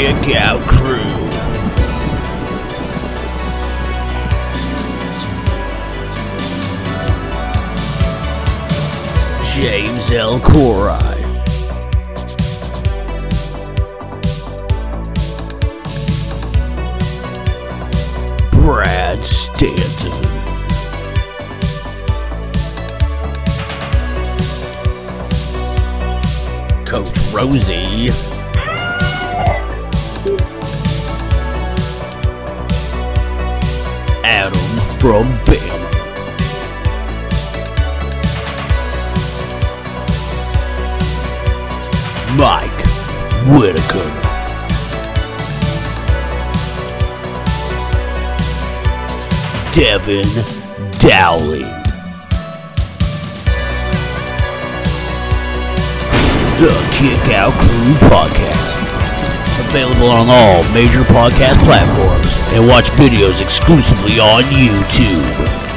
Kick Out Crew. James L. Corai. Brad Stanton. Coach Rosie. Adam from Bama. Mike Whitaker. Devyn Dowling. The Kick Out Crew Podcast. Available on all major podcast platforms and watch videos exclusively on YouTube.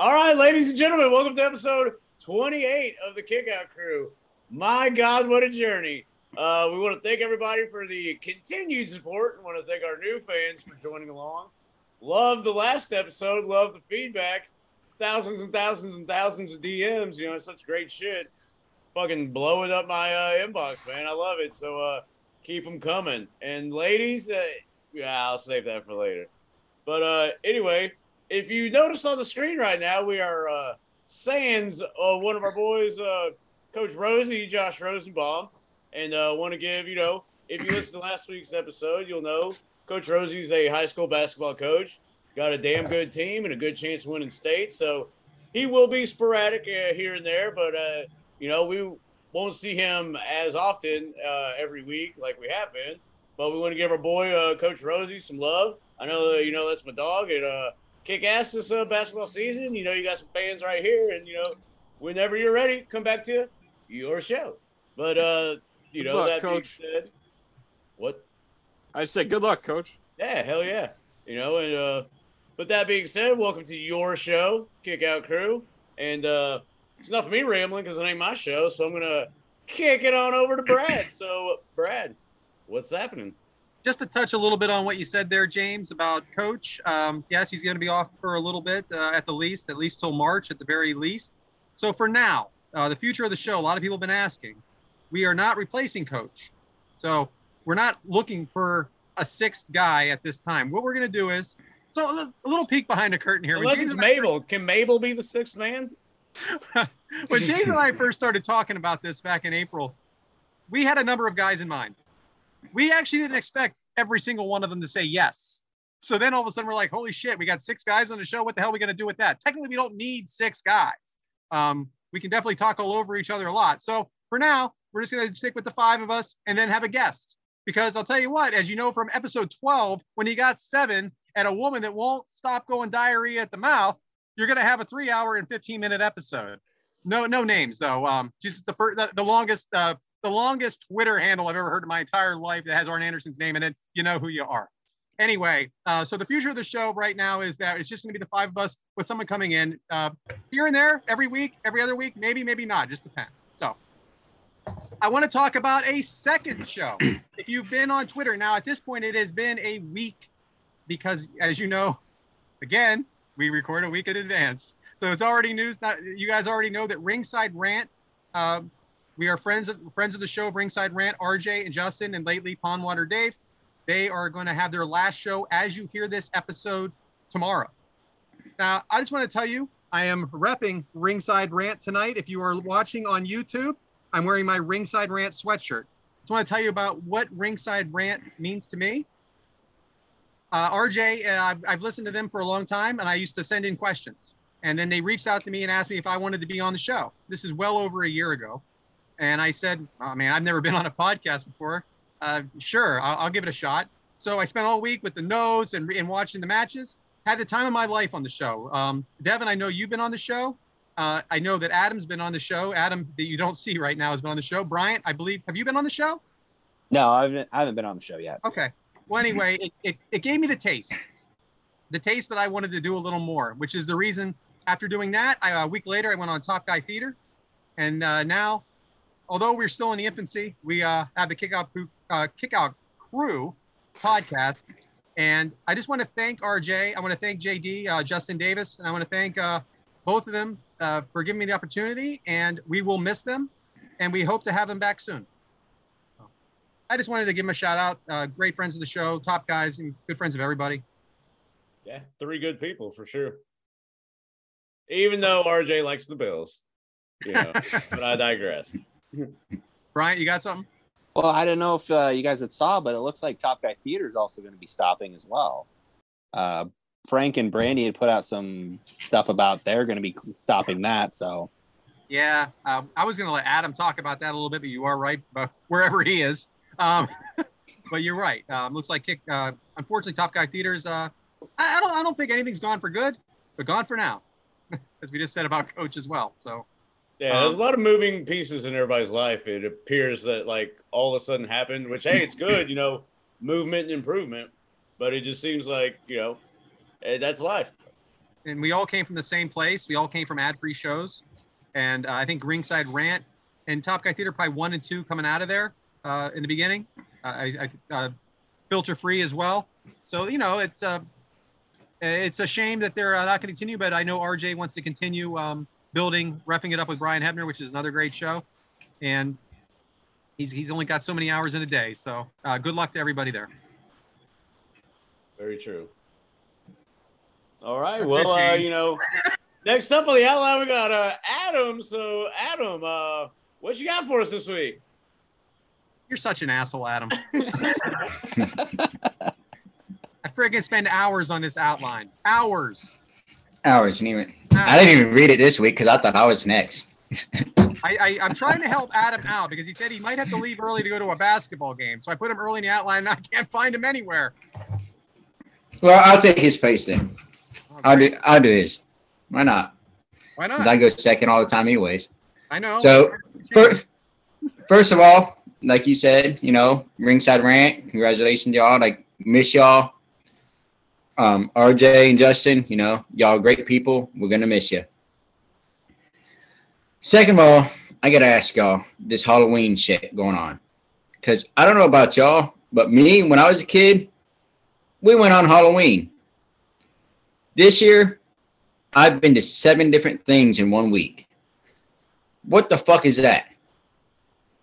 All right, ladies and gentlemen, welcome to episode 28 of the Kickout Crew. My God, what a journey! Uh, we want to thank everybody for the continued support. and want to thank our new fans for joining along. Love the last episode. Love the feedback. Thousands and thousands and thousands of DMs. You know, such great shit. Fucking blowing up my uh, inbox, man. I love it. So uh, keep them coming. And ladies, uh, yeah, I'll save that for later. But uh, anyway, if you notice on the screen right now, we are uh, uh, one of our boys, uh, Coach Rosie, Josh Rosenbaum, and uh, want to give you know if you listen to last week's episode, you'll know Coach Rosie's a high school basketball coach, got a damn good team and a good chance of winning state. So he will be sporadic uh, here and there, but uh, you know we won't see him as often uh, every week like we have been. But we want to give our boy uh, Coach Rosie some love. I know uh, you know that's my dog, and uh, kick ass this uh, basketball season. You know, you got some fans right here, and you know, whenever you're ready, come back to your show. But uh, you know, luck, that Coach. being said, what? I said, good luck, coach. Yeah, hell yeah. You know, and with that being said, welcome to your show, Kick Out Crew, and uh, it's enough of me rambling because it ain't my show, so I'm gonna kick it on over to Brad. so, Brad, what's happening? just to touch a little bit on what you said there, James, about Coach. Um, yes, he's going to be off for a little bit uh, at the least, at least till March, at the very least. So for now, uh, the future of the show, a lot of people have been asking. We are not replacing Coach. So we're not looking for a sixth guy at this time. What we're going to do is, so a little peek behind the curtain here. Unless it's I first- Mabel, can Mabel be the sixth man? when James and I first started talking about this back in April, we had a number of guys in mind. We actually didn't expect every single one of them to say yes. So then all of a sudden we're like, holy shit, we got six guys on the show. What the hell are we going to do with that? Technically, we don't need six guys. Um, we can definitely talk all over each other a lot. So for now, we're just going to stick with the five of us and then have a guest. Because I'll tell you what, as you know from episode 12, when he got seven and a woman that won't stop going diarrhea at the mouth, you're going to have a three hour and 15 minute episode. No, no names though. Um, she's the first, the, the longest, uh, the longest Twitter handle I've ever heard in my entire life that has Arn Anderson's name in it. You know who you are. Anyway, uh, so the future of the show right now is that it's just going to be the five of us with someone coming in uh, here and there every week, every other week, maybe, maybe not, just depends. So I want to talk about a second show. if you've been on Twitter now, at this point, it has been a week because, as you know, again, we record a week in advance. So it's already news. That you guys already know that Ringside Rant. Um, we are friends of friends of the show, Ringside Rant. RJ and Justin, and lately Pondwater Dave. They are going to have their last show as you hear this episode tomorrow. Now, I just want to tell you, I am repping Ringside Rant tonight. If you are watching on YouTube, I'm wearing my Ringside Rant sweatshirt. I Just want to tell you about what Ringside Rant means to me. Uh, RJ, uh, I've, listened to them for a long time, and I used to send in questions. And then they reached out to me and asked me if I wanted to be on the show. This is well over a year ago. And I said, oh, man, I've never been on a podcast before. Uh, sure, I'll, I'll give it a shot. So I spent all week with the notes and, and watching the matches. Had the time of my life on the show. Um, Devyn, I know you've been on the show. Uh, I know that Adam's been on the show. Adam, that you don't see right now, has been on the show. Bryant, I believe, have you been on the show? No, I haven't, I haven't been on the show yet. Okay. Well, anyway, it, it, it gave me the taste, the taste that I wanted to do a little more, which is the reason after doing that, I, a week later, I went on Top Guy Theater And uh, now, although we're still in the infancy, we uh, have the Kickout Crew- uh, Kickout Crew podcast. And I just want to thank RJ. I want to thank JD, uh, Justin Davis, and I want to thank uh, both of them uh, for giving me the opportunity. And we will miss them, and we hope to have them back soon. I just wanted to give him a shout out. Uh, great friends of the show, top guys, and good friends of everybody. Yeah, three good people for sure. Even though RJ likes the Bills, you know, but I digress. Bryant, you got something? Well, I don't know if uh, you guys had saw, but it looks like Top Guy Theater is also going to be stopping as well. Uh, Frank and Brandy had put out some stuff about they're going to be stopping that. So Yeah, um, I was going to let Adam talk about that a little bit, but you are right, but wherever he is. Um, but you're right. Um, looks like kick. Uh, unfortunately, Top Guy Theaters. Uh, I, I don't. I don't think anything's gone for good, but gone for now, as we just said about Coach as well. So Yeah, there's a Um, lot of moving pieces in everybody's life. It appears that like all of a sudden happened, which hey, it's good, you know, movement and improvement. But it just seems like you know, eh, that's life. and we all came from the same place. We all came from ad-free shows, and uh, I think Ringside Rant and Top Guy Theater probably one and two coming out of there uh, in the beginning. I, I uh, filter free as well. So you know it's uh, it's a shame that they're uh, not going to continue, but I know RJ wants to continue um, building, roughing it up with Brian Hebner, which is another great show, and he's he's only got so many hours in a day. So uh, good luck to everybody there. Very true. All right. That's Well, uh, you know, next up on the outline we got uh Adam. So Adam, uh, what you got for us this week? You're such an asshole, Adam. I friggin' spend hours on this outline. Hours. Hours, and even I didn't even read it this week because I thought I was next. I, I, I'm trying to help Adam out because he said he might have to leave early to go to a basketball game. So I put him early in the outline and I can't find him anywhere. Well, I'll take his place then. Oh, I'll do. I'll do his. Why not? Why not? Since I go second all the time, anyways. I know. So, First, first of all, like you said, you know, ringside rant. Congratulations, y'all. Like miss y'all. Um, RJ and Justin, you know, y'all great people. We're gonna miss you. Second of all, I gotta ask y'all this Halloween shit going on, because I don't know about y'all, but me when I was a kid, we went on Halloween. This year, I've been to seven different things in one week. What the fuck is that?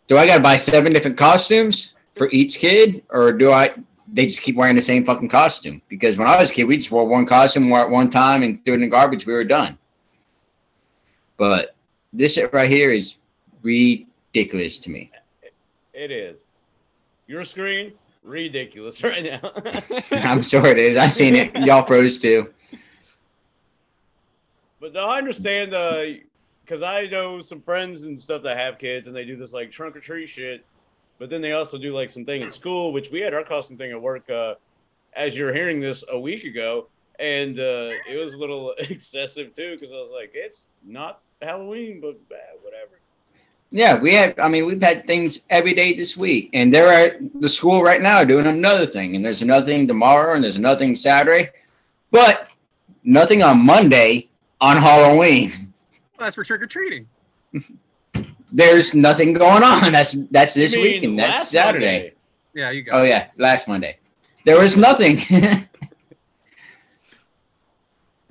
Do I gotta buy seven different costumes for each kid, or do I? They just keep wearing the same fucking costume. Because when I was a kid, we just wore one costume, wore it one time, and threw it in the garbage. We were done. But this shit right here is ridiculous to me. It is. Your screen ridiculous right now. I'm sure it is. I seen it. Y'all froze too. But no, I understand uh, because I know some friends and stuff that have kids and they do this like trunk or treat shit. But then they also do like some thing at school, which we had our costume thing at work uh, as you're hearing this a week ago. And uh, it was a little excessive too because I was like, it's not Halloween, but uh, whatever. Yeah, we have. I mean, we've had things every day this week, and they're at the school right now doing another thing, and there's another thing tomorrow, and there's another thing Saturday, but nothing on Monday on Halloween. That's for trick or treating. There's nothing going on. That's that's this You week, mean and that's last Saturday. Monday? Yeah, you go. Oh yeah, last Monday. There was nothing.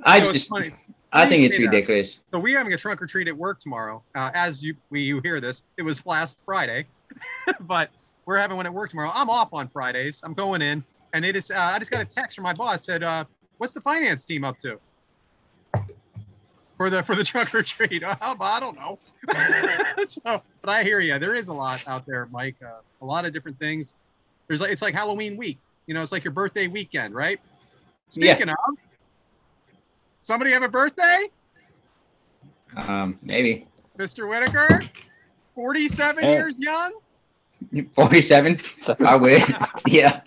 I So just, funny. I think it's say that. ridiculous. So we're having a trunk or treat at work tomorrow. Uh, as you we you hear this, it was last Friday, but we're having one at work tomorrow. I'm off on Fridays. I'm going in, and they just uh, I just got a text from my boss said, uh, "What's the finance team up to?" For the for the trunk or treat, I don't know. so, but I hear you. There is a lot out there, Mike. Uh, a lot of different things. There's like it's like Halloween week. You know, it's like your birthday weekend, right? Yeah. Speaking of, somebody have a birthday? Um, maybe Mr. Whitaker, 47 Hey. years young. forty-seven. I wish. yeah,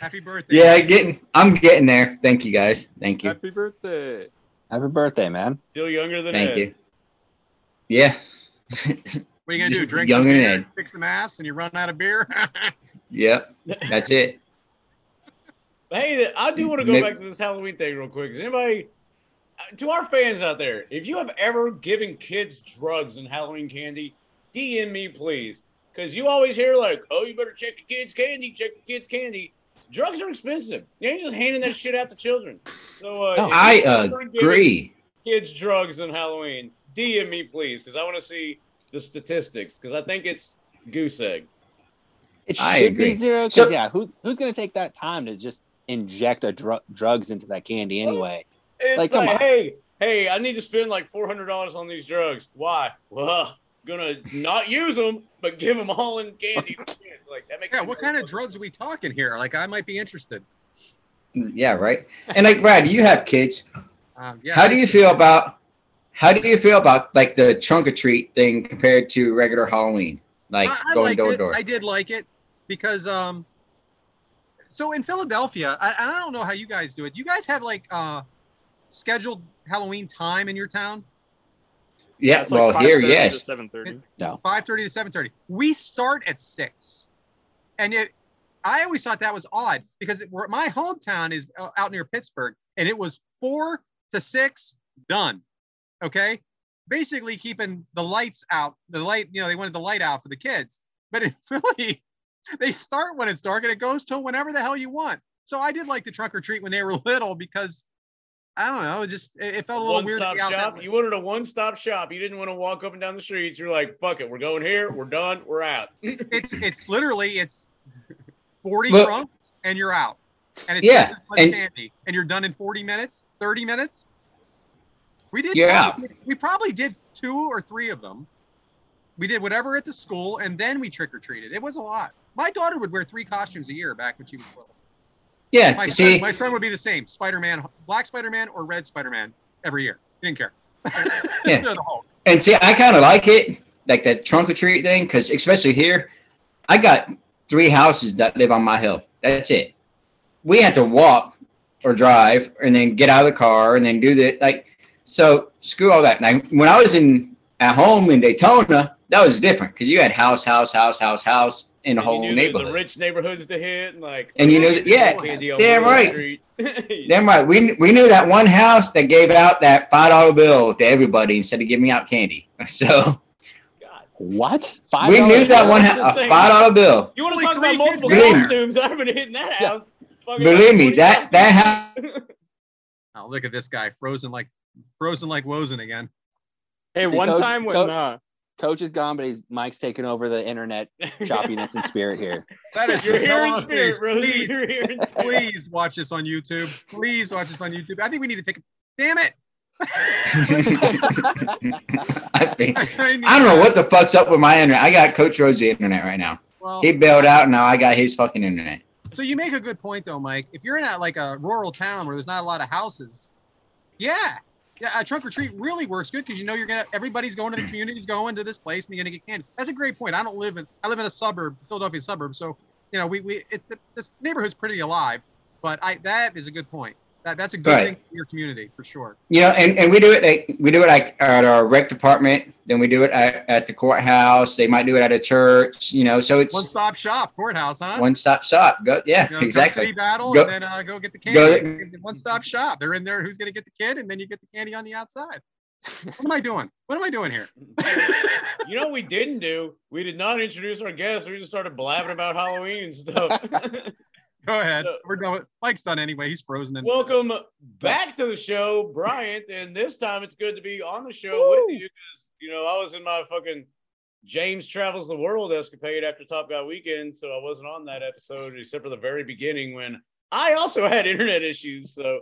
Happy birthday. yeah. Getting. I'm getting there. Thank you guys. Thank you. Happy birthday. Happy birthday, man. Still younger than Thank Ed. you. Yeah. What are you going to do? Just Drink young some and beer, Ed. kick some ass, and you run out of beer? yep. That's it. Hey, I do want to go Maybe- back to this Halloween thing real quick. Is anybody uh, to our fans out there, if you have ever given kids drugs and Halloween candy, DM me please, because you always hear like, "Oh, you better check the kids' candy, check the kids' candy." Drugs are expensive. You ain't just handing that shit out to children. So uh, No. I you've ever given agree. Kids drugs on Halloween. DM me please, because I want to see the statistics. Because I think it's goose egg. It I should agree. be zero. Because So- yeah, who who's gonna take that time to just inject a dr- drugs into that candy anyway? It's Like, like, come on. hey, hey, I need to spend like four hundred dollars on these drugs. Why? Well, gonna not use them, but give them all in candy. like that makes Yeah, what very kind of drugs are we talking here? Like, I might be interested. Yeah, right. And like Brad, you have kids. Um, yeah. how do you feel about how do you feel about like the trunk or treat thing compared to regular Halloween? Like I, I going door to door. I did like it because um. So in Philadelphia, I, and I don't know how you guys do it. You guys have like uh, scheduled Halloween time in your town, Yeah, it's like well here, 5:30 to yes. 7:30. five thirty to seven thirty. We start at six, and it. I always thought that was odd because it, where my hometown is uh, out near Pittsburgh, and it was four to six done. Okay, basically keeping the lights out. The light, you know, they wanted the light out for the kids. But in Philly, they start when it's dark and it goes till whenever the hell you want. So I did like the trunk or treat when they were little because I don't know, it just it, it felt a little One weird. to stop be out that shop. You wanted a one stop shop. You didn't want to walk up and down the streets. You're like, fuck it, we're going here. We're done. We're out. it's it's literally it's 40 Well- trunks and you're out. And it's Yeah, just as much and- candy and you're done in 40 minutes, 30 minutes. We did You're probably- we probably did two or three of them. We did whatever at the school and then we trick or treated. It was a lot. My daughter would wear three costumes a year back when she was little. Yeah, My, you son, see, my son would be the same Spider-Man, black Spider-Man or red Spider-Man every year. He didn't care. Yeah. The and see, I kind of like it, like that trunk or treat thing, because especially here, I got three houses that live on my hill. That's it. We had to walk or drive, and then get out of the car, and then do that. Like, so screw all that. Now, when I was in at home in Daytona, that was different because you had house, house, house, house, house in the And you whole knew neighborhood. The, rich neighborhoods to hit, and like, And you knew that- yeah, candy damn right. Street. Damn right. We we knew that one house that gave out that five dollar bill to everybody instead of giving out candy. So God. What? Five we knew that one I'm ha- a five dollar bill. You want to talk about multiple costumes? I've been hitting that house. Fucking Believe me, that that costumes. house. Oh, look at this guy, frozen like frozen like Wozen again. Hey, one Coach- time when Coach- uh, Coach is gone, but he's Mike's taking over the internet choppiness and spirit here. That is You're here in Please, spirit, Rosie. Please, You're here please watch this on YouTube. Please watch this on YouTube. I think we need to take a damn it. I, think, I, don't know what the fuck's up with my internet. I got Coach Rosie internet right now. Well, He bailed out, and now I got his fucking internet. so you make a good point though, Mike. If you're in a, like a rural town where there's not a lot of houses, yeah, yeah, a trunk or treat really works good because you know you're gonna everybody's going to the community's going to this place and you're gonna get candy. That's a great point. I don't live in I live in a suburb, Philadelphia suburb, so you know we we it, this neighborhood's pretty alive. But I that is a good point. That that's a good Right. thing for your community for sure. You know, and, and we do it like we do it like at our rec department. Then we do it at, at the courthouse. They might do it at a church. You know, so it's One stop shop, courthouse, huh? one stop shop. Go, yeah, You know, go exactly. city battle Go- and then uh, go get the go- candy. One stop shop. They're in there. Who's gonna get the kid? And then you get the candy on the outside. what am I doing? What am I doing here? You know what we didn't do? We did not introduce our guests. We just started blabbing about Halloween and stuff. Go ahead. So- We're done. With, Mike's done anyway. He's frozen. In. Welcome back to the show, Bryant. And this time it's good to be on the show with you because, you know, I was in my fucking James Travels the World escapade after Top Guy weekend. So I wasn't on that episode except for the very beginning when I also had internet issues. So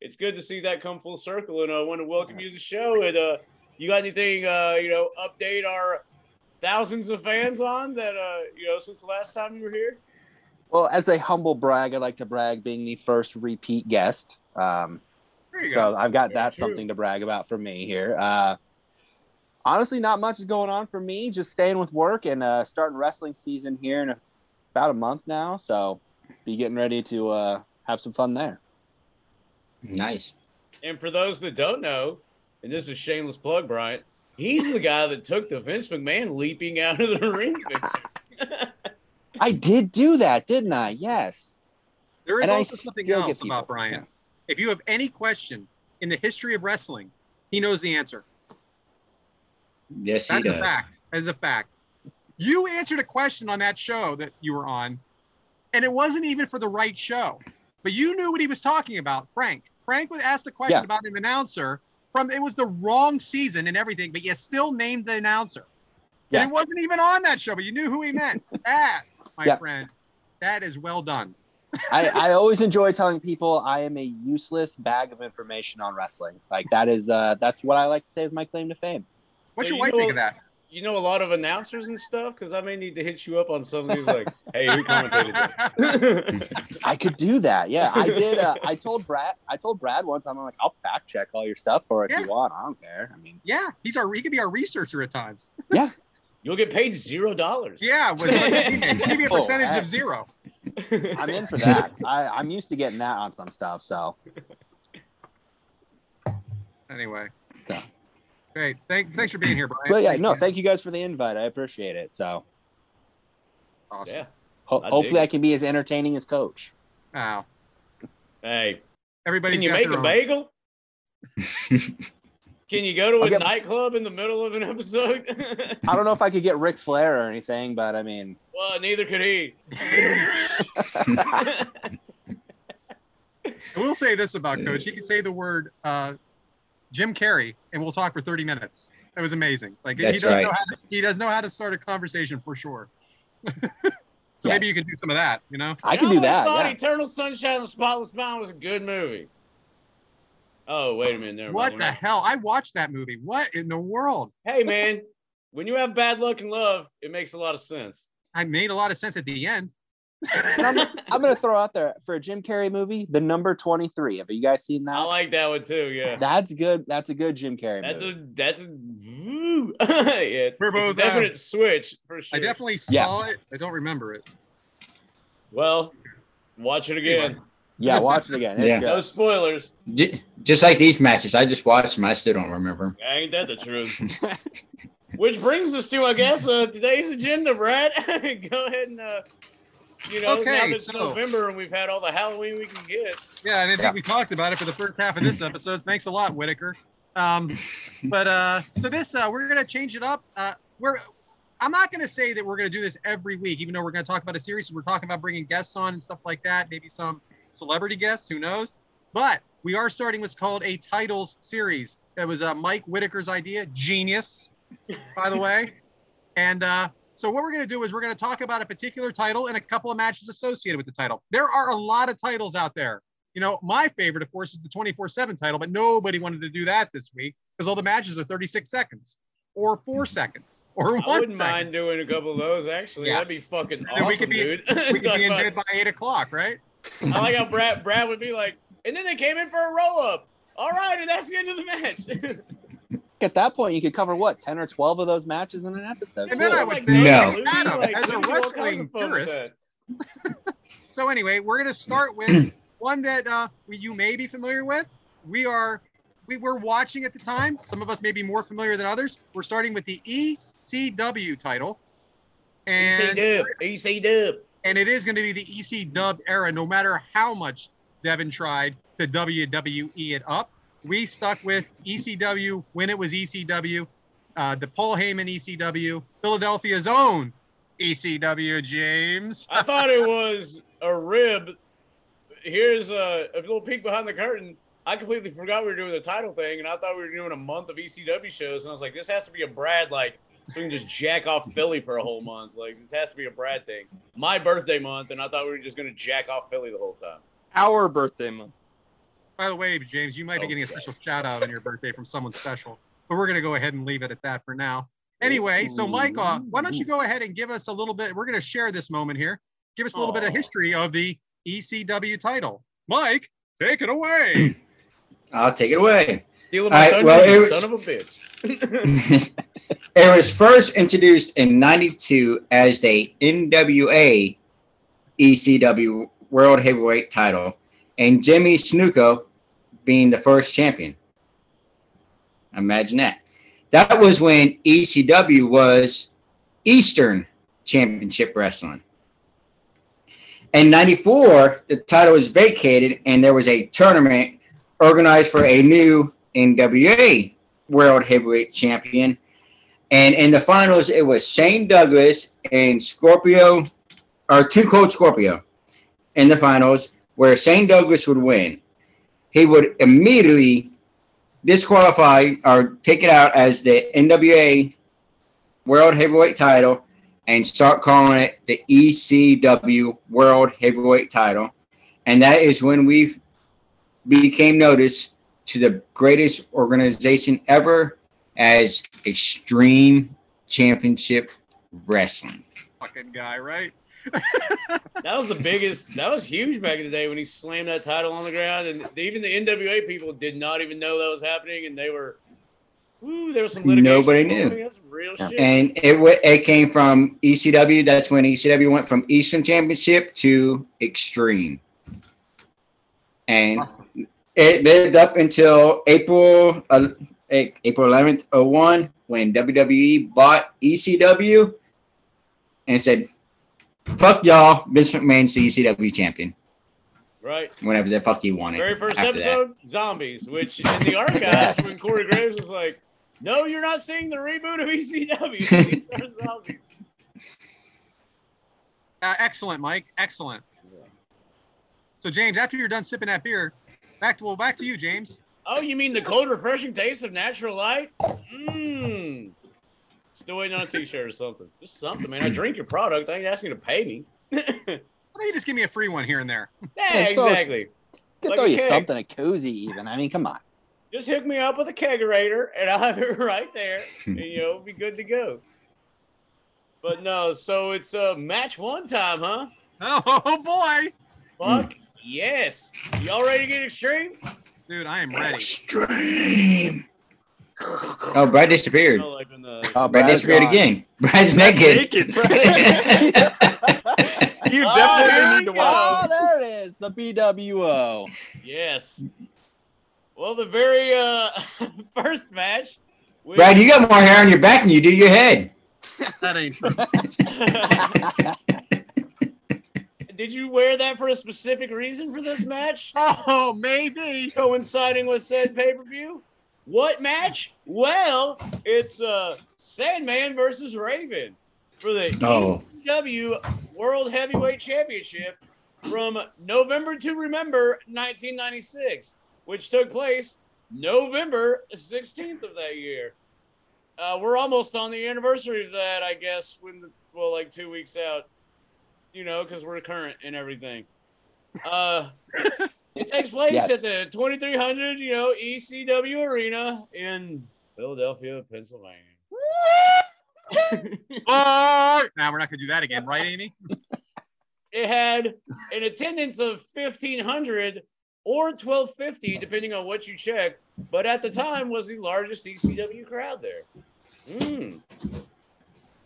it's good to see that come full circle. And I want to welcome you to the show. And uh, you got anything, uh, you know, update our thousands of fans on that, uh, you know, since the last time you were here? Well, as a humble brag, I'd like to brag being the first repeat guest. Um, so go. I've got Very that true. something to brag about for me here. Uh, honestly, not much is going on for me. Just staying with work and uh, starting wrestling season here in a, about a month now. So be getting ready to uh, have some fun there. Nice. And for those that don't know, and this is a shameless plug, Bryant, he's the guy that took the Vince McMahon leaping out of the ring picture. I did do that, didn't I? Yes. There is and I also something still get else about Bryant. If you have any question in the history of wrestling, he knows the answer. Yes, he That's a fact. That is a fact. You answered a question on that show that you were on, and it wasn't even for the right show. But you knew what he was talking about, Frank. Frank was asked a question Yeah. about an announcer from it was the wrong season and everything, but you still named the announcer. Yeah. And it wasn't even on that show, but you knew who he meant. That, my Yeah. friend, that is well done. I, I always enjoy telling people I am a useless bag of information on wrestling. Like that is uh that's what I like to say is my claim to fame. What's Hey, your you wife know think of that? You know a lot of announcers and stuff because I may need to hit you up on something of these. Like, hey, who commentated this? I could do that. Yeah, I did. Uh, I told Brad. I told Brad once. I'm like, I'll fact check all your stuff for it if Yeah. you want. I don't care. I mean, Yeah, he's our he could be our researcher at times. You'll get paid zero dollars. Yeah, with it's gonna be a percentage that- of zero. I'm in for that. I, I'm used to getting that on some stuff. So Anyway. So. Great. Thank, thanks for being here, Bryant. but yeah, no, thank you guys for the invite. I appreciate it. So Awesome. Yeah. ho- I hopefully. I can be as entertaining as Coach. Wow. Hey, everybody, can you make a own. bagel? Can you go to a get- nightclub in the middle of an episode? I don't know if I could get Ric Flair or anything, but I mean, well, neither could he. I will say this about Coach. He could say the word uh, Jim Carrey, and we'll talk for 30 minutes. That was amazing. Like he That's does right. know how to, he does know how to start a conversation for sure. so maybe you Yes. can do some of that. You know. I can do always that. thought Yeah. Eternal Sunshine of the Spotless Mind was a good movie. Oh, wait a minute. Never What mind. the hell? I watched that movie. What in the world? Hey, man, when you have bad luck and love, it makes a lot of sense. I made a lot of sense at the end. I'm, I'm gonna throw out there for a Jim Carrey movie, the number 23. Have you guys seen that? I like that one too. Yeah, That's good. That's a good Jim Carrey that's movie. a that's a woo. yeah. It's, We're it's a both, uh, switch for sure. I definitely Yeah. saw it. I don't remember it. Well, watch it again. Yeah, watch it again. It's Yeah. No spoilers. J- Just like these matches, I just watched them. I still don't remember. Ain't that the truth? Which brings us to, I guess, uh, today's agenda, Brad. Go ahead and, uh, you know, now that it's so- November and we've had all the Halloween we can get. Yeah, I didn't Yeah. think we talked about it for the first half of this episode. Thanks a lot, Whitaker. Um, but uh, so this uh, we're gonna change it up. Uh, we're I'm not gonna say that we're gonna do this every week, even though we're gonna talk about a series. We're talking about bringing guests on and stuff like that. Maybe some celebrity guests, who knows? But we are starting what's called a titles series. That was uh, Mike Whitaker's idea. Genius, by the way. And uh, so what we're going to do is we're going to talk about a particular title and a couple of matches associated with the title. There are a lot of titles out there. You know, my favorite, of course, is the 24/7 title, but nobody wanted to do that this week because all the matches are 36 seconds or four seconds or I one wouldn't second. mind doing a couple of those, actually. Yeah. That'd be fucking then we awesome, could be- dude. We could be in about- bed by eight o'clock, right? I like how Brad, Brad would be like, and then they came in for a roll up. All right, and that's the end of the match. At that point, you could cover what 10 or 12 of those matches in an episode. And then. I would Like, say, No. Lucy, Adam, like, as a we do all kinds of wrestling purist. So anyway, we're gonna start with one that uh, we, you may be familiar with. We are we were watching at the time. Some of us may be more familiar than others. We're starting with the ECW title, and EC Dub, EC Dub. And it is going to be the EC Dub era. No matter how much Devyn tried to WWE it up, we stuck with ECW when it was ECW. Uh, the Paul Heyman ECW, Philadelphia's own ECW. James. I thought it was a rib. Here's a, a little peek behind the curtain. I completely forgot we were doing the title thing, and I thought we were doing a month of ECW shows. And I was like, this has to be a Brad, like, we can just jack off Philly for a whole month. Like, this has to be a Brad thing. My birthday month, and I thought we were just going to jack off Philly the whole time. Our birthday month. By the way, James, you might be getting a special shout out on your birthday from someone special, but we're going to go ahead and leave it at that for now. Anyway, so Mike, uh, why don't you go ahead and give us a little bit? We're going to share this moment here. Give us a little bit of history of the ECW title. Mike, take it away. I'll take it away. Stealing my right, thunder, well, you was- son of a bitch. it was first introduced in 92 as the NWA ECW World Heavyweight title, and Jimmy Snuka being the first champion. Imagine that. That was when ECW was Eastern Championship Wrestling. In 94, the title was vacated and there was a tournament organized for a new NWA World Heavyweight Champion. And in the finals, it was Shane Douglas and Scorpio, or Two Cold Scorpio in the finals, where Shane Douglas would win. He would immediately disqualify or take it out as the NWA World Heavyweight title and start calling it the ECW World Heavyweight title. And that is when we became noticed to the greatest organization ever as Extreme Championship Wrestling. Fucking guy, right? That was the biggest. That was huge back in the day when he slammed that title on the ground, and even the NWA people did not even know that was happening, and they were, woo, there was some litigation. Nobody knew. That's real Yeah. shit. And it w- it came from ECW. That's when ECW went from Eastern Championship to Extreme. And Awesome. It lived up until April uh, eh, April 11th, 01, when WWE bought ECW and said, fuck y'all, Vince McMahon's the ECW champion. right. Whenever the fuck he wanted. Very first after that. episode, zombies, which in the archives Yes. when Corey Graves was like, "No, you're not seeing the reboot of ECW. Zombies." Uh, excellent, Mike. Excellent. So, James, after you're done sipping that beer, back to well, back to you, James. Oh, you mean the cold, refreshing taste of natural light? Mmm. Still waiting on a T-shirt or something. Just something, man. I drink your product. I ain't asking you to pay me. yeah, Why don't you just give me a free one here and there? so- exactly. Could Like throw you keg. something, a cozy even. I mean, come on. Just hook me up with a kegerator, and I'll have it right there, and you know, be good to go. But no, so it's uh, match one time, huh? Oh boy, Fuck yes. Y'all ready to get extreme? dude, I am ready. Extreme. Oh, Brad disappeared. You like the Oh, Brad Brad's disappeared gone. again. Brad's That's naked. naked. You Oh, definitely there need you to watch. Oh, there it is. The BWO. yes. Well, the very uh first match. we- Brad, you got more hair on your back than you do your head. That ain't true. Did you wear that for a specific reason for this match? Oh, maybe. Coinciding with said pay per view? What match? Well, it's uh Sandman versus Raven for the Oh. ECW World Heavyweight Championship from November to Remember 1996, which took place November 16th of that year. Uh, we're almost on the anniversary of that, I guess, when the, well, like two weeks out, you know, because we're current and everything. Uh, it takes place Yes. at the 2300, you know, ECW Arena in Philadelphia, Pennsylvania. Oh, now we're not gonna do that again, right, Amy? it had an attendance of 1500 or 1250 depending on what you check but at the time was the largest ecw crowd there Mm.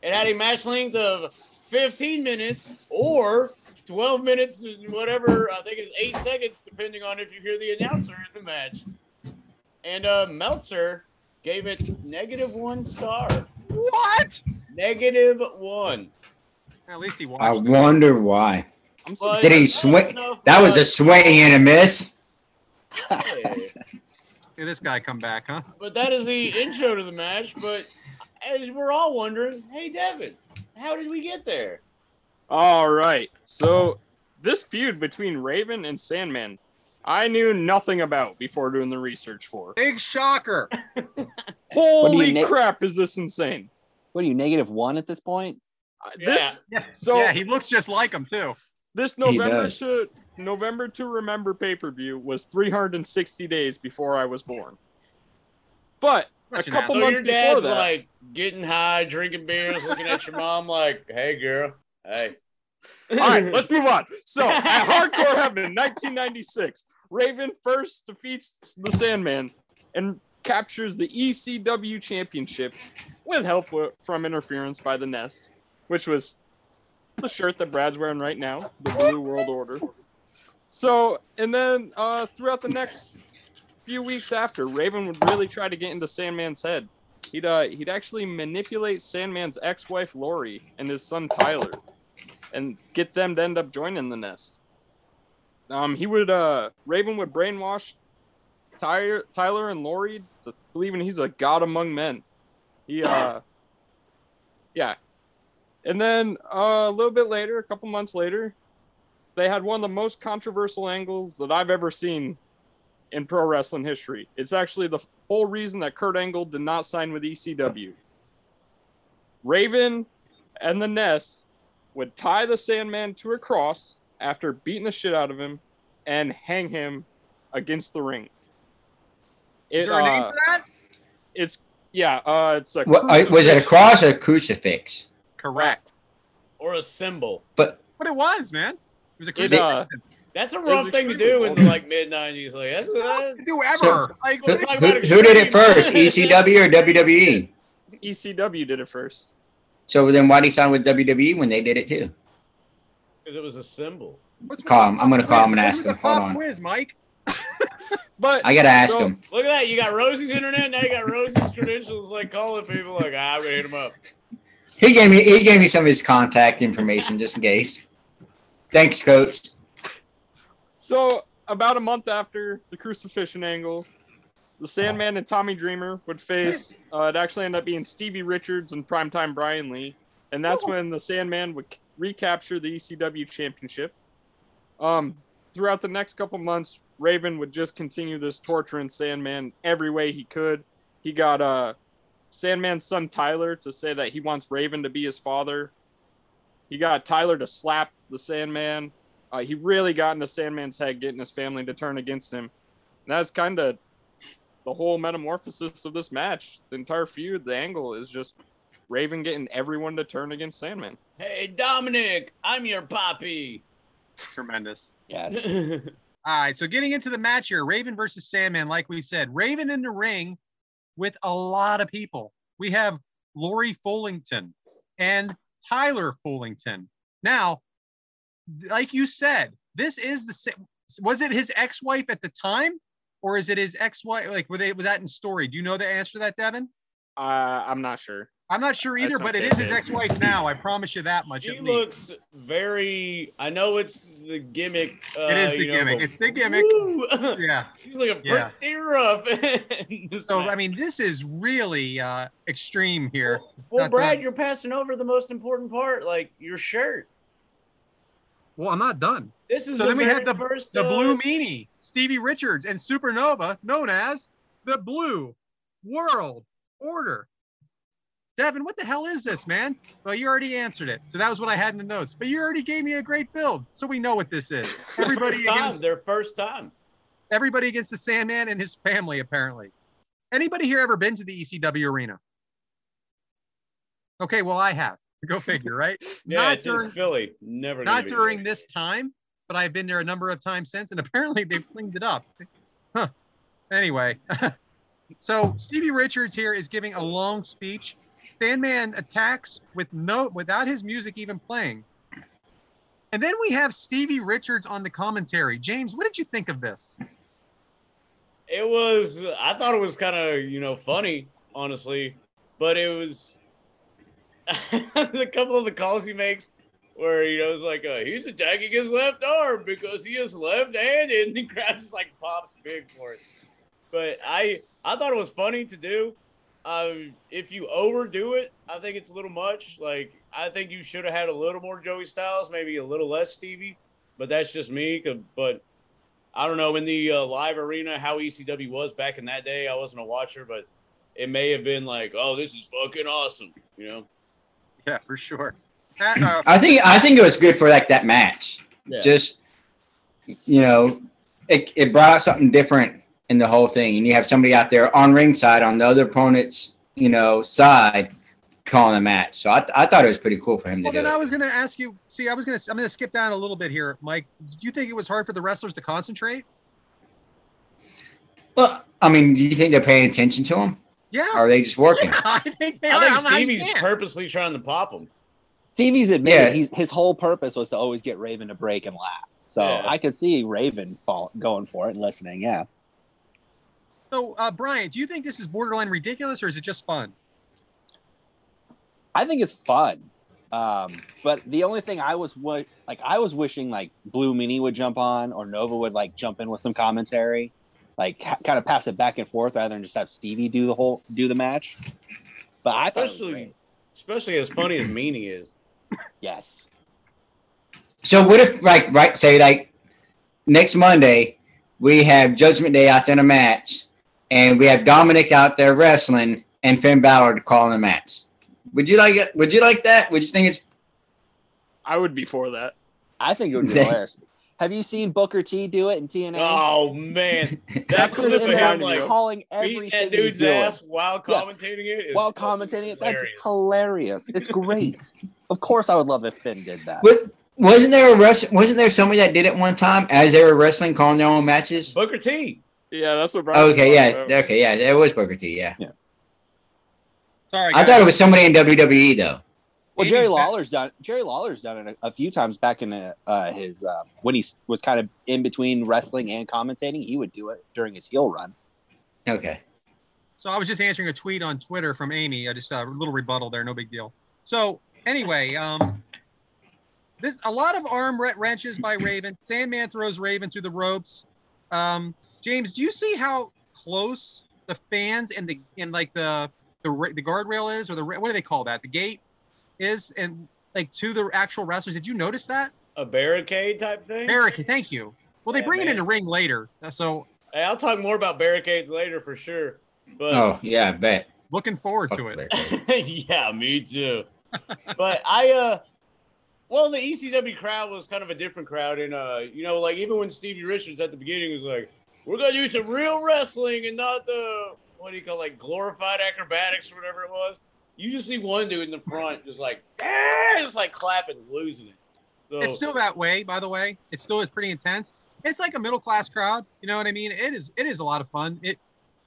it had a match length of 15 minutes or 12 minutes and whatever i think it's eight seconds depending on if you hear the announcer in the match and uh meltzer gave it negative one star What? negative one At least he I watched. it. wonder why. I'm But Did he swing? That was a swing and a miss. yeah. Hey, this guy come back, huh? But that is the intro to the match. But as we're all wondering, hey Devyn, how did we get there? All right. So this feud between Raven and Sandman, I knew nothing about before doing the research for. Big shocker. Holy na- crap! Is this insane? What are you, negative one at this point? Uh, This Yeah. So- yeah, he looks just like him too. this November does. to November to remember pay per view was 360 days before I was born. But a Such an couple So months your before dad's that, like getting high, drinking beers, looking at your mom like, "Hey girl, hey." All right, let's move on. So at Hardcore Heaven, 1996, Raven first defeats the Sandman and captures the ECW Championship with help from interference by the Nest, which was the shirt that Brad's wearing right now, the Blue World Order. So, and then uh, throughout the next few weeks after, Raven would really try to get into Sandman's head. He'd uh, he'd actually manipulate Sandman's ex-wife Lori and his son Tyler and get them to end up joining the nest. Um, he would uh Raven would brainwash Tyler, Tyler and Lori to believing he's a god among men. He, uh, yeah. And then uh, a little bit later, a couple months later, they had one of the most controversial angles that I've ever seen in pro wrestling history. It's actually the whole reason that Kurt Angle did not sign with ECW. Raven and the Nest would tie the Sandman to a cross after beating the shit out of him and hang him against the ring. Is there a name uh, for that? it's yeah, uh, it's a What, uh, was it a cross or a crucifix? Correct. or a symbol. But But it was, man. It was a It, crucifix. uh, That's a rough thing to extremely do in the like mid '90s. Like that's, that's, do ever. So- like, who, who- about who did it first, ECW or WWE? ECW did it first. So then why did he sign with WWE when they did it too? because it was a symbol. what's with Call him. I'm gonna call him and ask him. the Hold pop on. Quiz, Mike. But I gotta ask So- him. Look at that! You got Rosie's internet. Now you got Rosie's credentials. Like calling people. Like ah, I'm gonna hit him up. He gave me he gave me some of his contact information just in case. Thanks, coach. So about a month after the crucifixion angle, the Sandman and Tommy Dreamer would face. Uh, it actually ended up being Stevie Richards and primetime Brian Lee, and that's when the Sandman would recapture the ECW championship. Um, throughout the next couple months, Raven would just continue this torturing Sandman every way he could. He got uh, Sandman's son Tyler to say that he wants Raven to be his father. He got Tyler to slap the Sandman. Uh, he really got into Sandman's head, getting his family to turn against him. And that's kind of the whole metamorphosis of this match. The entire feud, the angle is just Raven getting everyone to turn against Sandman. Hey Dominic, I'm your poppy. Tremendous. Yes. All right, so getting into the match here, Raven versus Sandman, like we said, Raven in the ring with a lot of people. We have Lori Fullington and Tyler Fullington. Now, like you said, this is the sa- was it his ex-wife at the time, or is it his ex-wife? Like, were they was that in story? Do you know the answer to that, Devyn? Uh, I'm not sure. I'm not sure either, but it is his ex-wife now. I promise you that much. She looks very. I know it's the gimmick. Uh, It is the you know, gimmick. It's the gimmick. woo! Yeah. She's looking Yeah. pretty rough. So match. I mean, this is really uh, extreme here. well, Not Brad, to- you're passing over the most important part, like your shirt. Well, I'm not done. This is So the then we have the- first, The uh, Blue Meanie, Stevie Richards, and Supernova, known as the Blue World Order. Devyn, what the hell is this, man? Well, you already answered it. So that was what I had in the notes. But you already gave me a great build, so we know what this is. Everybody first time, against their first time. everybody against the Sandman and his family, apparently. Anybody here ever been to the ECW arena? Okay, well, I have. Go figure, right? Yeah, Not it's during- in Philly. Never. not during this time, but I've been there a number of times since, and apparently they've cleaned it up. Huh. Anyway, so Stevie Richards here is giving a long speech. Sandman attacks with no without his music even playing. And then we have Stevie Richards on the commentary. James, what did you think of this? It was. I thought it was kind of you know funny, honestly, but it was a couple of the calls he makes where you know it's like uh, he's attacking his left arm because he is left-handed, and the crowd just like pops big for it. But I I thought it was funny to do. Um, if you overdo it, I think it's a little much. Like I think you should have had a little more Joey Styles, maybe a little less Stevie. But that's just me. But I don't know in the uh, live arena how ECW was back in that day. I wasn't a watcher, but it may have been like, oh, this is fucking awesome, you know? Yeah, for sure. Uh, uh, I think I think it was good for like that match. Yeah. Just you know, it it brought out something different in the whole thing, and you have somebody out there on ringside on the other opponent's you know side calling the match. So I, I thought it was pretty cool for him to well, do then I it. was going to ask you. See, I was going to. I'm going to skip down a little bit here, Mike. Do you think it was hard for the wrestlers to concentrate? Well, I mean, do you think they're paying attention to him, Yeah, or are they just working? I think they I think I'm Stevie's yeah. purposely trying to pop him. Stevie's admitted Yeah. he's, his whole purpose was to always get Raven to break and laugh. So Yeah. I could see Raven fall, going for it and listening. Yeah. So, uh, Bryant, do you think this is borderline ridiculous or is it just fun? I think it's fun. Um, but the only thing I was wa- like, I was wishing like Blue Meanie would jump on or Nova would like jump in with some commentary. Like ha- kind of pass it back and forth rather than just have Stevie do the whole do the match. But I thought it was Especially, great. especially as funny as Meanie is. yes. So what if like right say like next Monday we have Judgment Day out there in a match, and we have Dominic out there wrestling and Finn Balor calling the match. Would you like it? Would you like that? Would you think it's I would be for that. I think it would be hilarious. Have you seen Booker T do it in TNA? Oh man, That's clip just of him like calling beating everything that he's dude's doing ass while Yeah. commentating it. is while fucking commentating it. That's hilarious. hilarious. It's great. of course, I would love if Finn did that. what? Wasn't there a wrest- Wasn't there somebody that did it one time as they were wrestling, calling their own matches? Booker T. Yeah, that's what Brian. Okay, yeah, about. okay, yeah, it was Booker T. Yeah, yeah. Sorry, I thought it was somebody in WWE though. Well, Amy's Jerry back. Lawler's done. Jerry Lawler's done it a, a few times back in uh, uh, his uh, when he was kind of in between wrestling and commentating. He would do it during his heel run. Okay. So I was just answering a tweet on Twitter from Amy. I just uh, a little rebuttal there, no big deal. So anyway, um, this a lot of arm wrenches by Raven. Sandman throws Raven through the ropes. Um, James, do you see how close the fans and the and like the the the guardrail is, or the what do they call that? The gate is, and like to the actual wrestlers. Did you notice that? A barricade type thing. Barricade. Thank you. Well, they Yeah, bring it in the ring later, so Hey, I'll talk more about barricades later for sure. But Oh yeah, I bet. looking forward Fuck to it. Yeah, me too. but I uh well the ECW crowd was kind of a different crowd and uh you know like even when Stevie Richards at the beginning was like we're gonna do some real wrestling and not the what do you call like glorified acrobatics or whatever it was. You just see one dude in the front just like ah, just like clapping, losing it. So It's still that way, by the way. It still is pretty intense. It's like a middle class crowd. You know what I mean? It is. It is a lot of fun. It,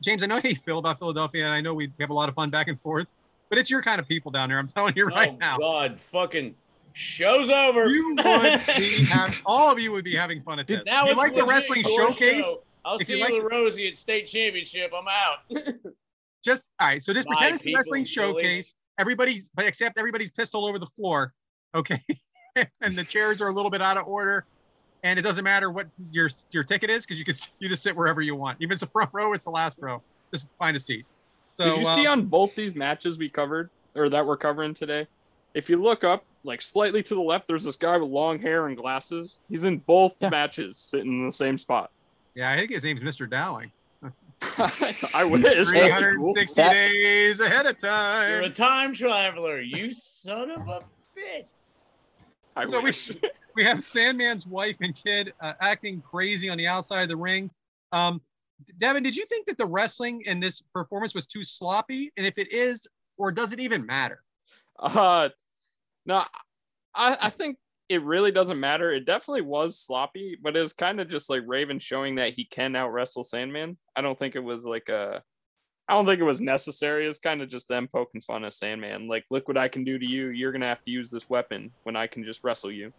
James, I know how you feel about Philadelphia, and I know we have a lot of fun back and forth. But it's your kind of people down there. I'm telling you right now. oh now. God, fucking show's over. You would be have, all of you would be having fun at this. If you like the wrestling showcase? show. I'll see you you like- with Rosie at state championship. I'm out. Just all right. So just My pretend it's the people wrestling in Philly. showcase. Everybody's, but except everybody's pissed all over the floor. Okay, and the chairs are a little bit out of order. And it doesn't matter what your your ticket is because you can you just sit wherever you want. Even if it's the front row, it's the last row. Just find a seat. So Did you see uh, on both these matches we covered or that we're covering today? If you look up, like slightly to the left, there's this guy with long hair and glasses. He's in both Yeah. matches, sitting in the same spot. Yeah, I think his name's Mr. Dowling. I wish. That'd be cool. 360 That- days ahead of time. You're a time. time traveler, you son of a bitch. I So we- wish. We have Sandman's wife and kid uh, acting crazy on the outside of the ring. Um, Devyn, did you think that the wrestling in this performance was too sloppy? And if it is, or does it even matter? Uh, no, I, I think it really doesn't matter. It definitely was sloppy, but it's kind of just like Raven showing that he can out wrestle Sandman. I don't think it was like a, I don't think it was necessary. It's kind of just them poking fun at Sandman. Like, look what I can do to you. You're gonna have to use this weapon when I can just wrestle you.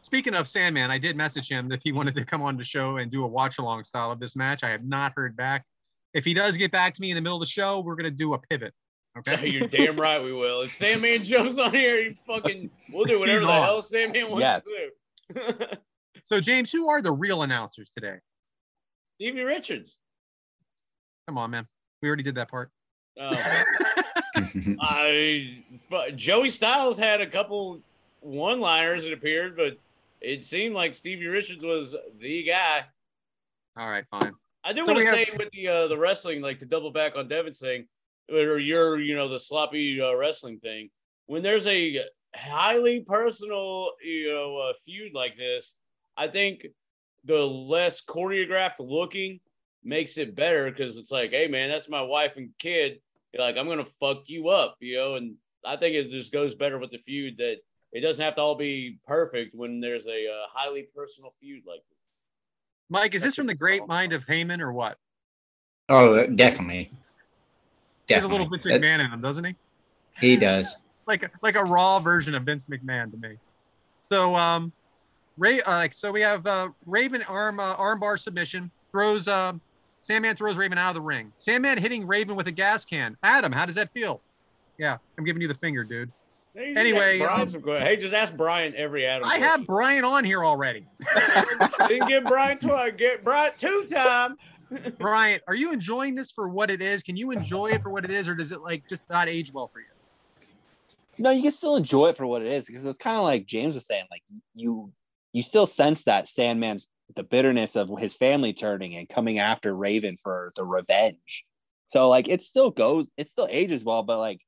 Speaking of Sandman, I did message him if he wanted to come on the show and do a watch along style of this match. I have not heard back. If he does get back to me in the middle of the show, we're to do a pivot. Okay. You're damn right we will. If Sandman jumps on here, you fucking we'll do whatever He's the on. hell Sandman wants Yes. to do. So, James, who are the real announcers today? Stevie Richards. Come on, man. We already did that part. Um, I Joey Styles had a couple one-liners. It appeared, but it seemed like Stevie Richards was the guy. All right, fine. I do So want we to have- say with the uh, the wrestling, like to double back on Devyn's thing, or your you know the sloppy uh, wrestling thing. When there's a highly personal you know uh, feud like this, I think the less choreographed looking makes it better because it's like, hey man, that's my wife and kid. You're like I'm gonna fuck you up, you know, and I think it just goes better with the feud that it doesn't have to all be perfect when there's a uh, highly personal feud like this. Mike, is That's this from the great mind of Heyman or what? oh, definitely. He has a little Definitely. Vince That- McMahon in him, doesn't he? he does. like a, like a raw version of Vince McMahon to me. So um, Ray, uh, so we have uh, Raven arm uh, armbar submission throws uh, Sandman throws Raven out of the ring. Sandman hitting Raven with a gas can. Adam, how does that feel? Yeah, I'm giving you the finger, dude. Hey, Anyway, ask um, hey, just ask Bryant every Adam. I have. Bryant on here already. Didn't get Bryant twice. Get Bryant two time. Bryant, are you enjoying this for what it is? Can you enjoy it for what it is, or does it like just not age well for you? No, you can still enjoy it for what it is because it's kind of like James was saying. Like you, you still sense that Sandman's the bitterness of his family turning and coming after Raven for the revenge. So like it still goes, it still ages well, but like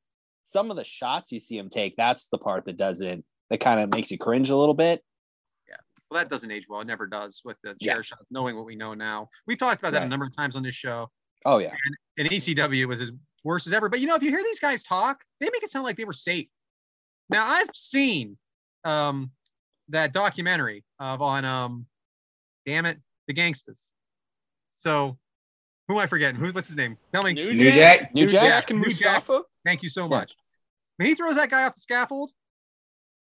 some of the shots you see him take, that's the part that doesn't that kind of makes you cringe a little bit. Well, that doesn't age well. It never does with the Yeah. chair shots, knowing what we know now. we've talked about that a number of times on this show. Oh yeah, And ECW was as worse as ever. But you know, if you hear these guys talk, they make it sound like they were safe. Now I've seen um that documentary of on um damn it, the gangsters. So who am I forgetting? Who what's his name? Tell me. New New Jack? Jack. New New Jack. Jack and New Jack. Mustafa. Thank you so Yeah. much. When he throws that guy off the scaffold,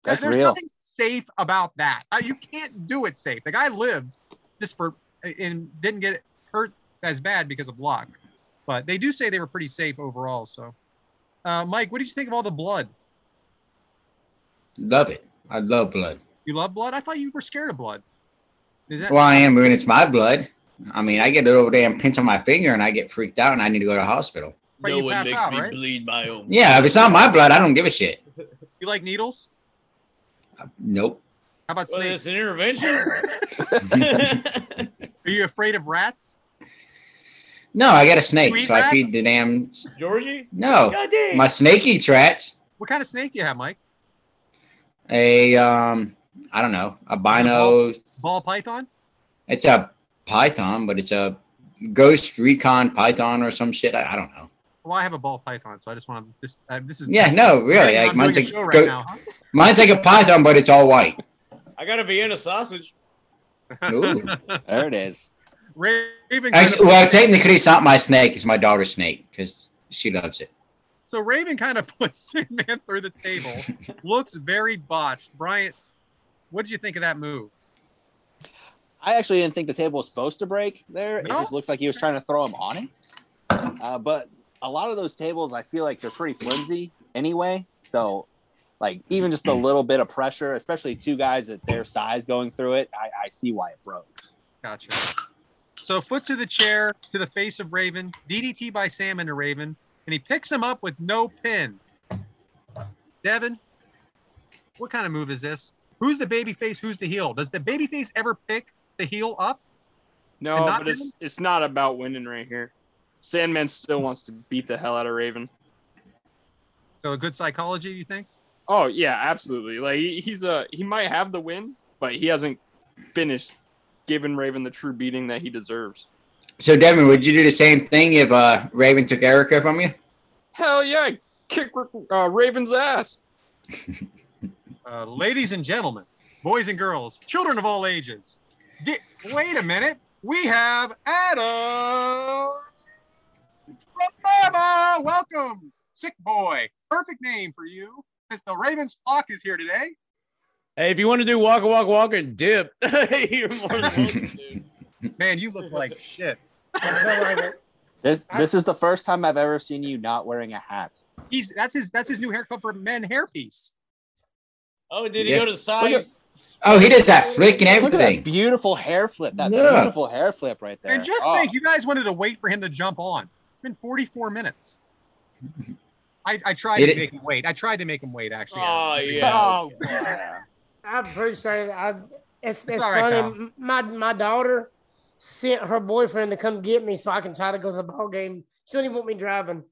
That's there's real. nothing safe about that. Uh, you can't do it safe. The guy lived just for and didn't get hurt as bad because of luck. But they do say they were pretty safe overall. So, uh, Mike, what did you think of all the blood? Love it. I love blood. You love blood? I thought you were scared of blood. Is that Well, I am when it's my blood. I mean, I get a little damn pinch on my finger and I get freaked out and I need to go to the hospital. But no you one pass makes out, me right? bleed my own. Yeah, if it's not my blood, I don't give a shit. you like needles? Nope. How about Well, snakes? it's an intervention. Are you afraid of rats? No, I got a snake, You eat so I feed the damn. Georgie? No, God dang. my snake eats rats. What kind of snake do you have, Mike? A um, I don't know, a bino. Ball python? It's a python, but it's a ghost recon python or some shit. I, I don't know. Well, I have a ball python, so I just want to. This, uh, this is Yeah, no, really. Like mine's like a right now, huh? mine's like a python, but it's all white. I got a Vienna sausage. Ooh. there it is. Raven. kind Actually, of- well, technically, it's not my snake. It's my daughter's snake because she loves it. so Raven kind of puts Sandman through the table. looks very botched. Bryant, what did you think of that move? I actually didn't think the table was supposed to break there. It just looks like he was trying to throw him on it. Uh, but a lot of those tables, I feel like they're pretty flimsy anyway. So, like, even just a mm. little bit of pressure, especially two guys at their size going through it, I, I see why it broke. Gotcha. So foot to the chair to the face of Raven, DDT by Sam into Raven, and he picks him up with no pin. Devyn, what kind of move is this? Who's the baby face? Who's the heel? Does the baby face ever pick the heel up? No, but it's it's not about winning right here. Sandman still wants to beat the hell out of Raven. So a good psychology, you think? Oh yeah, absolutely. Like he's a he might have the win, but he hasn't finished giving Raven the true beating that he deserves. So, Devyn, would you do the same thing if uh, Raven took Erica from you? Hell yeah, kick uh, Raven's ass. Uh, ladies and gentlemen, boys and girls, children of all ages. Di- wait a minute. We have Adam from Bama. Welcome, sick boy. Perfect name for you. Mr. Ravens flock is here today. Hey, if you want to do walk, walk, walk, and dip, you're more than welcome to. Man, you look like shit. This this is the first time I've ever seen you not wearing a hat. He's that's his that's his new haircut for men hairpiece. Oh, did he Yeah. go to the side? Oh, he did that flick and Look at that everything. beautiful hair flip. That Yeah. beautiful hair flip right there. And just Oh, think, you guys wanted to wait for him to jump on. It's been 44 minutes. I, I tried It- to make him wait. I tried to make him wait, actually. Oh, Adam. yeah. Oh, yeah. I appreciate it. I, it's it's all right, funny. pal. M- My my daughter sent her boyfriend to come get me so I can try to go to the ball game. She don't even want me driving.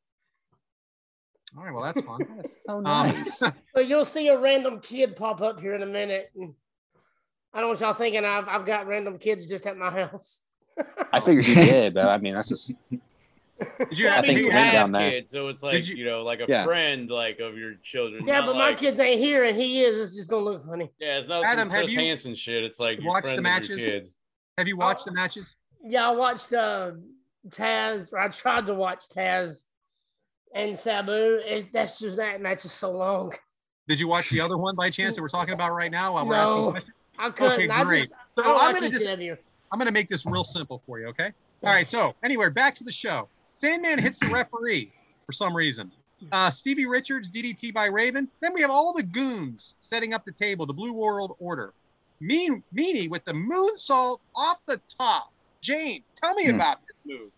All right, well, that's fun. That's so Um, nice. But you'll see a random kid pop up here in a minute. I don't want y'all thinking I've I've got random kids just at my house. I figured you did, but I mean that's just Did you I I have mean, think you it's have down there. kids, so it's like you- you, know, like a Yeah. friend, like of your children. yeah, not but like, my kids ain't here, and he is. It's just gonna look funny. Yeah, it's not Adam, some have Chris you Hansen shit. It's like watch the friend of your matches? kids. Have you watched the matches? Yeah, I watched uh, Taz. Or I tried to watch Taz and Sabu. It's, that's just that match is so long. Did you watch the other one by chance that we're talking about right now while we're No. asking questions? I couldn't. Okay, I great. Just, so I am like gonna just I'm gonna make this real simple for you, okay? All right. So anyway, back to the show. Sandman hits the referee for some reason. Uh, Stevie Richards DDT by Raven. Then we have all the goons setting up the table, the Blue World Order. Mean Meanie with the moonsault off the top, James, tell me Hmm. about this move.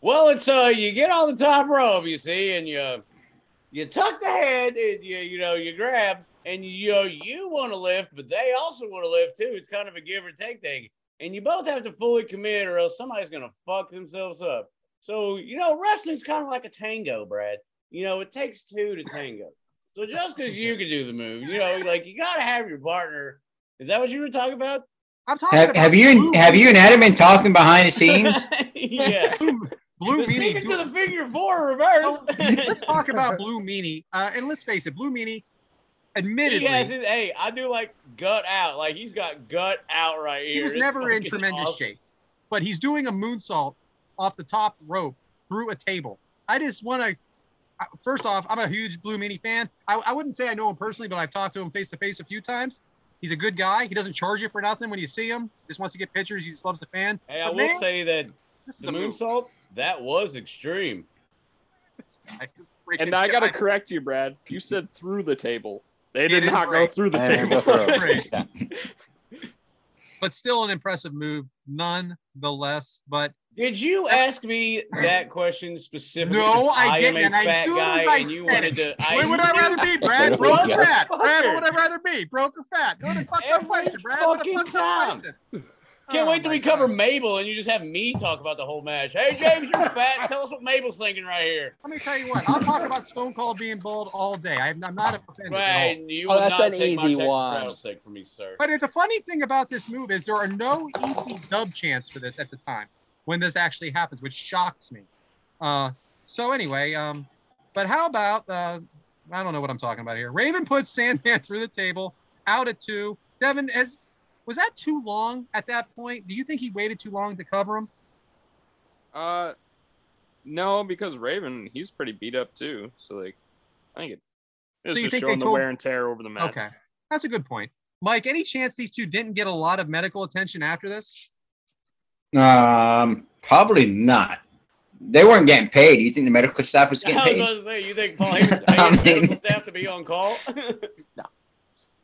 Well, it's uh, you get on the top rope, you see, and you you tuck the head, and you you know you grab, and you know you want to lift, but they also want to lift too. It's kind of a give or take thing, and you both have to fully commit, or else somebody's gonna fuck themselves up. So you know, wrestling's kind of like a tango, Brad. You know, it takes two to tango. So just because you can do the move, you know, like you gotta have your partner. Is that what you were talking about? I'm talking Have, about have you and have you and Adam been talking behind the scenes? yeah. Blue Stick Meanie. it to the figure four reverse. So, let's talk about Blue Meanie. Uh, and let's face it, Blue Meanie, admittedly, He has his, hey, I do like gut out. Like he's got gut out right here. he was It's never in tremendous awesome. shape, but he's doing a moonsault off the top rope through a table. I just want to. First off, I'm a huge Blue Meanie fan. I, I wouldn't say I know him personally, but I've talked to him face to face a few times. He's a good guy. He doesn't charge you for nothing when you see him. Just wants to get pictures. He just loves the fan. Hey, I will man, say that the a move. moonsault that was extreme. I just freaking- And I gotta correct you, Brad. You said through the table. They did is not go through the I table. through. Yeah. but still an impressive move, nonetheless. But Did you ask me that question specifically? No, I am didn't, a and as fat soon guy, as I and you said wanted it, to. what would I rather be, Brad? Broke or fat? Brad, what would I rather be? Broke or fat? Go to fuck Every question, Brad. What a fucking fucked up time. question. Can't Oh wait till my we cover God. Mabel and you just have me talk about the whole match. Hey James, you're fat. Tell us what Mabel's thinking right here. Let me tell you what. I'll talk about Stone Cold being bald all day. I'm, I'm not offended at all. Right, you Oh, will that's not an take my easy Texas one. rattlesnake from me, sir. But the funny thing about this move is there are no EC dub chants for this at the time when this actually happens, which shocks me. Uh, so anyway, um, but how about uh, I don't know what I'm talking about here. Raven puts Sandman through the table, out at two. Devyn, as was that too long at that point? Do you think he waited too long to cover him? Uh, no, because Raven, he was pretty beat up too. So like, I think it, it was So just think showing the told- wear and tear over the match. Okay, that's a good point. Mike, any chance these two didn't get a lot of medical attention after this? Um, probably not. They weren't getting paid. You think the medical staff was getting I was paid? about to say, you think Paul Heyman's I paying mean- medical staff to be on call?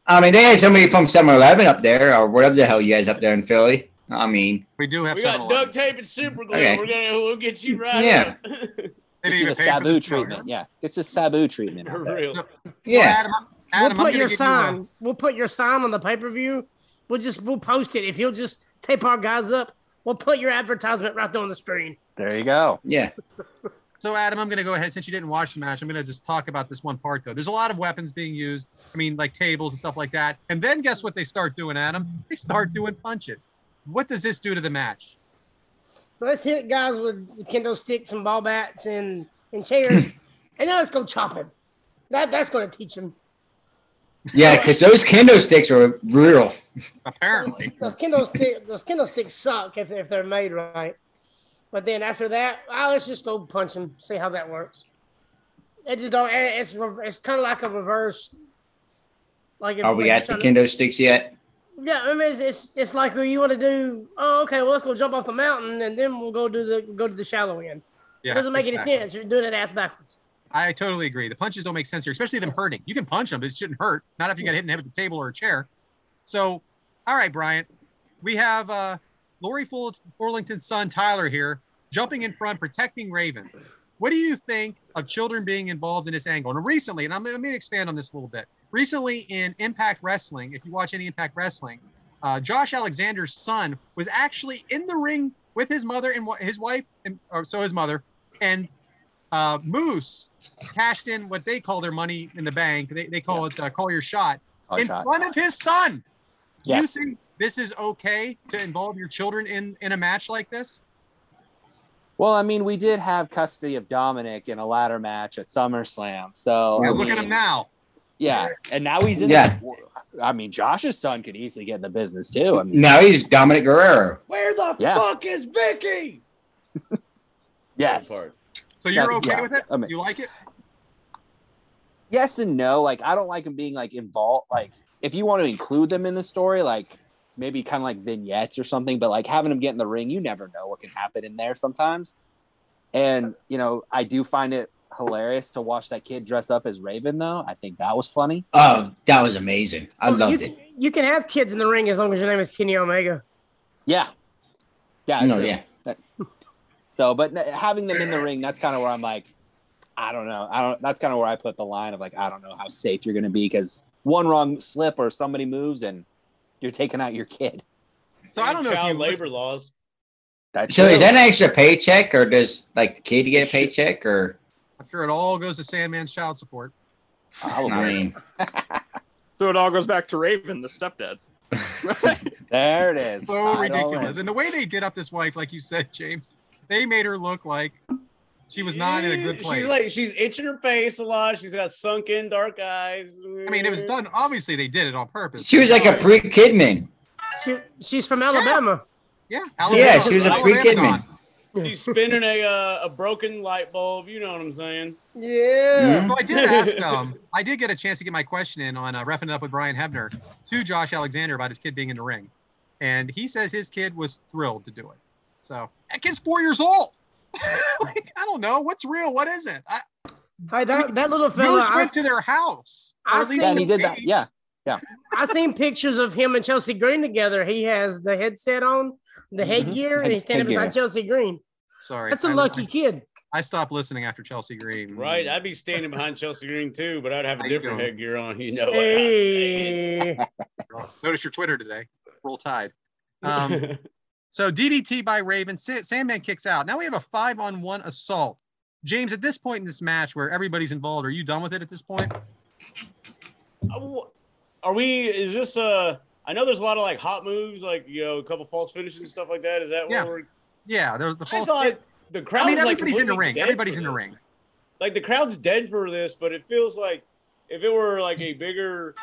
I mean, they had somebody from Summer Eleven up there, or whatever the hell you guys up there in Philly. I mean, We do have we got 7-Eleven. duct tape and super glue. Okay. We're gonna we'll get you right. Yeah. up. They Get you the Sabu treatment. yeah? it's a Sabu treatment. For real. So, yeah. Adam, Adam, we'll put your sign. You We'll put your sign on the pay per view. We'll just we'll post it. If you'll just tape our guys up, we'll put your advertisement right there on the screen. There you go. Yeah. a, so, Adam, I'm going to go ahead. Since you didn't watch the match, I'm going to just talk about this one part, though. There's a lot of weapons being used. I mean, like tables and stuff like that. And then guess what they start doing, Adam? They start doing punches. What does this do to the match? So let's hit guys with kendo sticks and ball bats and, and chairs, and then let's go chopping. That that's going to teach them. Yeah, because those kendo sticks are real. Apparently. Those kendo stick those kendo sticks suck if, if they're made right. But then after that, ah, let's just go punch him, See how that works. It just don't. It's it's kind of like a reverse. Like Are we at the you're to- kendo sticks yet? Yeah, I mean it's, it's it's like when you want to do. Oh, okay. Well, let's go jump off the mountain, and then we'll go do the go to the shallow end. Yeah, it doesn't make any sense. You're doing it ass backwards. I totally agree. The punches don't make sense here, especially them hurting. You can punch them, but it shouldn't hurt. Not if you got hit in the head with a table or a chair. So, all right, Bryant, we have uh, Lori Full- Fullington's son Tyler here, jumping in front, protecting Raven. What do you think of children being involved in this angle? And recently, and I'm going to expand on this a little bit. Recently in Impact Wrestling, if you watch any Impact Wrestling, uh, Josh Alexander's son was actually in the ring with his mother and his wife, and or so his mother, and uh, Moose cashed in what they call their money in the bank. They, they call it uh, call your shot Oh, in shot. front of his son. Do Yes. you think this is okay to involve your children in in a match like this? Well, I mean, we did have custody of Dominic in a ladder match at SummerSlam. So Yeah, I look at him now. Yeah, and now he's in. Yeah. I mean, Josh's son could easily get in the business too. I mean, Now he's Dominic Guerrero. Where the Yeah. fuck is Vicky? yes, So you're That's- okay yeah, with it? I mean- you like it? yes and no. Like, I don't like him being like involved. Like, if you want to include them in the story, like maybe kind of like vignettes or something. But like having him get in the ring, you never know what can happen in there sometimes. And you know, I do find it hilarious to watch that kid dress up as Raven. Though I think that was funny. Oh, that was amazing. I oh, Well, loved you, it. You can have kids in the ring as long as your name is Kenny Omega. Yeah, Yeah, no, true. yeah. So, but uh, having them in the ring, that's kind of where I'm like, I don't know. I don't. That's kind of where I put the line of like, I don't know how safe you're going to be because one wrong slip or somebody moves and you're taking out your kid. So I don't know if Child you labor listen- laws. That's So is that an extra paycheck, or does like the kid get a paycheck, or I'm sure it all goes to Sandman's child support. Probably. I mean, So it all goes back to Raven, the stepdad. there it is. So Tied all ridiculous. And the way they did up this wife, like you said, James, they made her look like she was not in a good place. She's like she's itching her face a lot. She's got sunken dark eyes. I mean, it was done. Obviously, they did it on purpose. she was like a pre Kidman. She, she's from Alabama. Yeah, Yeah, she was a pre-Kidman. gone. She's spinning a uh, a broken light bulb. You know what I'm saying? Yeah. Mhm. So I did ask um, I did get a chance to get my question in on uh, roughing it up with Brian Hebner to Josh Alexander about his kid being in the ring, and he says his kid was thrilled to do it. So that kid's four years old. like, I don't know what's real, what isn't. I, Hey, that, that little fella, Moose I, went to their house. I Or at least Yeah, and he did that. Yeah, Yeah. I seen pictures of him and Chelsea Green together. He has the headset on, the Mhm. headgear, and he's standing headgear. beside Chelsea Green. Sorry, That's a I- lucky kid. I, I stopped listening after Chelsea Green. Right. I'd be standing behind Chelsea Green too, but I'd have How a you different headgear on. You know what? I'm saying. Hey. Notice your Twitter today. Roll Tide. Um, so DDT by Raven. Sandman kicks out. Now we have a five on one assault. James, at this point in this match where everybody's involved, are you done with it at this point? Uh, Are we? Is this uh? I know there's a lot of like hot moves, like you know, a couple false finishes and stuff like that. Is that Yeah. what we're? Yeah, there's the I false. thought the crowd. I mean, was, like, everybody's in the ring. Everybody's in the ring. Like the crowd's dead for this, but it feels like if it were like a bigger,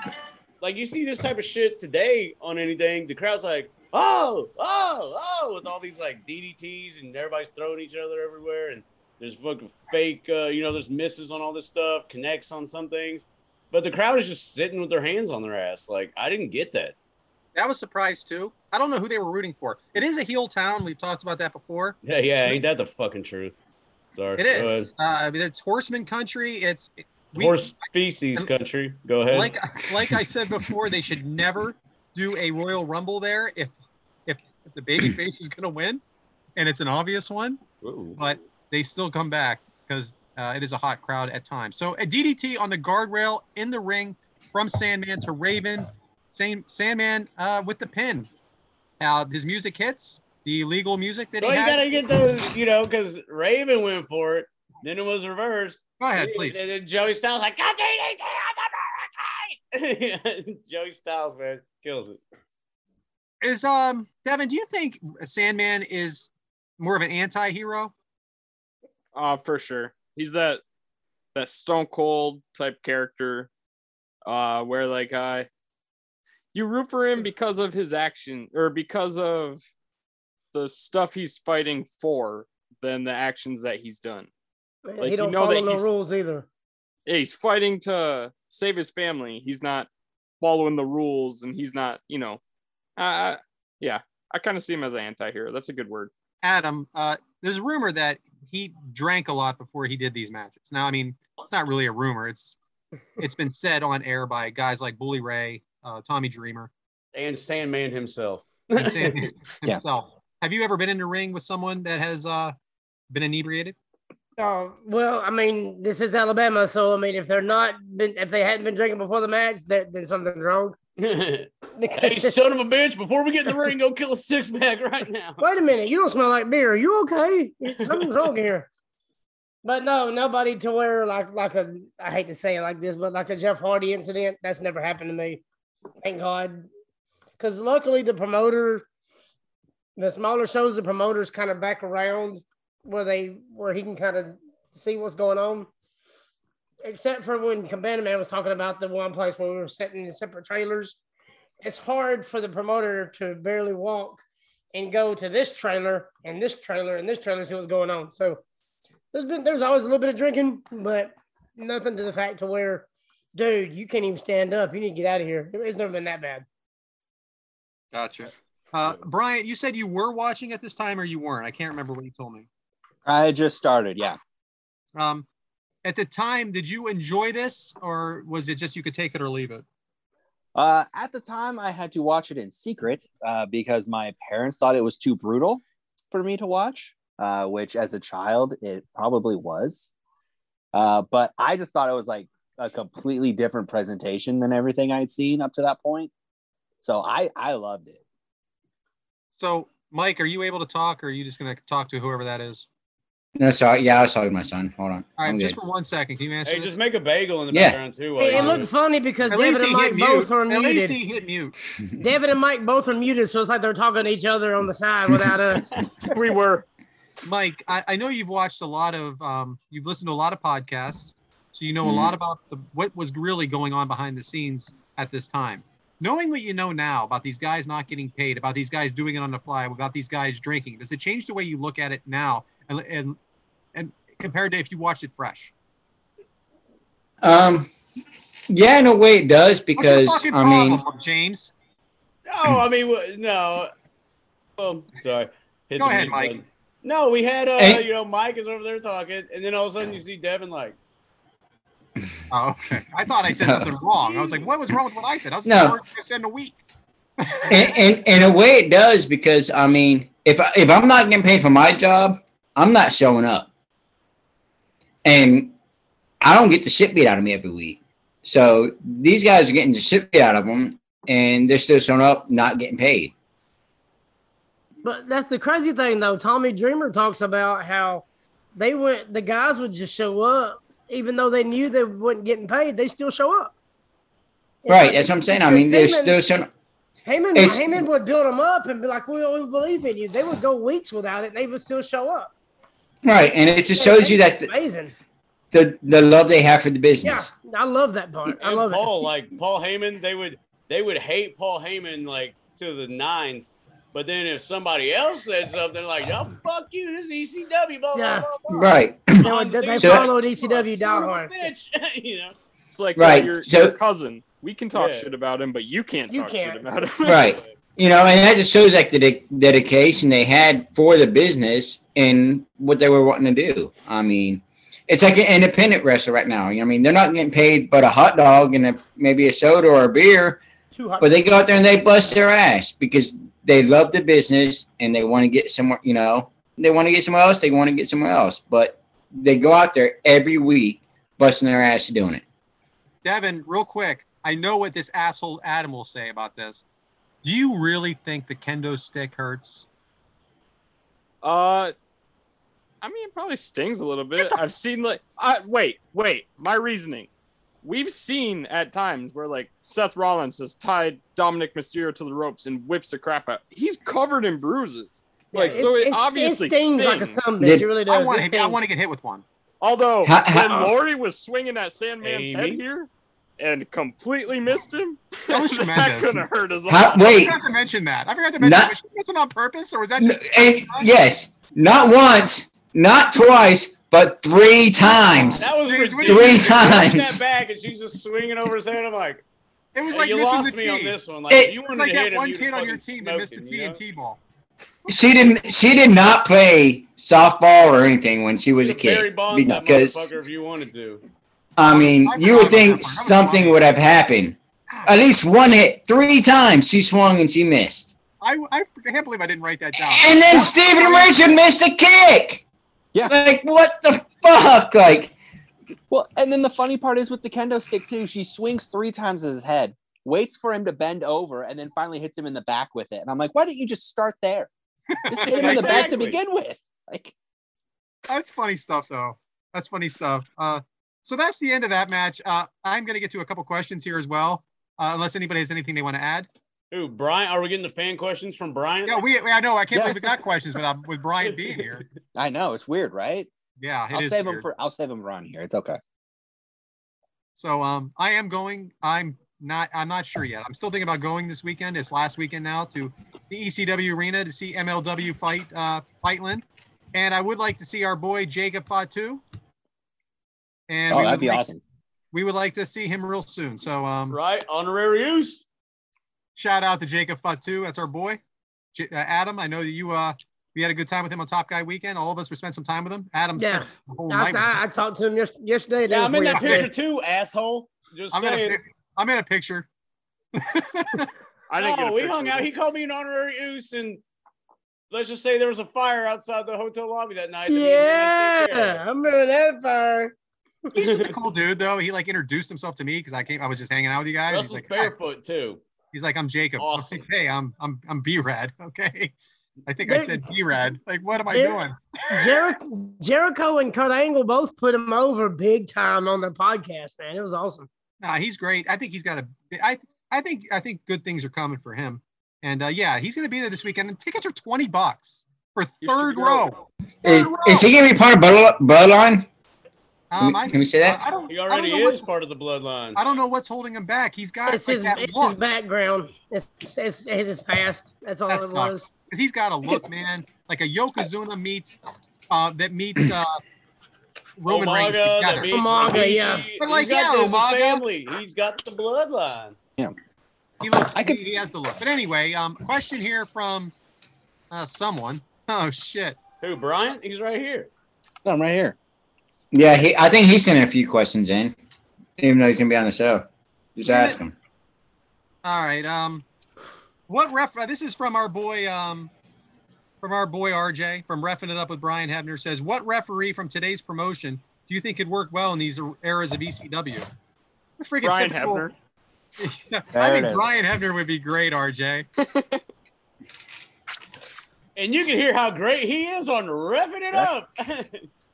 like you see this type of shit today on anything, the crowd's like, oh, oh, oh, with all these like DDTs and everybody's throwing each other everywhere, and there's fucking fake, uh, you know, there's misses on all this stuff, connects on some things, but the crowd is just sitting with their hands on their ass. Like I didn't get that. That was surprised too. I don't know who they were rooting for. It is a heel town. We've talked about that before. Yeah, yeah, ain't that the fucking truth? Sorry. It is. Uh, I mean, it's horseman country. It's we, Horse species country. Go ahead. like like I said before, they should never do a Royal Rumble there if if, if the baby face is gonna win, and it's an obvious one. Ooh. But they still come back because uh, it is a hot crowd at times. So a DDT on the guardrail in the ring from Sandman to Raven. Same Sandman uh, with the pin. Uh, his music hits the legal music that Well, he you had. gotta get those, you know, because Raven went for it, then it was reversed. Go ahead, please. And then Joey Styles like, God damn it, Joey Styles, man, kills it. Is um Devyn? Do you think Sandman is more of an anti-hero? Uh, for sure. He's that that stone cold type character. Uh, where like uh you root for him because of his action or because of the stuff he's fighting for than the actions that he's done. Like, he don't know follow that no he's- rules either. Yeah, he's fighting to save his family. He's not following the rules and he's not, you know. Uh yeah, I kind of see him as an anti-hero. That's a good word. Adam, uh, there's a rumor that he drank a lot before he did these matches. Now, I mean, it's not really a rumor. It's it's been said on air by guys like Bully Ray, uh, Tommy Dreamer, And Sandman himself. and Sandman Yeah. himself. Have you ever been in the ring with someone that has uh, been inebriated? Oh well, I mean, this is Alabama, so I mean, if they're not been, if they hadn't been drinking before the match, then, then something's wrong. Hey, son of a bitch, before we get in the ring, go kill a six pack right now. wait a minute, you don't smell like beer. Are you okay? Something's wrong here. But no, nobody to where like like a I hate to say it like this, but like a Jeff Hardy incident, that's never happened to me. Thank God. Because luckily the promoter, the smaller shows, the promoters kind of back around where they where he can kind of see what's going on. Except for when Cabana Man was talking about the one place where we were sitting in separate trailers. It's hard for the promoter to barely walk and go to this trailer and this trailer and this trailer to see what's going on. So there's been there's always a little bit of drinking, but nothing to the fact to where, dude, you can't even stand up. You need to get out of here. It's never been that bad. Gotcha. Uh, Bryant, you said you were watching at this time or you weren't. I can't remember what you told me. I just started. Yeah. Um, at the time, did you enjoy this or was it just you could take it or leave it? Uh, at the time, I had to watch it in secret uh, because my parents thought it was too brutal. for me to watch, uh, which as a child it probably was. Uh, but I just thought it was like a completely different presentation than everything I'd seen up to that point. So I I loved it. So, Mike, are you able to talk, or are you just going to talk to whoever that is? No, sorry. Yeah, I was talking to my son. Hold on. All right, I'm just good. for one second, can you answer Hey, this? just make a bagel in the Yeah. background too. Hey, it do looked funny because At least David and he hit Mike mute. both are At least he hit mute. David and Mike both are muted, so it's like they're talking to each other on the side without us. We were. Mike, I, I know you've watched a lot of, um, you've listened to a lot of podcasts, so you know Mhm. a lot about the, what was really going on behind the scenes at this time. Knowing what you know now about these guys not getting paid, about these guys doing it on the fly, about these guys drinking, does it change the way you look at it now, and and, and compared to if you watched it fresh? Um, yeah, in a way it does What's your because fucking I mean, problem, James. No, I mean no. Oh, sorry. Hit Go ahead, Mike. button. No, we had uh, Hey. you know, Mike is over there talking, and then all of a sudden you see Devyn like, Oh, okay. I thought I said something wrong. I was like, what was wrong with what I said? I was No. no. I said in a week. in, in, in a way it does because I mean, if I, if I'm not getting paid for my job, I'm not showing up, and I don't get the shit beat out of me every week. So these guys are getting the shit beat out of them, and they're still showing up, not getting paid. But that's the crazy thing, though. Tommy Dreamer talks about how they went, the guys would just show up, even though they knew they wasn't getting paid, they still show up. It's Right, like- that's what I'm saying. I mean, they're Heyman- still showing. Heyman, it's- Heyman would build them up and be like, we, we believe in you. They would go weeks without it, and they would still show up. Right, and it just shows you that the, amazing. the the love they have for the business. Yeah. I love that part. I and love Paul, it. like Paul Heyman, they would they would hate Paul Heyman like to the nines. But then if somebody else said something like, "Yo, fuck you, this is ECW," blah blah Yeah. blah blah. Right, They, would, they So- followed ECW of down hard. bitch, you know. It's like Right, uh, your, so- your cousin. We can talk Yeah. shit about him, but you can't You talk can't. shit about him. right. You know, and that just shows like the de- dedication they had for the business and what they were wanting to do. I mean, it's like an independent wrestler right now. You know, I mean, they're not getting paid but a hot dog and a, maybe a soda or a beer, but they go out there and they bust their ass because they love the business and they want to get somewhere. You know, they want to get somewhere else. They want to get somewhere else, but they go out there every week busting their ass doing it. Devyn, real quick, I know what this asshole Adam will say about this. Do you really think the kendo stick hurts? Uh, I mean, it probably stings a little bit. I've seen like, I wait, wait. My reasoning. We've seen at times where like Seth Rollins has tied Dominik Mysterio to the ropes and whips the crap out. He's covered in bruises. Like so, it, obviously it stings, stings. like a son Did- bitch. It really I does. want It to. I want to get hit with one. Although Ha- ha- when Lori was swinging that Sandman's head here and completely missed him, That was that couldn't have hurt us. How, all. I wait, forgot to mention that. I forgot to mention. Not- was she missing on purpose, or was that N- just? Eh, and yes, not once, not twice, but three times. That was Three ridiculous. Three times. That back and she's just swinging over his head. I'm like, It was like you missing lost the me on this one. Like, It- you It's wanted like to hit that him, one you'd kid on your fucking team that missed the smoke him, you know? TNT ball. She didn't. She did not play softball or anything when she was a You could Barry kid. Bonds Because if you wanted to. I mean, I you would forgot about that think part. That was something would have happened. At least one hit, three times she swung and she missed. I, I, I can't believe I didn't write that down. And then Stephen Richard missed a kick. Yeah. Like what the fuck? Like Well, and then the funny part is with the kendo stick too. She swings three times at his head, waits for him to bend over, and then finally hits him in the back with it. And I'm like, why didn't you just start there? Just hit him in the back to begin with. Like, That's funny stuff, though. That's funny stuff. Uh, so that's the end of that match. Uh, I'm going to get to a couple questions here as well, uh, unless anybody has anything they want to add. Ooh, Brian, are we getting the fan questions from Brian? Yeah, we. I know. I can't believe we got questions without with Brian being here. I know it's weird, right? Yeah, it I'll is save him weird. for. I'll save him for here. It's okay. So um, I am going. I'm not. I'm not sure yet. I'm still thinking about going this weekend. It's last weekend now to the ECW arena to see MLW fight uh, Fightland, and I would like to see our boy Jacob Fatu. And oh, we that'd would be like, awesome. We would like to see him real soon. So um, Right, honorary use. Shout out to Jacob Fatu. That's our boy. J- uh, Adam, I know that you uh we had a good time with him on Top Guy Weekend. All of us we spent some time with him. Adam Yeah. spent the whole I, night. I, I talked to him yes, yesterday. Yeah, I'm in that yesterday. picture too, asshole. Just I'm in, a, saying. pic- I'm in a picture. I didn't get a we picture hung out. him. He called me an honorary use, and let's just say there was a fire outside the hotel lobby that night. that me and Brandon took care Yeah, of. I remember that fire. He's just a cool dude, though. He like introduced himself to me because I came. I was just hanging out with you guys. He's Russell's like, "Hi." barefoot too. He's like, I'm Jacob. I'm Awesome. like, hey, I'm I'm I'm B Rad. Okay. I think I said B Rad. Like, what am I There- doing? Jericho, Jericho and Kurt Angle both put him over big time on their podcast, man. It was awesome. Nah, he's great. I think he's got a. I I think I think good things are coming for him. And uh, yeah, he's gonna be there this weekend. And tickets are twenty bucks for third go. row. Is, row. is he gonna be part of Blood- Bloodline? Um, Can we- can we say that? I don't. He I don't already know is what's- part of the bloodline. I don't know what's holding him back. He's got It's like his, that it's his background. It's, it's, it's his past. That's all That it sucks. was. Because he's got a look, man, like a Yokozuna meets uh that meets uh Roman Reigns Umaga, that together. means Umaga, Rikishi. yeah. But like, He's got yeah, the, the family. He's got the bloodline. Yeah. He looks. I could- he, he has the look. But anyway, um, question here from uh someone. Oh shit. Who, Bryant? He's right here. No, I'm right here. Yeah, he. I think he sent a few questions in, even though he's gonna be on the show. Just ask him. All right. Um, what ref? Uh, this is from our boy. Um, from our boy RJ from refing it up with Brian Hebner says, "What referee from today's promotion do you think could work well in these eras of ECW?" The freaking Brian typical- Hebner. I There think. Brian Hebner would be great, RJ. And you can hear how great he is on revving it Yeah. up.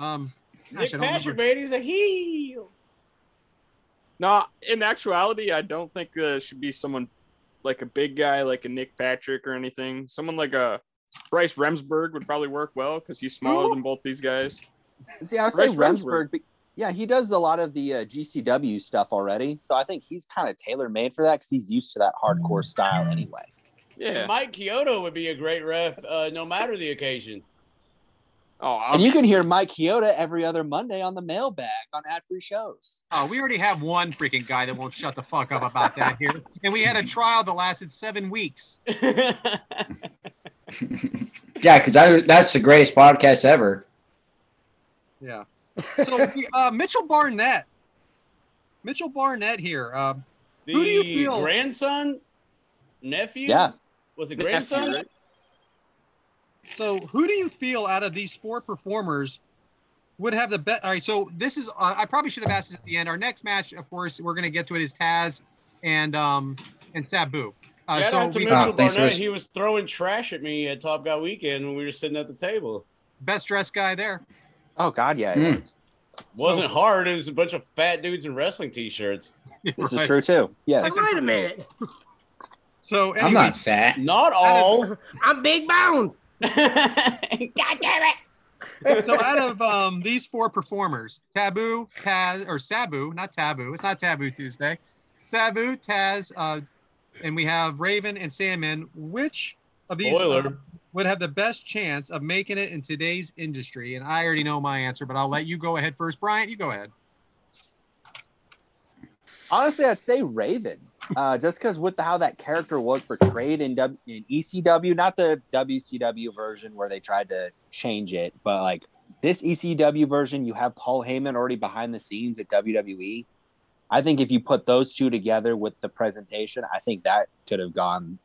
Um, Nick gosh, I don't Patrick, remember. man, he's a heel. No, in actuality, I don't think uh, it should be someone like a big guy like a Nick Patrick or anything. Someone like a Bryce Remsburg would probably work well because he's smaller Who? than both these guys. See, I would say Remsburg. Remsburg. but yeah, he does a lot of the uh, GCW stuff already. So I think he's kind of tailor made for that because he's used to that hardcore style anyway. Yeah. Mike Chioda would be a great ref, uh, no matter the occasion. Oh, And you can hear Mike Chioda every other Monday on the mailbag on ad free shows. Oh, we already have one freaking guy that won't shut the fuck up about that here, and we had a trial that lasted seven weeks. Yeah, because that's the greatest podcast ever. Yeah. So uh, Mitchell Barnett, Mitchell Barnett here. Um, the Who do you feel- grandson, nephew? Yeah. Was it Nephew, grandson? right? So who do you feel out of these four performers would have the best? All right. So this is. Uh, I probably should have asked this at the end. Our next match, of course, we're going to get to it is Taz and um and Sabu. Uh, Shout so out to we, Mitchell thanks for Barnett. this. He was throwing trash at me at Top Guy Weekend when we were sitting at the table. best dressed guy there. Oh, God, yeah. It is. Wasn't hard. It was a bunch of fat dudes in wrestling t-shirts. This Right. is true, too. Yes. Wait a minute. So anyway, I'm not fat. Not all. I'm big boned. God damn it. so out of um, these four performers, Taboo, Taz, or Sabu, not Taboo, it's not Taboo Tuesday. Sabu, Taz, uh, and we have Raven and Sandman. Which of these uh, would have the best chance of making it in today's industry? And I already know my answer, but I'll let you go ahead first. Bryant, you go ahead. Honestly, I'd say Raven, uh, just because with how that character was portrayed in, w- in ECW, not the WCW version where they tried to change it, but like this ECW version, you have Paul Heyman already behind the scenes at WWE. I think if you put those two together with the presentation, I think that could have gone,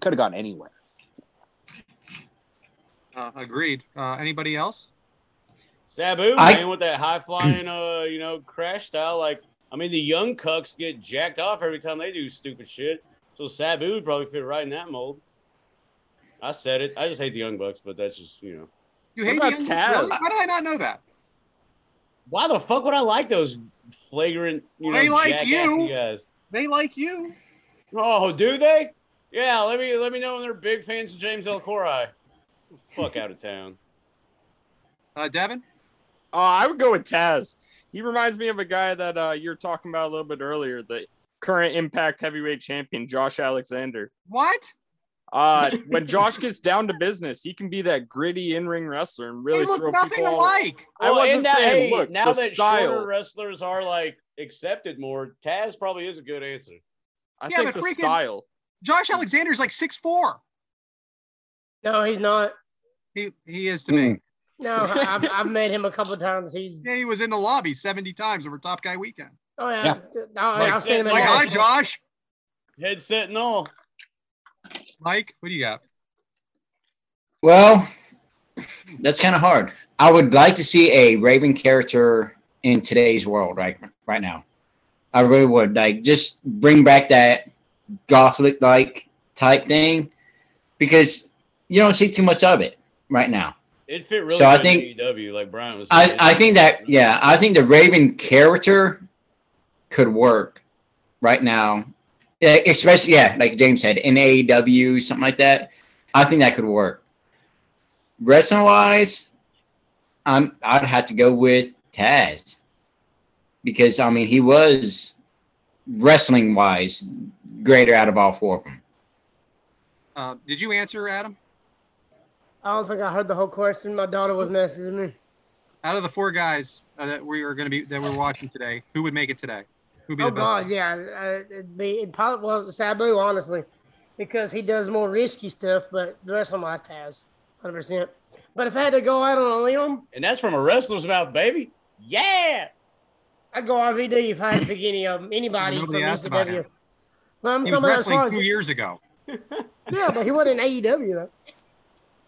could have gone anywhere. Uh, agreed. Uh, anybody else? Sabu, I- man, with that high flying, uh, you know, crash style. Like, I mean, the young cucks get jacked off every time they do stupid shit. So Sabu would probably fit right in that mold. I said it. I just hate the young bucks, but that's just you know. You What hate about the Taz? Really? How did I not know that? Why the fuck would I like those flagrant, you know, They like you. guys? They like you. Oh, do they? Yeah, let me let me know when they're big fans of James El Corai. Fuck out of town. Uh, Devyn? Oh, I would go with Taz. He reminds me of a guy that uh, you were talking about a little bit earlier, the current Impact Heavyweight Champion, Josh Alexander. What? Uh, when Josh gets down to business, he can be that gritty in-ring wrestler and really throw nothing people. all- alike. I Well, wasn't and now, saying, hey, look, now the that style. shorter wrestlers are like accepted more, Taz probably is a good answer. I Yeah, think the freaking- style. Josh Alexander's like six four. No, he's not. He he is to me. No, I've, I've met him a couple times. He's Yeah, he was in the lobby 70 times over Top Guy Weekend. oh yeah, Yeah. No, oh, Like I've seen him Like, Like, hi, Josh. Headset and all. Mike, what do you got? Well, that's kind of hard. I would like to see a Raven character in today's world right right now. I really would like just bring back that gothic like type thing because you don't see too much of it right now. It fit really So I think- AEW, like Bryant was I. I think that yeah, I think the Raven character could work right now, especially yeah, like James said in AEW something like that. I think that could work. Wrestling wise, I'm I'd have to go with Taz because I mean he was wrestling wise greater out of all four of them. Uh, did you answer, Adam? I don't think I heard the whole question. My daughter was messaging me. Out of the four guys uh, that we are going to be that we're watching today, who would make it today? Who'd be Oh the best? God, yeah, uh, it'd be it probably well Sabu honestly, because he does more risky stuff, but the rest of my Taz, hundred percent. But if I had to go out on a limb, and that's from a wrestler's mouth, baby. Yeah. I'd go RVD if I had to pick any of them, anybody from Nobody asked about ECW. him. But I'm He was talking wrestling two years ago. yeah, but he wasn't in AEW though.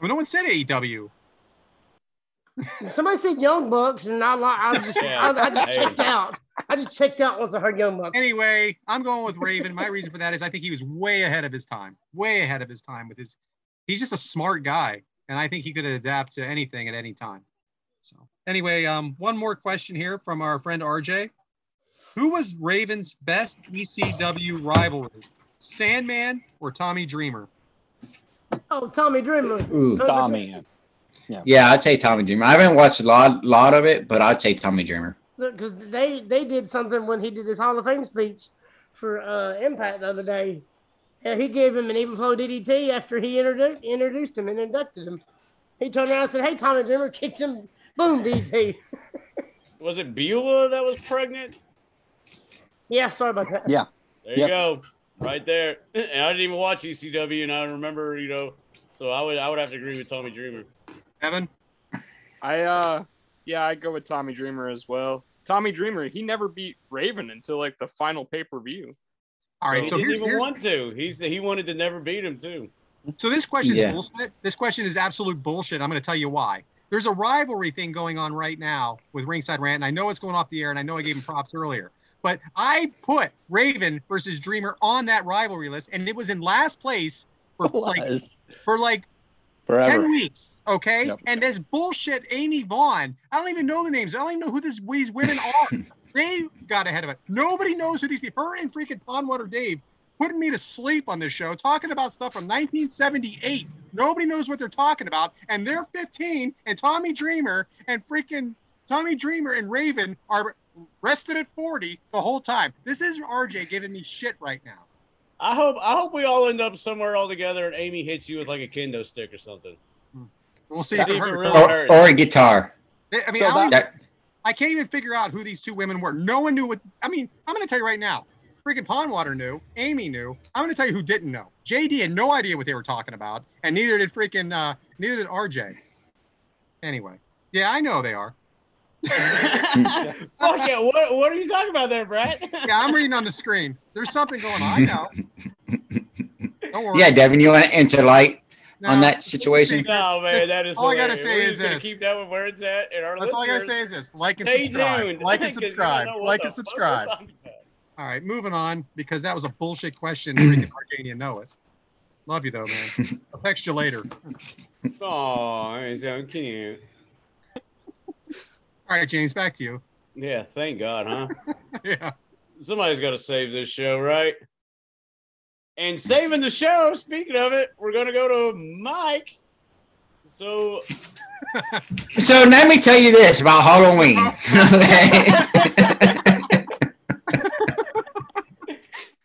Well, no one said AEW. Somebody said Young Bucks, and I like I just Yeah. I, I just Hey. checked out. I just checked out once I heard Young Bucks. Anyway, I'm going with Raven. My reason for that is I think he was way ahead of his time. Way ahead of his time with his. He's just a smart guy, and I think he could adapt to anything at any time. So anyway, um, one more question here from our friend RJ. Who was Raven's best ECW rivalry? Sandman or Tommy Dreamer? Oh, Tommy Dreamer. Ooh. 100%. Tommy. Yeah, I'd say Tommy Dreamer. I haven't watched a lot lot of it, but I'd say Tommy Dreamer. because they they did something when he did his Hall of Fame speech for uh, Impact the other day. And he gave him an even flow DDT after he introduced introduced him and inducted him. He turned around and said, "Hey, Tommy Dreamer," kicked him, boom, DDT. Was it Beulah that was pregnant? Yeah, sorry about that. Yeah. There you go. Right there. And I didn't even watch ECW, and I remember, you know, so I would I would have to agree with Tommy Dreamer. Evan? I uh yeah, I go with Tommy Dreamer as well. Tommy Dreamer, he never beat Raven until like the final pay-per-view. All right, he so didn't even here's want to. He's he wanted to never beat him too. So this question is Yeah. bullshit. This question is absolute bullshit. I'm going to tell you why. There's a rivalry thing going on right now with Ringside Rant, and I know it's going off the air, and I know I gave him props earlier. But I put Raven versus Dreamer on that rivalry list, and it was in last place for like for like Forever. 10 weeks. Okay. Yep. And this bullshit Amy Vaughn. I don't even know the names. I don't even know who this, these women are. they got ahead of it. Nobody knows who these people Her and freaking Pondwater Dave putting me to sleep on this show, talking about stuff from 1978. Nobody knows what they're talking about. And they're 15, and Tommy Dreamer and freaking Tommy Dreamer and Raven are rested at 40 the whole time. This is RJ giving me shit right now. I hope I hope we all end up somewhere all together, and Amy hits you with like a kendo stick or something. We'll see See if it it really Or, hurts. or a guitar. I mean, So I that- That I can't even figure out who these two women were. No one knew what. I mean, I'm going to tell you right now. Freaking Pondwater knew. Amy knew. I'm going to tell you who didn't know. JD had no idea what they were talking about, and neither did freaking uh, neither did RJ. Anyway, yeah, I know they are. Fuck yeah! What what are you talking about there, Brad? Yeah, I'm reading on the screen. There's something going on. I know. Don't worry. yeah, Devyn, you want to enter light No, on that situation? No, man, that is All I gotta say We're is just this. keep that one where it's at, and our That's all I gotta say is this: like and stay subscribe. tuned. Like and 'cause subscribe. Like and subscribe. All right, moving on because that was a bullshit question. Freaking Arcania know it. Love you though, man. I'll text you later. Oh, it's so cute. All right, James, back to you. Yeah, thank God, huh? Yeah. Somebody's got to save this show, right? And saving the show, speaking of it, we're going to go to Mike. So, So let me tell you this about Halloween.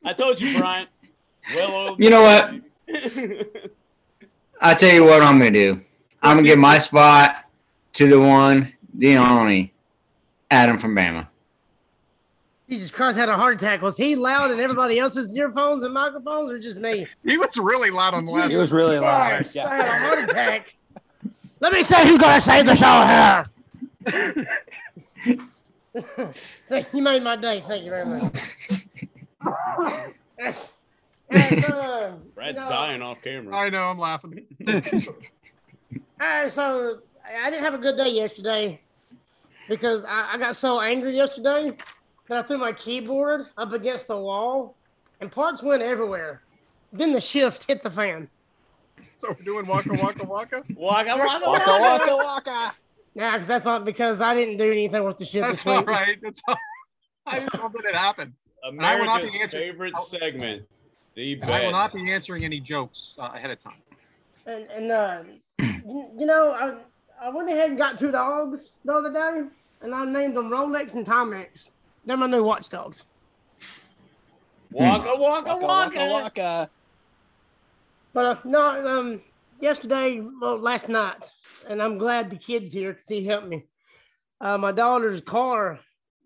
I told you, Bryant. Well, you know what? I'll tell you what I'm gonna do. I'm gonna give my spot to the one, the only, Adam from Bama. Jesus Christ, had a heart attack. Was he loud and everybody else's earphones and microphones, or just me? He was really loud on the last It was really loud. Christ, I had a heart attack. Let me say who's gonna save the show here. Thank- you made my day. Thank you very much. Yes, uh, Brad's you know, dying off camera. I know, I'm laughing. All right, so I didn't have a good day yesterday because I, I got so angry yesterday that I threw my keyboard up against the wall and parts went everywhere. Then the shift hit the fan. So we're doing waka waka waka. Waka waka Waka waka waka. Yeah, because that's not because I didn't do anything with the shift That's this all week. right. That's all. I just hope that it happened. I will not be answering- favorite I'll- segment. The best. I will not be answering any jokes uh, ahead of time. And, and uh, you you know, I, I went ahead and got two dogs the other day, and I named them Rolex and Timex. They're my new watchdogs. Waka waka Waka waka. waka waka. But uh, no, um, yesterday, well, last night, and I'm glad the kid's here because he helped me. Uh, my daughter's car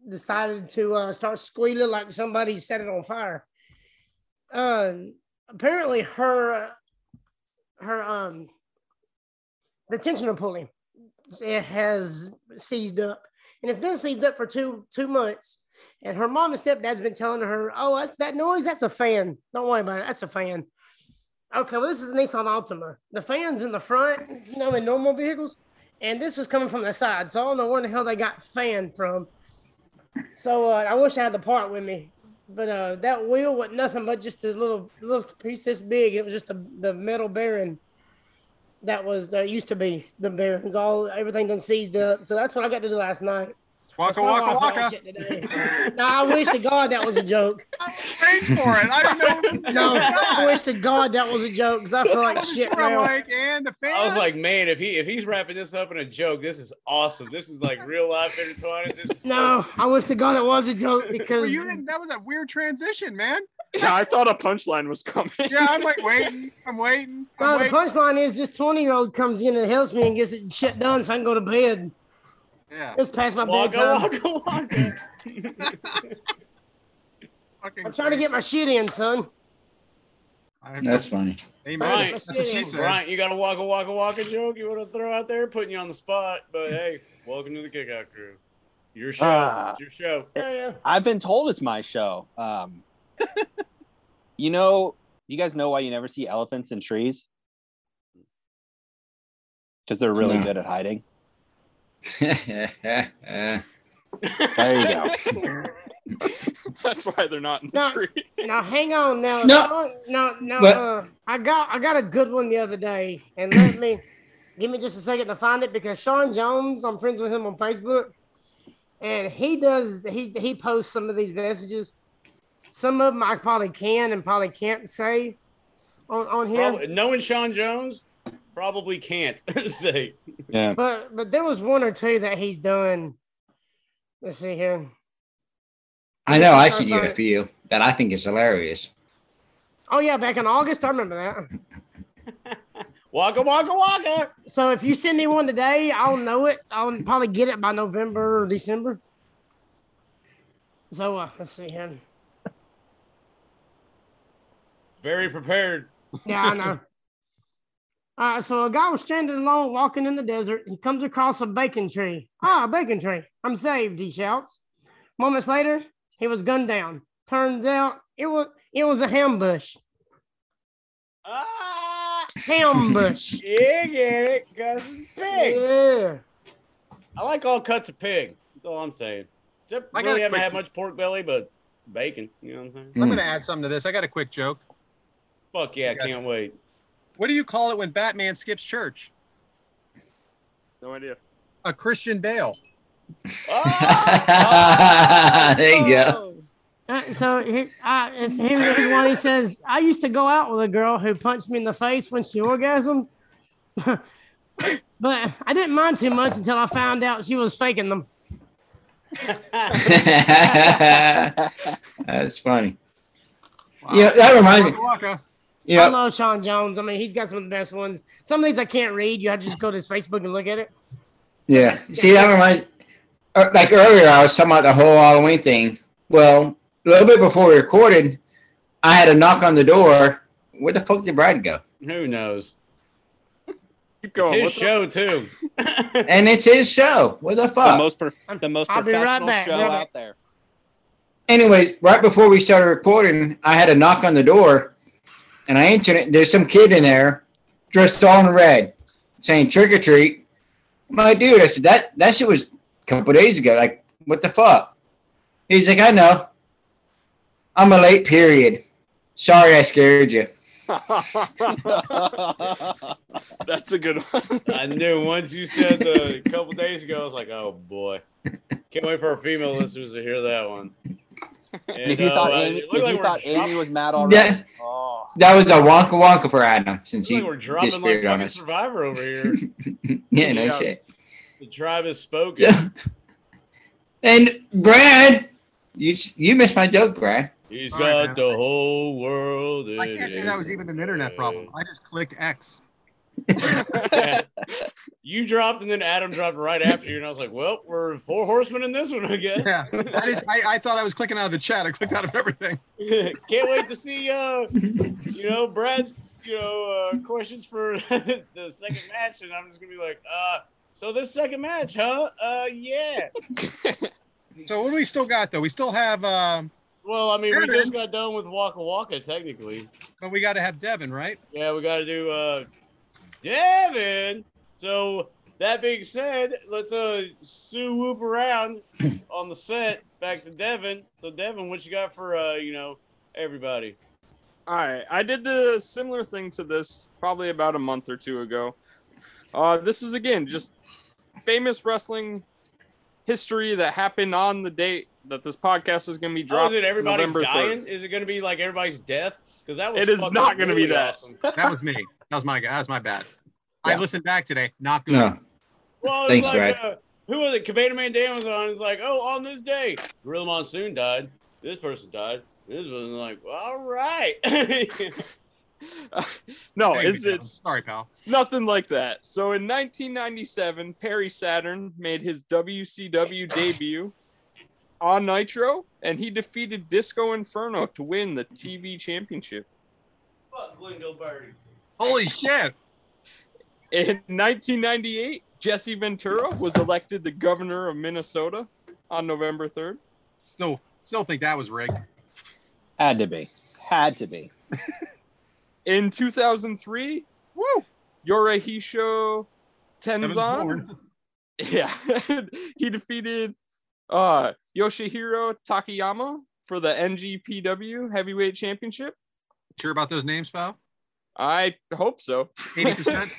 decided to uh, start squealing like somebody set it on fire. Uh, apparently, her uh, her um the tensioner pulley it has seized up, and it's been seized up for two two months. And her mom and stepdad's been telling her, "Oh, that's that noise. That's a fan. Don't worry about it. That's a fan." Okay, well, this is a Nissan Altima. The fan's in the front, you know, in normal vehicles, and this was coming from the side. So I don't know where the hell they got fan from. So uh, I wish I had the part with me, but uh, that wheel was nothing but just a little little piece this big. It was just the the metal bearing that was uh, used to be the bearings. All everything done seized up. So that's what I got to do last night. That's Waka why I waka waka. shit no, I wish to God that was a joke. Wait for it. I don't know. No, I wish to God that was a joke because I feel like shit I'm now. like, and the fan. I was like, man, if he if he's wrapping this up in a joke, this is awesome. This is like real life intertwined. This is so No, I wish to God it was a joke well, because you didn't. That was a weird transition, man. Yeah, I thought a punchline was coming. Yeah, I'm like waiting. I'm waiting. no, I'm the waiting. punchline is this 20 year old comes in and helps me and gets it shit done so I can go to bed. Yeah. It's past my Waka bedtime. waka waka. Fucking I'm trying to get my shit in, son. That's funny. Amen. Right. That's what she said. Bryant, you got a waka waka waka joke you want to throw out there? Putting you on the spot, but hey, welcome to the Kick Out Crew. Your show. It's your show. Yeah, yeah. I've been told it's my show. Um, you know, you guys know why you never see elephants in trees? Because they're really No. good at hiding. There you go. That's why they're not in the No. tree. Now hang on now. No. No, no. Uh, I got I got a good one the other day, and let me give me just a second to find it because Sean Jones, I'm friends with him on Facebook, and he does he he posts some of these messages. Some of them I probably can and probably can't say on on here. Probably, knowing Sean Jones, probably can't say. Yeah. But but there was one or two that he's done. Let's see here. I know. I sent you a few that I think is hilarious. Oh yeah, back in August, I remember that. Waka waka waka. So if you send me one today, I'll know it. I'll probably get it by November or December. So uh, let's see here. Very prepared. Yeah, I know. Uh, so a guy was stranded alone walking in the desert. He comes across a bacon tree. Ah, a bacon tree. I'm saved, he shouts. Moments later, he was gunned down. Turns out it was it was a ham bush. Ah, Ham bush. you get it, cousin pig. Yeah. I like all cuts of pig. That's all I'm saying. Except I really haven't quick- had much pork belly, but bacon. You know what I'm saying? I'm Mm. going to add something to this. I got a quick joke. Fuck yeah, Yeah. can't wait. What do you call it when Batman skips church? No idea. A Christian Bale. there you go. Uh, so here, uh, it's, here is one. He says, "I used to go out with a girl who punched me in the face when she orgasmed, but I didn't mind too much until I found out she was faking them." That's funny. Yeah, that reminds me. Waka waka. I love Sean Jones. I mean, he's got some of the best ones. Some of these I can't read. You have to just go to his Facebook and look at it. yeah. See, that reminds. uh, Like earlier, I was talking about the whole Halloween thing. Well, a little bit before we recorded, I had a knock on the door. Where the fuck did Brad go? Who knows? Keep It's going. his What's up? show too. And it's his show. What the The fuck? most prof- the most I'll be right professional back, show right out there. Anyways, right before we started recording, I had a knock on the door, and I answered it. There's some kid in there, dressed all in red. saying trick or treat. I'm like, dude, I said that that shit was a couple days ago. Like, what the fuck? He's like, I know. I'm a late period. Sorry, I scared you. That's a good one. I knew once you said the a couple days ago, I was like, oh boy. Can't wait for our female listeners to hear that one. And if you uh, thought Amy, if you thought Amy was mad already, Yeah, oh, that was a wonka wonka for Adam since like he we're dropping like disappeared on us. Survivor over here. yeah, no Yeah. shit. The tribe has spoken. So- and Brad, you you missed my joke, Brad. He's All right, got man. the whole world. I can't say that was even an internet problem. I just clicked X. you dropped and then Adam dropped right after you, and I was like, "Well, we're four horsemen in this one, I guess." Yeah, I just I, I thought I was clicking out of the chat. I clicked out of everything. Can't wait to see, uh, you know, Brad's, you know, uh, questions for the second match, and I'm just gonna be like, uh, so this second match, huh? Uh, yeah. So what do we still got though? We still have, um, Well, I mean, we just got done with Waka Waka, technically. but we got to have Devyn, right? Yeah, we got to do uh, Devyn. So that being said, let's uh Sue whoop around on the set. Back to Devyn. So Devyn, what you got for uh, you know, everybody? All right, I did the similar thing to this probably about a month or two ago. Uh, this is again just famous wrestling history that happened on the date that this podcast is going to be Oh, dropped. is it everybody November 3rd. dying? Is it going to be like everybody's death? Because that was It is fucking not gonna be that. Awesome. That was me. That was my that was my bad. I listened back today. Not good. No, Well, Thanks, like, Brad. uh, who was it? Cabana Man Dan was on. It's like, oh, on this day, Gorilla Monsoon died. This person died. This was like, all right. no, Thank it's Devyn. it's sorry, pal. nothing like that. So in 1997, Perry Saturn made his WCW debut on Nitro, and he defeated Disco Inferno to win the TV championship. Fuck Glingo Birdie. Holy shit! In 1998, Jesse Ventura was elected the governor of Minnesota on November 3rd. Still, still think that was rigged. had to be, had to be. In 2003, Woo! Yorihito Tenzan, yeah, he defeated uh, Yoshihiro Takayama for the NGPW Heavyweight Championship. Sure about those names, pal? I hope so. Eighty percent.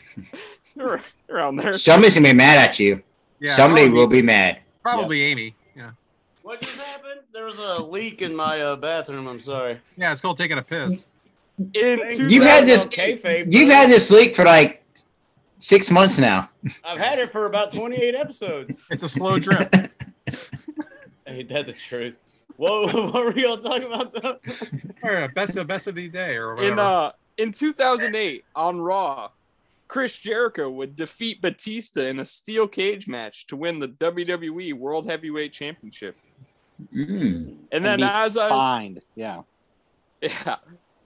Ar- Around there. somebody's gonna be mad at you. Yeah. Somebody probably, will be mad. Probably Amy. Yeah. What just happened? There was a leak in my uh, bathroom. I'm sorry. Yeah, it's called taking a piss. In You've had this- Kayfabe, You've had this leak for like six months now. I've had it for about 28 episodes. It's a slow drip. Ain't that the truth? Whoa, what were y'all talking about though? or best of best of the day, or whatever. in uh in 2008 on Raw, Chris Jericho would defeat Batista in a steel cage match to win the WWE World Heavyweight Championship. Mm. And then be as I find, yeah. yeah,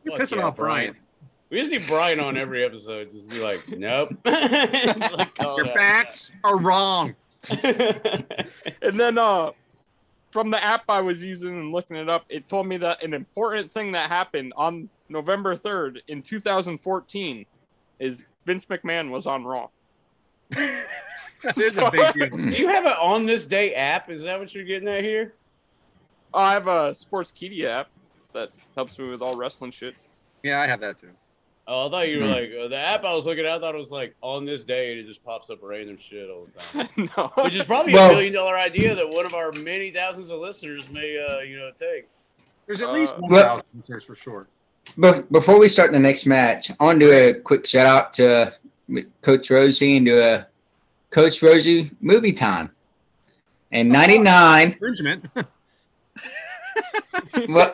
You're Fuck pissing yeah, off Bryant. We just need Bryant on every episode. Just be like, nope. Like, Your it out. facts are wrong. and then uh from the app I was using and looking it up, it told me that an important thing that happened on November 3rd in 2014 is Vince McMahon was on Raw. That is a big deal. Do you have an on this day app? Is that what you're getting at here? Oh, I have a Sportskeeda app that helps me with all wrestling shit. Yeah, I have that too. Oh, I thought you were Hmm. like uh, the app I was looking at. I thought it was like on this day, and it just pops up random shit all the time. no. Which is probably Well- a million dollar idea that one of our many thousands of listeners may, uh, you know, take. There's at Uh, least one Well- thousand listeners for sure. But before we start the next match, I want to do a quick shout out to Coach Rosie and do a Coach Rosie movie time. In '99, Infringement. well,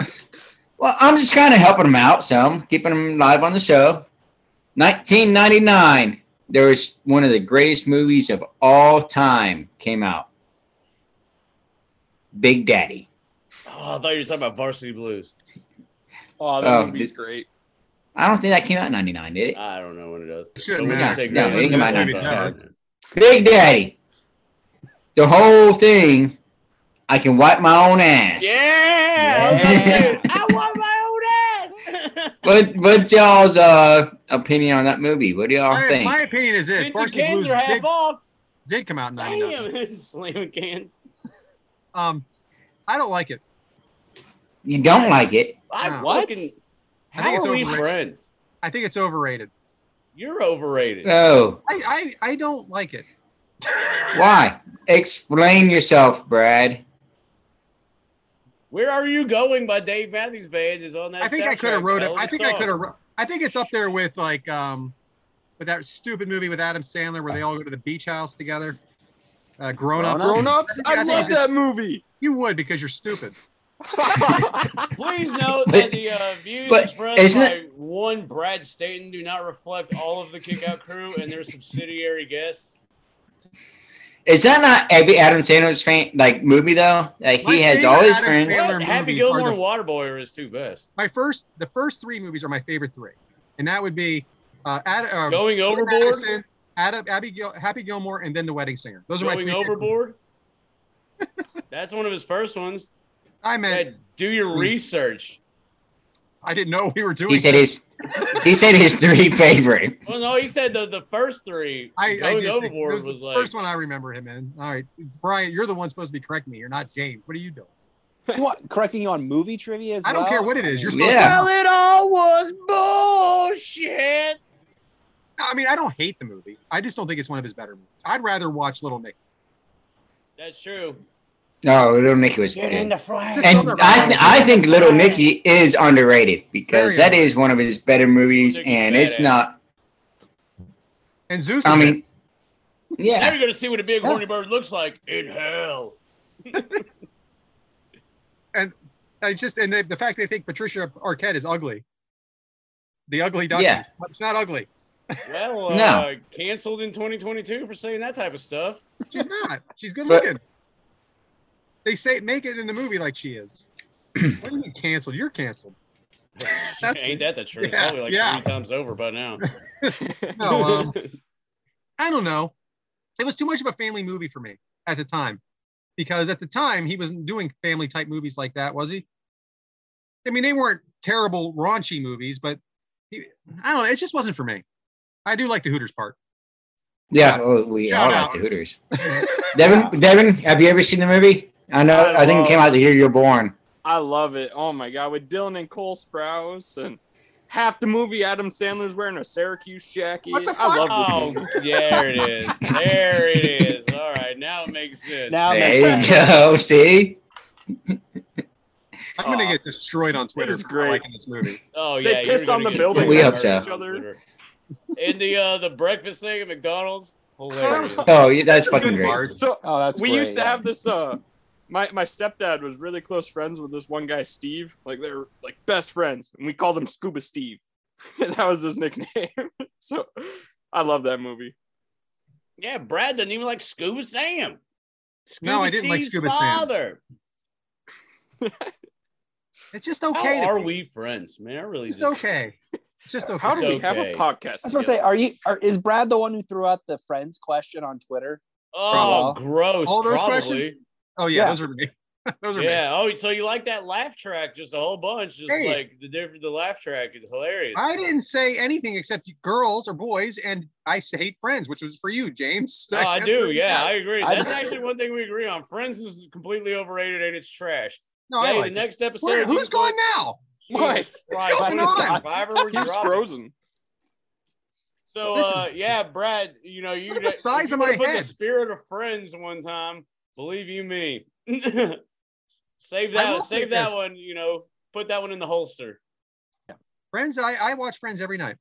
well, I'm just kind of helping them out, so I'm keeping them live on the show. 1999, there was one of the greatest movies of all time came out. Big Daddy. Oh, I thought you were talking about Varsity Blues. Oh, that Oh, movie's did- great. I don't think that came out in '99, did it? I don't know when it does. Shouldn't But we can matter. say No, great it came out in 99. Big Daddy. The whole thing. I can wipe my own ass. Yeah, I was about to say, Yeah. I want my own ass. what what y'all's uh opinion on that movie? What do y'all My, think? my opinion is this: The Varsity Blues are half did, off. did come out in '99. Damn, slamming cans. Um, I don't like it. You don't like it? I Wow. What? fucking. I think How it's are we overrated. friends? I think it's overrated. You're overrated. Oh, I I, I don't like it. why? Explain yourself, Brad. Where are you going? By Dave Matthews Band is on that. I think I could have wrote it. I of I a think I could have. I think it's up there with like um, with that stupid movie with Adam Sandler where they all go to the beach house together. Uh, grown up. Grown Grown ups? I I love that movie. You would because you're stupid. Please note But- that the uh, views but expressed isn't by it- one Brad Staten do not reflect all of the Kickout crew and their subsidiary guests. Is that not Abby Adam Sandler's fan like movie though? Like My he has all his Adam friends. Sandler Happy movies Gilmore and the- Waterboy are his two best. My first, the first three movies are my favorite three, and that would be uh, Ad, uh, Going Billy overboard. Madison, Adam, Abby Gil, Happy Gilmore, and then The Wedding Singer. Those are my Going three. favorite- overboard. That's one of his first ones. I meant Yeah, do your hmm. research. I didn't know we were doing. He said that. his he said his three favorite. Well, no, he said the, the first three. I, I Going did overboard was, was the like first one I remember him in. All right, Bryant, you're the one supposed to be correcting me. You're not James. What are you doing? You want correcting you on movie trivia as I don't care what it is. You're supposed Yeah. Well, it all was bullshit. I mean, I don't hate the movie. I just don't think it's one of his better movies. I'd rather watch Little Nick. That's true. No, Little Nicky was Get in good. the flag. And other- I I think Little Nicky is underrated because Very that is one of his better movies, Little and it's badass. not. And Zeus. I is in mean, Now you're gonna see what a big Yeah. horny bird looks like in hell. And I just and the, the fact they think Patricia Arquette is ugly. The ugly duckling. Yeah. It's not ugly. Well, uh, No. canceled in 2022 for saying that type of stuff. She's not. She's good But- looking. They say make it in the movie like she is. what do you mean canceled? You're canceled. Ain't that the truth? Yeah, Probably like yeah. three times over by now. No, um, I don't know. It was too much of a family movie for me at the time. Because at the time he wasn't doing family type movies like that, was he? I mean, they weren't terrible raunchy movies, but he, I don't know. It just wasn't for me. I do like the Hooters part. yeah. Well, we Shout all out. like the Hooters. Devyn, Devyn, have you ever seen the movie? I know. I I, think it came out the year you're born. I love it. Oh my god, with Dylan and Cole Sprouse and half the movie Adam Sandler's wearing a Syracuse jacket. What the I love Oh, this movie. there it is. There it is. All right, now it makes sense. Now it There you go. See, I'm gonna Aw. get destroyed on Twitter for great. liking this movie. Oh They yeah, piss on the building We burned hope on so. each other. And the uh the breakfast thing at McDonald's, hilarious. oh, yeah, that's fucking Good great. So Oh, that's we great, used to yeah. have this uh my my stepdad was really close friends with this one guy Steve like they're like best friends and we called him Scuba Steve and that was his nickname so I love that movie Yeah, Brad doesn't even like Scuba Sam. Scuba No, I didn't like Steve's Scuba Sam. father. It's just okay. How to are be- we friends, man? I really just just okay. It's just okay. how do we Okay. have a podcast I was gonna say, are you? Are, is Brad the one who threw out the friends question on Twitter? Oh, Probably. gross. All those probably. questions? Oh yeah, Yeah. those are me. those are me. Yeah. Oh, so you like that laugh track just a whole bunch? Just Hey. like the different the laugh track is hilarious. I didn't say anything except girls or boys, and I hate friends, which was for you, James. Oh, I do. Yeah, I agree. I- That's actually one thing we agree on. Friends is completely overrated and it's trash. no, I like the it. next episode. Where- you who's going put- now? Mike, Jesus what's going what is this, on? Survivor? We're he's frozen So, uh, yeah, Brad, you know, you Look at the size you of my put head. the spirit of friends one time. Believe you me. save that. Save that this. one. You know, put that one in the holster. Friends, I, I watch Friends every night.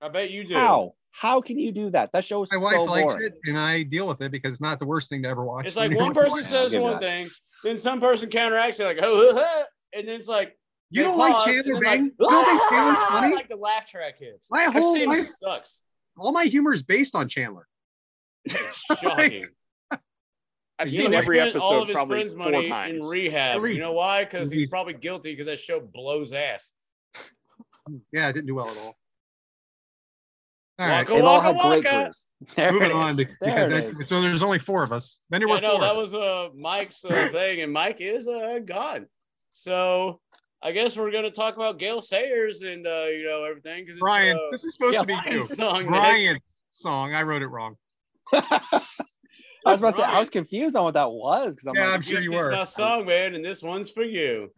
I bet you do. How? How can you do that? That show is My so wife likes boring. it, and I deal with it because it's not the worst thing to ever watch. It's like one person says one that. thing, then some person counteracts it like, oh, and then it's like, You don't like Chandler and Bing? Like, You don't think Chandler's funny? Like the laugh track hits. My whole life, sucks. all my humor is based on Chandler. Shocking. I've You seen know, he every spent all of his probably friends' four money times in rehab. You know why? Because he's probably guilty because that show blows ass. Yeah, it didn't do well at all. All right, Waka They've all waka had waka. There moving it on is. be- There because it that, is. so there's only four of us. Then there Yeah, were no, four. that was uh, Mike's uh, thing, and Mike is uh, God. So I guess we're gonna talk about Gale Sayers and uh, you know everything. 'cause it's, Brian, uh, this is supposed to be Brian's you. song. Brian's song. I wrote it wrong. I was about to say I was confused on what that was because I'm Yeah, like, I'm sure Gift you is were. my song, man, and this one's for you.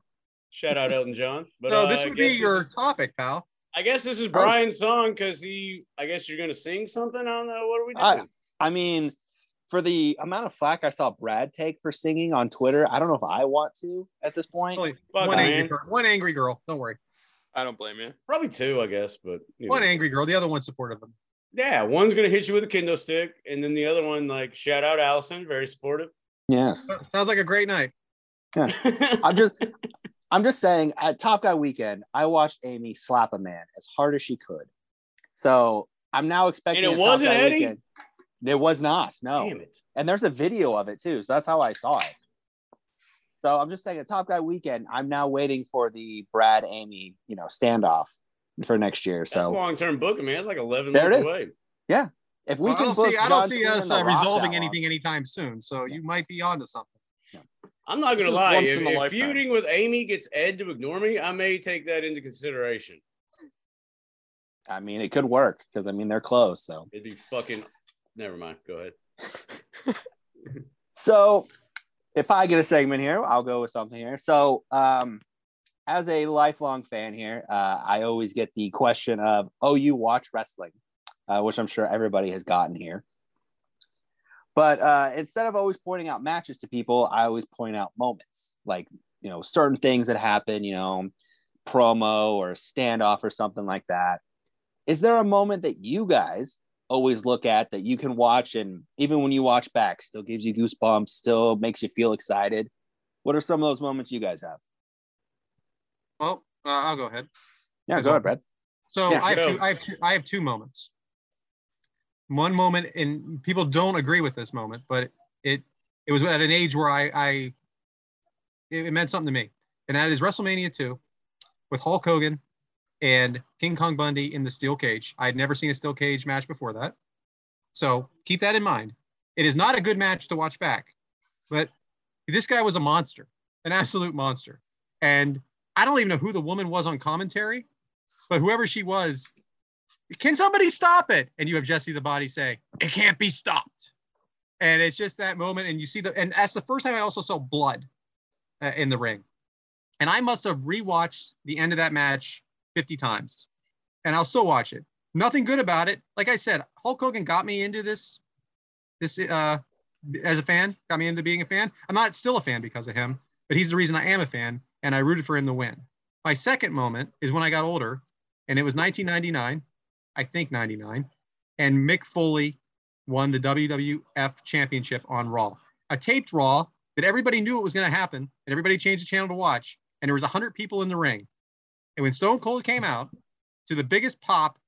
Shout out Elton John. But so uh, this I would be your this topic, pal. I guess this is Brian's song because he. I guess you're gonna sing something. I don't know. What are we doing? I- I mean, for the amount of flack I saw Brad take for singing on Twitter, I don't know if I want to at this point. Only Fuck, one man. angry girl. One angry girl. Don't worry. I don't blame you. Probably two, I guess. But you One know. angry girl. The other one's supportive of him. Yeah, one's gonna hit you with a kendo stick, and then the other one, like, shout out Allison, very supportive. Yes. Sounds like a great night. I'm just I'm just saying at Top Guy weekend, I watched Amy slap a man as hard as she could. So I'm now expecting And it wasn't Guy Eddie? Weekend- It was not, no. Damn it. And there's a video of it too. So that's how I saw it. So I'm just saying at Top Guy weekend, I'm now waiting for the Brad Amy, you know, standoff for next year. So long term booking, man. It's like 11 There it months is. away. if we Well, I can don't see. I don't see us uh, resolving that long- anything anytime soon. So you might be onto something. I'm not gonna lie. once If, in a if feuding with Amy gets Ed to ignore me, I may take that into consideration. I mean, it could work because I mean they're close. So It'd be fucking. Never mind. Go ahead. So if I get a segment here, I'll go with something here. So um as a lifelong fan here, uh, I always get the question of, "Oh, you watch wrestling," uh, which I'm sure everybody has gotten here. But uh, instead of always pointing out matches to people, I always point out moments, like you know certain things that happen, you know, promo or standoff or something like that. Is there a moment that you guys always look at that you can watch and even when you watch back still gives you goosebumps still makes you feel excited what are some of those moments you guys have Well, uh, I'll go ahead. yeah go ahead brad So Yeah, I have two. I have two. I have two moments. One moment, and people don't agree with this moment, but it it was at an age where I I it, it meant something to me, and that is WrestleMania two, with Hulk Hogan and King Kong Bundy in the steel cage. I had never seen a steel cage match before that, so keep that in mind. It is not a good match to watch back, but this guy was a monster, an absolute monster, and I don't even know who the woman was on commentary but whoever she was, can somebody stop it? And you have Jesse the Body say, it can't be stopped. And it's just that moment, and you see the, and that's the first time I also saw blood uh, in the ring. And I must have rewatched the end of that match 50 times, and I'll still watch it. Nothing good about it. Like I said, Hulk Hogan got me into this, this uh, as a fan, got me into being a fan. I'm not still a fan because of him, but he's the reason I am a fan, and I rooted for him to win. My second moment is when I got older, and it was 1999, I think 99, and Mick Foley won the WWF Championship on Raw. A taped Raw that everybody knew it was going to happen, and everybody changed the channel to watch, and there was 100 people in the ring. And when Stone Cold came out to the biggest pop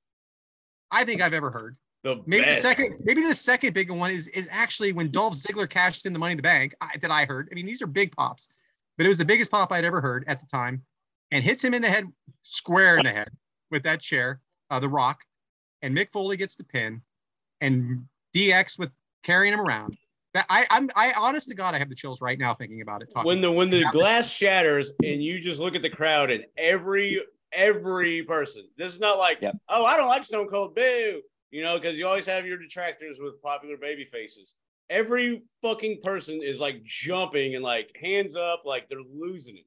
I think I've ever heard. The Maybe best. the second, maybe the second big one is is actually when Dolph Ziggler cashed in the Money in the Bank I, that I heard. I mean, these are big pops, but it was the biggest pop I'd ever heard at the time, and hits him in the head, square in the head with that chair, uh, the Rock, and Mick Foley gets the pin, and DX with carrying him around. That I, I'm, I, honest to God, I have the chills right now thinking about it. Talking when the when the Yeah. glass shatters and you just look at the crowd and every every person. This is not like Yep. oh I don't like Stone Cold boo you know because you always have your detractors with popular baby faces. Every fucking person is like jumping and like hands up like they're losing it.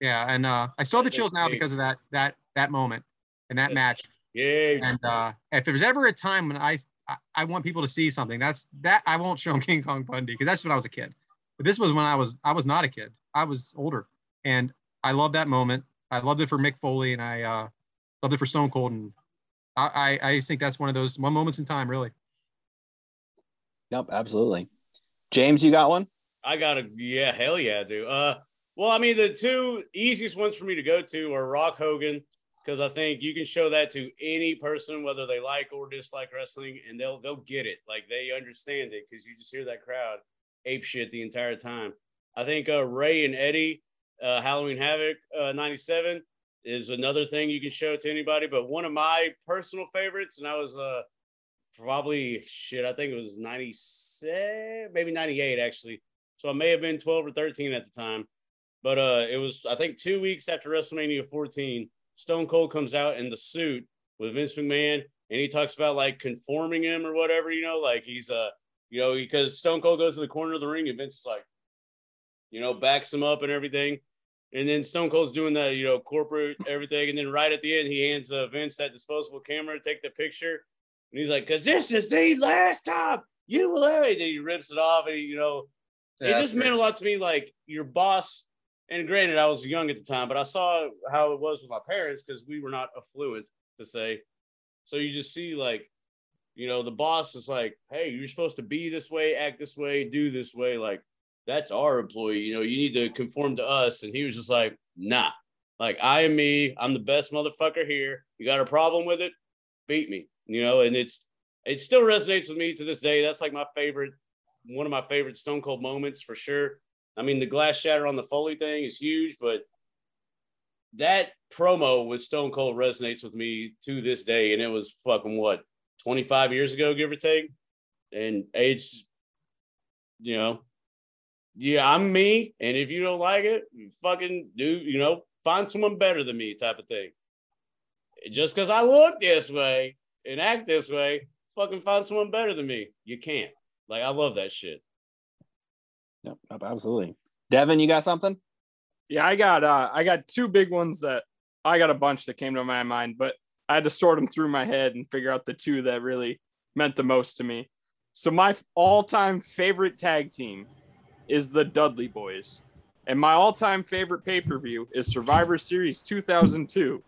yeah, and uh, I saw the chills now because of that that that moment and that match. Yeah, And uh, if there's ever a time when I, I I want people to see something, that's that I won't show them King Kong Bundy because that's when I was a kid. But this was when I was I was not a kid. I was older, and I love that moment. I loved it for Mick Foley, and I uh, loved it for Stone Cold, and I, I I think that's one of those one moments in time, really. Yep, absolutely. James, you got one? I got a yeah hell yeah I do. Uh, well I mean the two easiest ones for me to go to are Rock Hogan because I think you can show that to any person whether they like or dislike wrestling and they'll they'll get it like they understand it because you just hear that crowd ape shit the entire time. I think uh, Rey and Eddie uh, Halloween Havoc uh, '97 is another thing you can show to anybody. But one of my personal favorites, and I was uh probably shit. I think it was '97, maybe '98 actually. So I may have been 12 or 13 at the time. but uh, it was I think two weeks after WrestleMania 14. Stone Cold comes out in the suit with Vince McMahon, and he talks about like conforming him or whatever, you know, like he's uh, you know, because Stone Cold goes to the corner of the ring and Vince is like, you know, backs him up and everything. And then Stone Cold's doing that, you know, corporate everything. And then right at the end, he hands uh, Vince that disposable camera to take the picture. And he's like, because this is the last time you will ever. And then he rips it off. And, he, you know, Yeah, it just meant a lot to me. Like your boss, and granted, I was young at the time, but I saw how it was with my parents because we were not affluent to say. So you just see, like, you know, the boss is like, hey, you're supposed to be this way, act this way, do this way. Like, that's our employee. You know, you need to conform to us. And he was just like, nah, like, I am me. I'm the best motherfucker here. You got a problem with it? Beat me, you know, and it's, it still resonates with me to this day. That's like my favorite, one of my favorite Stone Cold moments for sure. I mean, the glass shatter on the Foley thing is huge, but that promo with Stone Cold resonates with me to this day. And it was fucking what, 25 years ago, give or take. And it's, you know, yeah, I'm me. And if you don't like it, fucking do, you know, find someone better than me type of thing. Just because I look this way and act this way, fucking find someone better than me. You can't. Like, I love that shit. Yep, yep, absolutely. Devyn, you got something? Yeah, I got uh I got two big ones that I got a bunch that came to my mind, but I had to sort them through my head and figure out the two that really meant the most to me. So my all-time favorite tag team is the Dudley Boyz. And my all-time favorite pay-per-view is Survivor Series 2002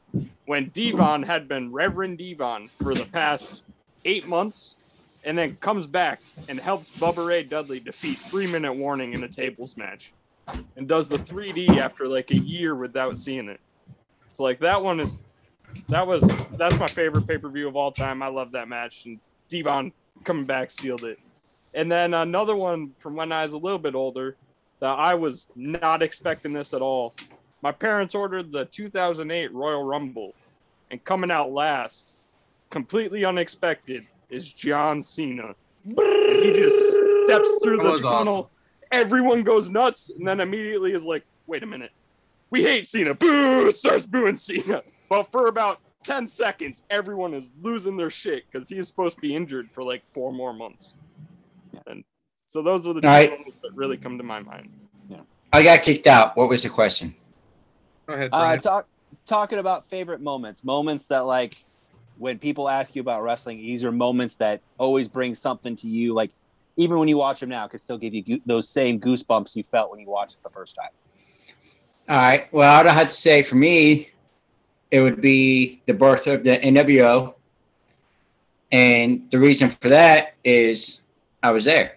when Devon had been Reverend Devon for the past 8 months and then comes back and helps Bubba Ray Dudley defeat 3-minute warning in a tables match and does the 3D after like a year without seeing it. So like that one is that was that's my favorite pay per view of all time. I love that match and Devon coming back sealed it. And then another one from when I was a little bit older that I was not expecting this at all. My parents ordered the 2008 Royal Rumble, and coming out last, completely unexpected, is John Cena. And he just steps through the tunnel. Everyone goes nuts, and then immediately is like, "Wait a minute, we hate Cena." Boo! Starts booing Cena. But for about 10 seconds, everyone is losing their shit because he is supposed to be injured for like four more months. And so those were the two All right. moments that really come to my mind. Yeah. I got kicked out. What was the question? Go ahead, Uh, talk talking about favorite moments, moments that like when people ask you about wrestling, these are moments that always bring something to you. Like even when you watch them now, could still give you goo- those same goosebumps you felt when you watched it the first time. All right. Well, I'd have to say for me, it would be the birth of the NWO. And the reason for that is I was there.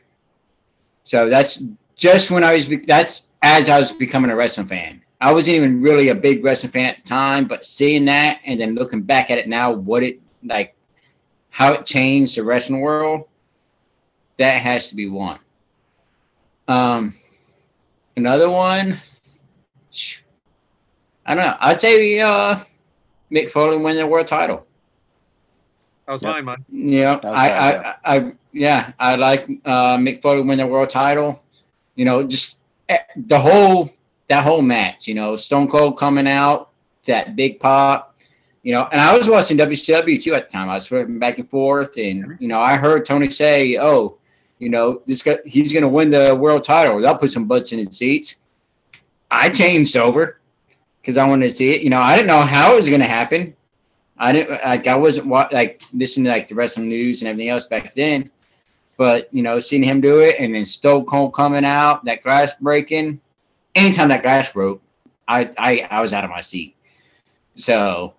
So that's just when I was, that's as I was becoming a wrestling fan. I wasn't even really a big wrestling fan at the time, but seeing that and then looking back at it now, what it, like, how it changed the wrestling world, that has to be one. Um, another one, I don't know. I'd say uh, Mick Foley win the world title. that was Yep. mine, man. You know, That was I, I, I, yeah, I like uh, Mick Foley win the world title. You know, just eh, the whole that whole match. You know, Stone Cold coming out, that big pop. You know, and I was watching WCW too at the time. I was flipping back and forth, and you know, I heard Tony say, "Oh, you know, this guy, he's going to win the world title. That'll put some butts in his seats." I changed over because I wanted to see it. You know, I didn't know how it was going to happen. I didn't like. I wasn't like listening to like the wrestling news and everything else back then. But you know, seeing him do it and then Stone Cold coming out, that glass breaking. Anytime that glass broke, I I, I was out of my seat. So,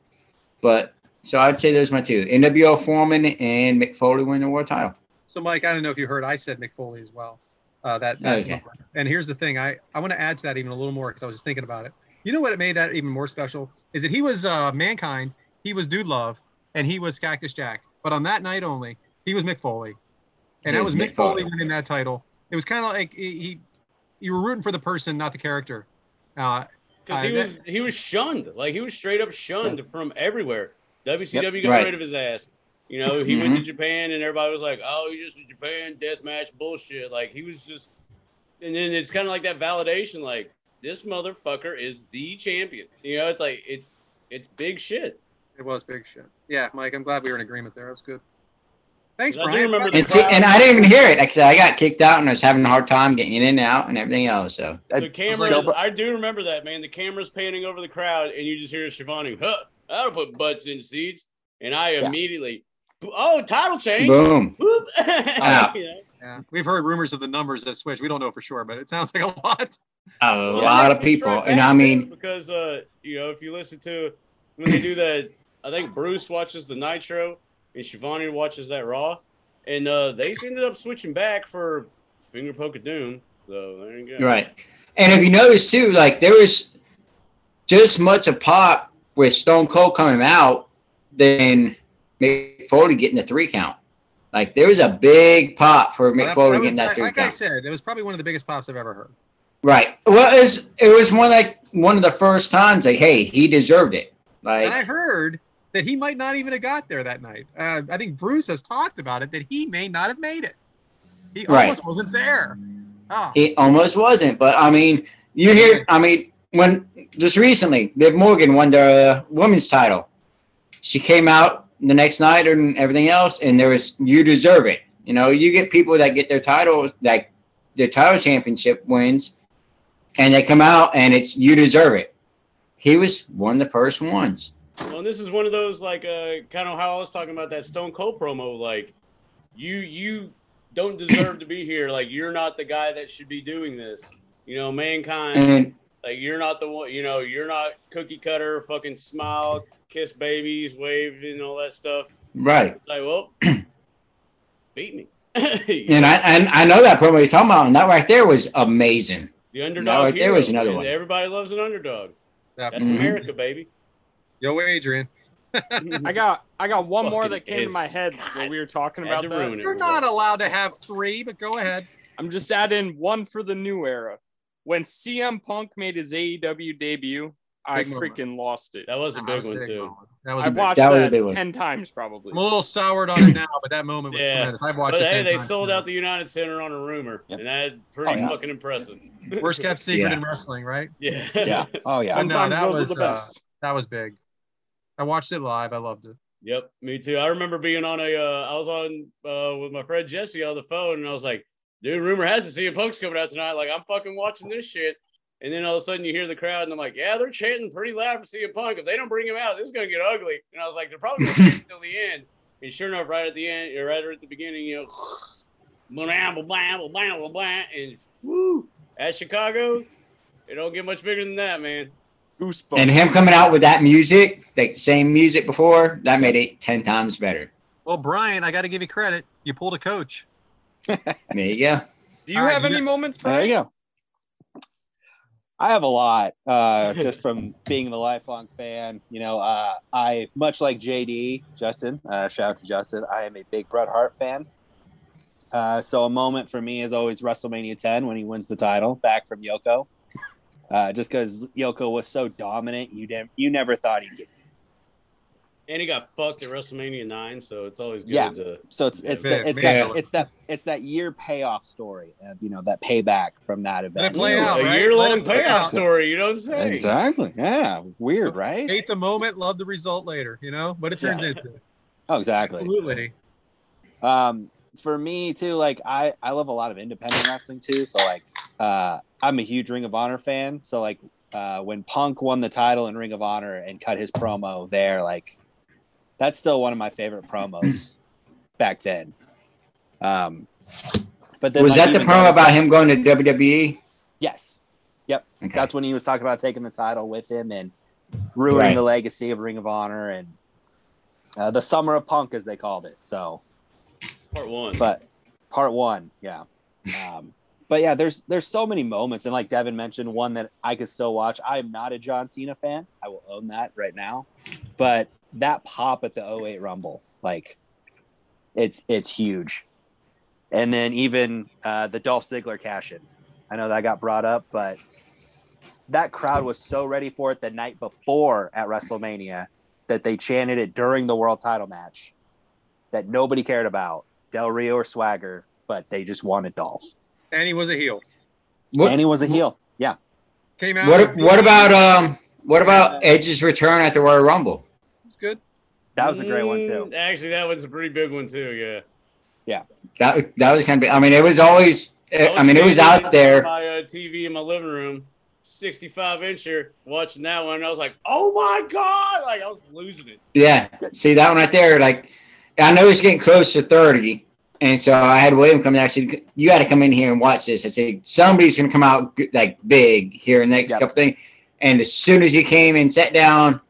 but so I'd say those are my two: NWO Foreman and Mick Foley win the world title. So, Mike, I don't know if you heard, I said Mick Foley as well. Uh, that, that Okay. And here's the thing, I, I want to add to that even a little more because I was just thinking about it. You know what made that even more special is that he was uh, mankind, he was Dude Love, and he was Cactus Jack. But on that night only, he was Mick Foley, and that was was Mick Mick Foley Foley. winning that title. It was kind of like he, he, you were rooting for the person, not the character. Uh, Because Uh, he that- was he was shunned. Like he was straight up shunned from everywhere. WCW got Right. rid of his ass. You know, he went to Mhm. Japan and everybody was like, "Oh, you just a Japan death match bullshit." Like he was just, and then it's kind of like that validation. Like this motherfucker is the champion. You know, it's like it's it's big shit. It was big shit. Yeah, Mike, I'm glad we were in agreement there. That was good. Thanks, I do Bryant. remember the And, see, and I didn't even hear it. Like I said, I got kicked out and I was having a hard time getting in and out and everything else. So I- The camera, still- I do remember that man. The camera's panning over the crowd, and you just hear Schiavone, huh? That'll put butts in seats, and I Yeah. immediately, oh, title change. boom. Whoop. Wow. Yeah, we've heard rumors of the numbers that switch. We don't know for sure, but it sounds like a lot. A Well, lot of people. strike And I mean, because uh, you know, if you listen to when they do that, I think Bruce watches the Nitro and Shivani watches that Raw, and uh, they ended up switching back for Finger Poke of Doom. So there you go. right. And if you notice too, like there was just much a pop with Stone Cold coming out than Mick Foley getting the three count. Like there was a big pop for Mick That- Foley that was- getting that like three like I said, it was probably one of the biggest pops I've ever heard. Right. Well, it was it was one like one of the first times like, hey, he deserved it. And I heard that he might not even have got there that night. Uh, I think Bruce has talked about it that he may not have made it. He Right. almost wasn't there. Oh, it almost wasn't. But I mean, you hear I mean, when just recently Liv Morgan won the uh, women's title. She came out the next night and everything else, and there was you deserve it. You know, you get people that get their titles like their title championship wins, and they come out and it's you deserve it. He was one of the first ones. Well, and this is one of those like uh kind of how I was talking about that Stone Cold promo. Like, you you don't deserve to be here. Like, you're not the guy that should be doing this. You know, mankind. And Like, you're not the one. You know, you're not cookie cutter. Fucking smile, kiss babies, wave, and all that stuff. right. It's like, well, beat me. And I and I know that promo you're talking about, and that right there was amazing. the underdog. No, right there was another one. Everybody loves an underdog. That's definitely. America, baby. Yo, Adrian. I got I got one more that came to my head when we were talking about to that. ruin it. You're not allowed to have three, but go ahead. I'm just adding one for the new era. When CM Punk made his AEW debut, I Big moment. freaking lost it. That was a big was one big too. moment. That was I've watched That was that, big ten times probably. I'm a little soured on it now, but that moment was Yeah. tremendous. I've watched But it. hey, 10 they times sold too. out the United Center on a rumor, Yep. and that's pretty Oh, yeah. fucking impressive. Worst kept secret Yeah. in wrestling, right? Yeah. Yeah. Oh yeah. Some- no, Sometimes that are was, the uh, best. That was big. I watched it live. I loved it. Yep, me too. I remember being on a, uh, I was on uh, with my friend Jesse on the phone, and I was like, "Dude, rumor has it CM Punk's coming out tonight. Like, I'm fucking watching this shit." And then all of a sudden, you hear the crowd, and I'm like, "Yeah, they're chanting pretty loud for CM Punk. If they don't bring him out, this is gonna get ugly." And I was like, "They're probably gonna until the end." And sure enough, right at the end, or right at the beginning, you know, blam, blam, blam, blam, blam, and woo, at Chicago, it don't get much bigger than that, man. Goosebumps. And him coming out with that music, like the same music before, that made it ten times better. Well, Bryant, I got to give you credit. You pulled a coach. There you go. Do you All right, have you any got- moments, There you go. I have a lot, uh, just from being the lifelong fan. You know, uh, I much like JD Justin. Uh, shout out to Justin. I am a big Bret Hart fan. Uh, so a moment for me is always WrestleMania 10 when he wins the title back from Yoko. Uh, just because Yoko was so dominant, you didn't, you never thought he'd get. And he got fucked at WrestleMania nine, so it's always good Yeah. to So it's it's Yeah, that it's yeah. that it's that it's that year payoff story of you know that payback from that event. Let it play a out, right? year long Let it play payoff story. You know what I'm saying? Exactly. Yeah. Weird, right? Hate the moment, love the result later. You know what it turns Yeah. into. Oh, exactly. Absolutely. Um, for me too, like I I love a lot of independent wrestling too. So like uh, I'm a huge Ring of Honor fan. So like uh, when Punk won the title in Ring of Honor and cut his promo there, like that's still one of my favorite promos back then. Um, but then was like, that the promo though- about him going to? WWE? Yes. Yep. Okay. That's when he was talking about taking the title with him and ruining Right. the legacy of Ring of Honor and uh, the Summer of Punk, as they called it. So, Part one. but part one, yeah. Um, but yeah, there's there's so many moments, and like Devyn mentioned, one that I could still watch. I am not a John Cena fan. I will own that right now. But that pop at the 08 Rumble, like, it's it's huge. And then even uh, the Dolph Ziggler cash in. I know that got brought up, but that crowd was so ready for it the night before at WrestleMania that they chanted it during the world title match that nobody cared about Del Rio or Swagger, but they just wanted Dolph. And he was a heel. What- and he was a heel. Yeah. Came out. What what about um what about Edge's return at the Royal Rumble? It's good. That was a great one too. Mm, Actually, that was a pretty big one too. Yeah. Yeah. That that was kind of. I mean, it was always. I, I mean, it was out there. on My uh, TV in my living room, 65 incher, watching that one. And I was like, "Oh my god!" Like I was losing it. Yeah. See that one right there. Like, I know he's getting close to thirty, and so I had William come in. I said, "You got to come in here and watch this." I said, "Somebody's gonna come out like big here in the next Yep. couple things." And as soon as he came and sat down,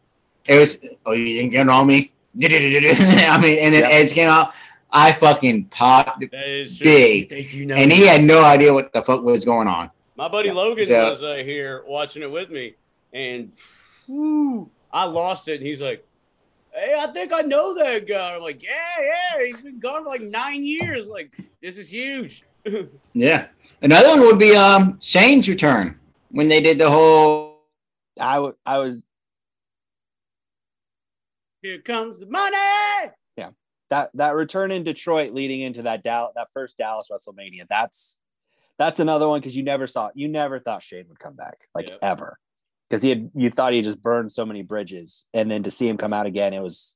it was, "Oh, you didn't get on me." I mean, and then Yep. Edge came out. I fucking popped, That is true. Big. Thank you. Know and he had no idea what the fuck was going on. My buddy Logan So- was uh, here watching it with me, and whew, I lost it. And he's like, "Hey, I think I know that guy." I'm like, "Yeah, yeah, he's been gone for like nine years. Like, this is huge." Yeah. Another one would be um Shane's return when they did the whole I w- I was Here comes the money. Yeah, that that return in Detroit leading into that Dallas that first Dallas WrestleMania. That's that's another one because you never saw you never thought Shane would come back like Yep. ever because he had you thought he just burned so many bridges and then to see him come out again it was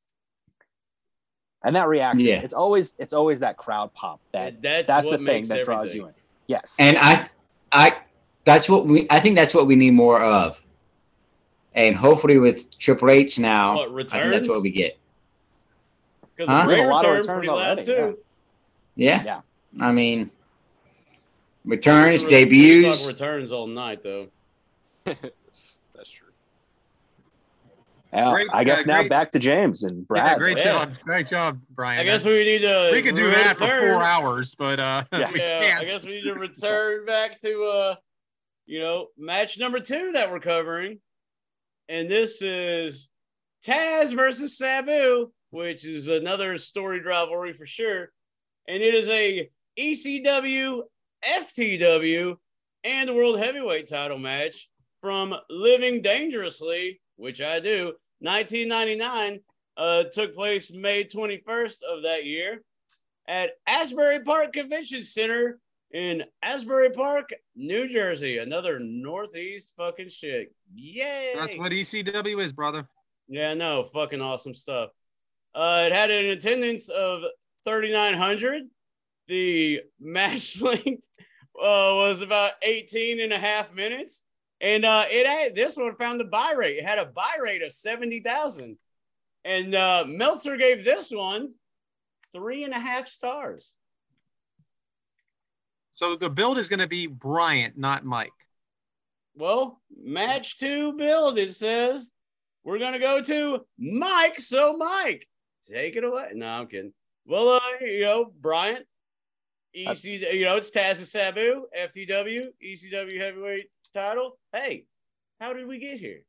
and that reaction Yeah. it's always it's always that crowd pop that that's that's the thing makes that draws everything. you in yes and I I that's what we I think that's what we need more of. And hopefully with Triple H now, What I think returns? that's what we get. Because Huh? the Bray We have a lot of returns pretty loud too. Yeah. Yeah. I mean returns, We could talk debuts. returns all night though. That's Great, I guess uh, now great- back to James and Yeah, great Yeah. job. Great job, Bryant. I guess we need to. we could do that for four hours, but uh, Yeah. we yeah, can't. I guess we need to return back to uh, you know, match number two that we're covering, and this is Taz versus Sabu, which is another storied rivalry for sure, and it is a ECW, FTW, and World Heavyweight Title match from Living Dangerously, which I do. 1999 uh, took place May 21st of that year at Asbury Park Convention Center in Asbury Park, New Jersey. Another Northeast fucking shit. Yay! That's what ECW is, brother. Yeah, no, fucking awesome stuff. Uh, it had an attendance of 3,900. The match length uh, was about 18 and a half minutes. And uh, it had this one found a buy rate. It had a buy rate of 70,000. And uh, Meltzer gave this one three and a half stars. So the build is going to be Bryant, not Mike. Well, match two build, it says. We're going to go to Mike. So, Mike, take it away. No, I'm kidding. Well, uh, you know, Bryant, EC, you know, it's Taz and Sabu, FTW, ECW heavyweight title. Hey, how did we get here?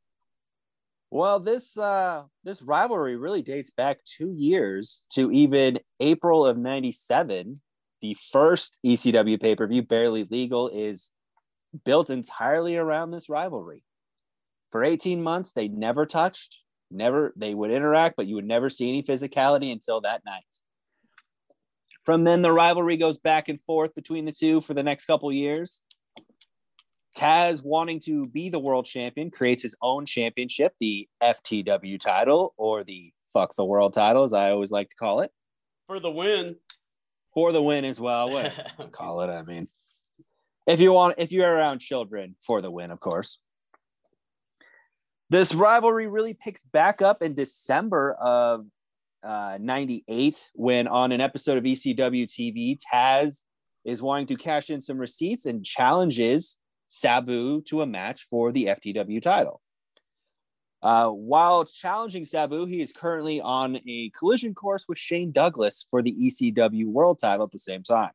Well, this uh this rivalry really dates back two years to even April of '97. The first ECW pay per view, Barely Legal, is built entirely around this rivalry. For 18 months, they never touched, never they would interact, but you would never see any physicality until that night. From then, the rivalry goes back and forth between the two for the next couple years. Taz, wanting to be the world champion, creates his own championship, the FTW title, or the fuck the world title, as I always like to call it, For the win. for the win as well. What call it? I mean, if you want, if you're around children, for the win, of course. This rivalry really picks back up in December of uh, 98 when on an episode of ECW TV, Taz is wanting to cash in some receipts and challenges Sabu to a match for the FTW title. Uh, while challenging Sabu, he is currently on a collision course with Shane Douglas for the ECW World title at the same time.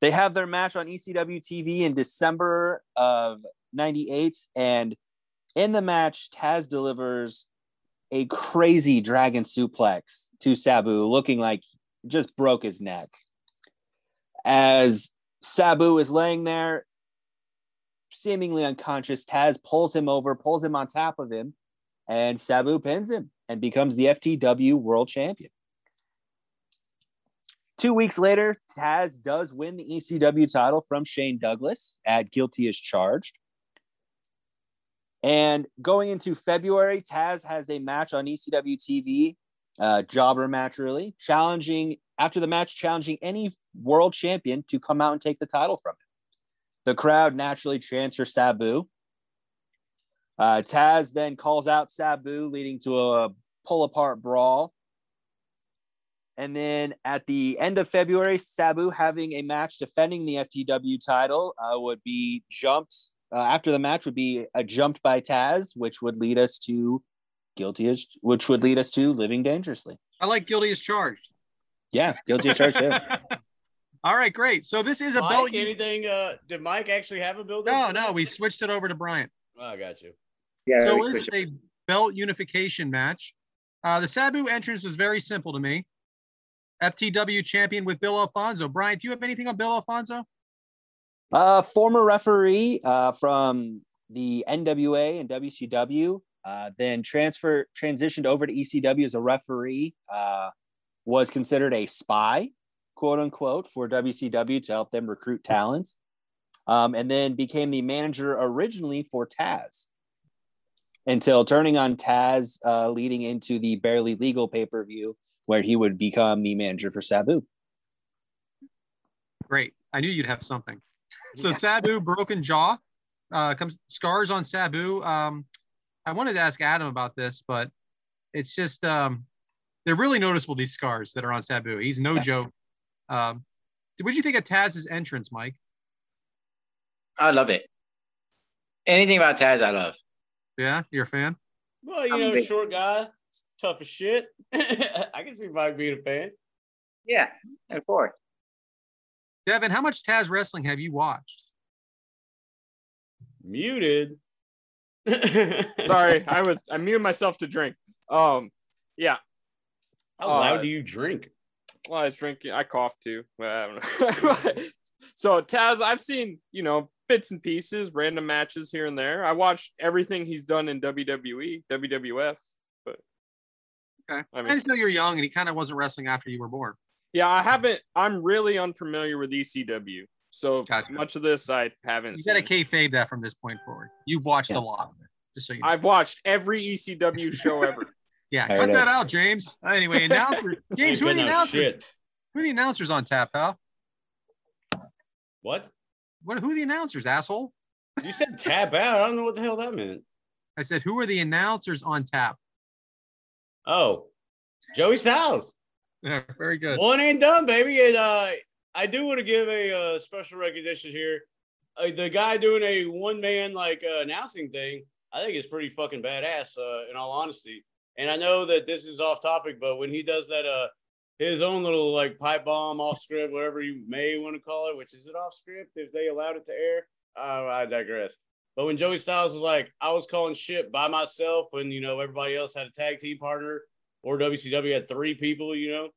They have their match on ECW TV in December of 98. And in the match, Taz delivers a crazy dragon suplex to Sabu, looking like just broke his neck. As Sabu is laying there, seemingly unconscious, Taz pulls him over, pulls him on top of him, and Sabu pins him and becomes the FTW World Champion. Two weeks later, Taz does win the ECW title from Shane Douglas at Guilty as Charged. And going into February, Taz has a match on ECW TV, uh, jobber match, really, challenging after the match, challenging any world champion to come out and take the title from him. The crowd naturally chants for Sabu. Uh, Taz then calls out Sabu, leading to a pull apart brawl. And then at the end of February, Sabu having a match defending the FTW title uh, would be jumped. Uh, after the match would be a jumped by Taz, which would lead us to guilty as, which would lead us to living dangerously. I like guilty as charged. Yeah, guilty as charged. too. All right, great. So this is a Mike, belt. you- anything? Uh, did Mike actually have a build? No, no, we switched it over to Bryant. Oh, I got you. Yeah. So we it is a belt unification match. Uh, the Sabu entrance was very simple to me. FTW champion with Bill Alfonso. Bryant, do you have anything on Bill Alfonso? Uh, former referee uh, from the NWA and WCW, uh, then transfer transitioned over to ECW as a referee. Uh, was considered a spy, quote unquote, for WCW to help them recruit talents, um, and then became the manager originally for Taz. Until turning on Taz, uh, leading into the barely legal pay per view, where he would become the manager for Sabu. Great. I knew you'd have something. So Sabu broken jaw. Uh, comes scars on Sabu. Um, I wanted to ask Adam about this, but it's just um, they're really noticeable. These scars that are on Sabu. He's no joke. Um, what did you think of Taz's entrance, Mike? I love it. Anything about Taz, I love. Yeah, you're a fan. Well, you I'm know, big. short guy, tough as shit. I can see Mike being a fan. Yeah, of course. Devyn, how much Taz wrestling have you watched? Muted. Sorry, I was I muted myself to drink. Um, yeah. How Uh, loud do you drink? Well, I was drinking. I coughed too. but I don't know. so Taz, I've seen you know bits and pieces, random matches here and there. I watched everything he's done in WWE, WWF. But Okay. I I, just know you're young and he kind of wasn't wrestling after you were born. yeah, I haven't. I'm really unfamiliar with ECW. So Gotcha. much of this I haven't. You got to Seen. kayfabe that from this point forward. You've watched Yeah. a lot of it, just so you know. I've watched every ECW show ever. Yeah, cut that out, James. Anyway, announcer James, who are the announcers? shit. Who are the announcers on tap, pal? What? What? Who are the announcers, asshole? You said tap out. I don't know what the hell that meant. I said, who are the announcers on tap? Oh, Joey Styles. Yeah, very good. One ain't done, baby. And uh, I do want to give a uh, special recognition here. Uh, the guy doing a one man like uh, announcing thing, I think is pretty fucking badass. Uh, in all honesty, and I know that this is off topic, but when he does that, uh, his own little like pipe bomb off script, whatever you may want to call it, which is it off script if they allowed it to air. Uh, I digress. But when Joey Styles was like, I was calling shit by myself when you know everybody else had a tag team partner, or WCW had three people, you know,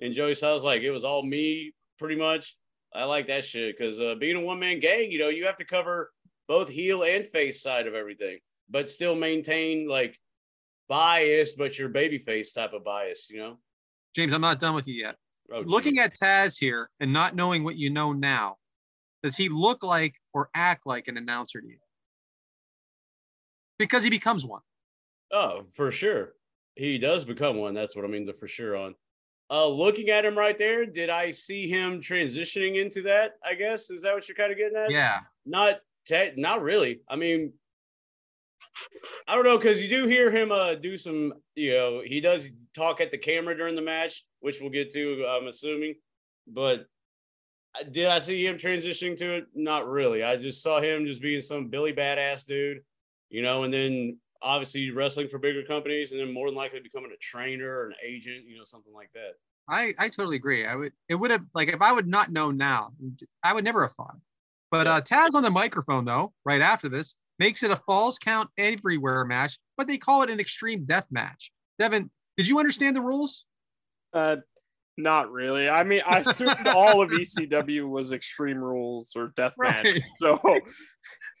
and Joey Styles like it was all me pretty much. I like that shit because uh, being a one man gang, you know, you have to cover both heel and face side of everything, but still maintain like bias, but your baby face type of bias, you know. James, I'm not done with you yet. Oh, Looking at Taz here and not knowing what you know now, does he look like or act like an announcer to you? Because he becomes one. Oh, for sure. He does become one. That's what I mean, the for sure on. Uh looking at him right there, did I see him transitioning into that? I guess. Is that what you're kind of getting at? Yeah. Not te- not really. I mean, I don't know, because you do hear him uh do some, you know, he does talk at the camera during the match, which we'll get to, I'm assuming. But did I see him transitioning to it? Not really. I just saw him just being some Billy badass dude, you know, and then obviously wrestling for bigger companies and then more than likely becoming a trainer or an agent, you know, something like that. I, I totally agree. I would it would have like if I would not know now, I would never have thought. But uh Taz on the microphone though, right after this, makes it a falls count everywhere match, but they call it an extreme death match. Devyn, did you understand the rules? Uh, not really. I mean, I assumed all of ECW was Extreme Rules or Death Match. So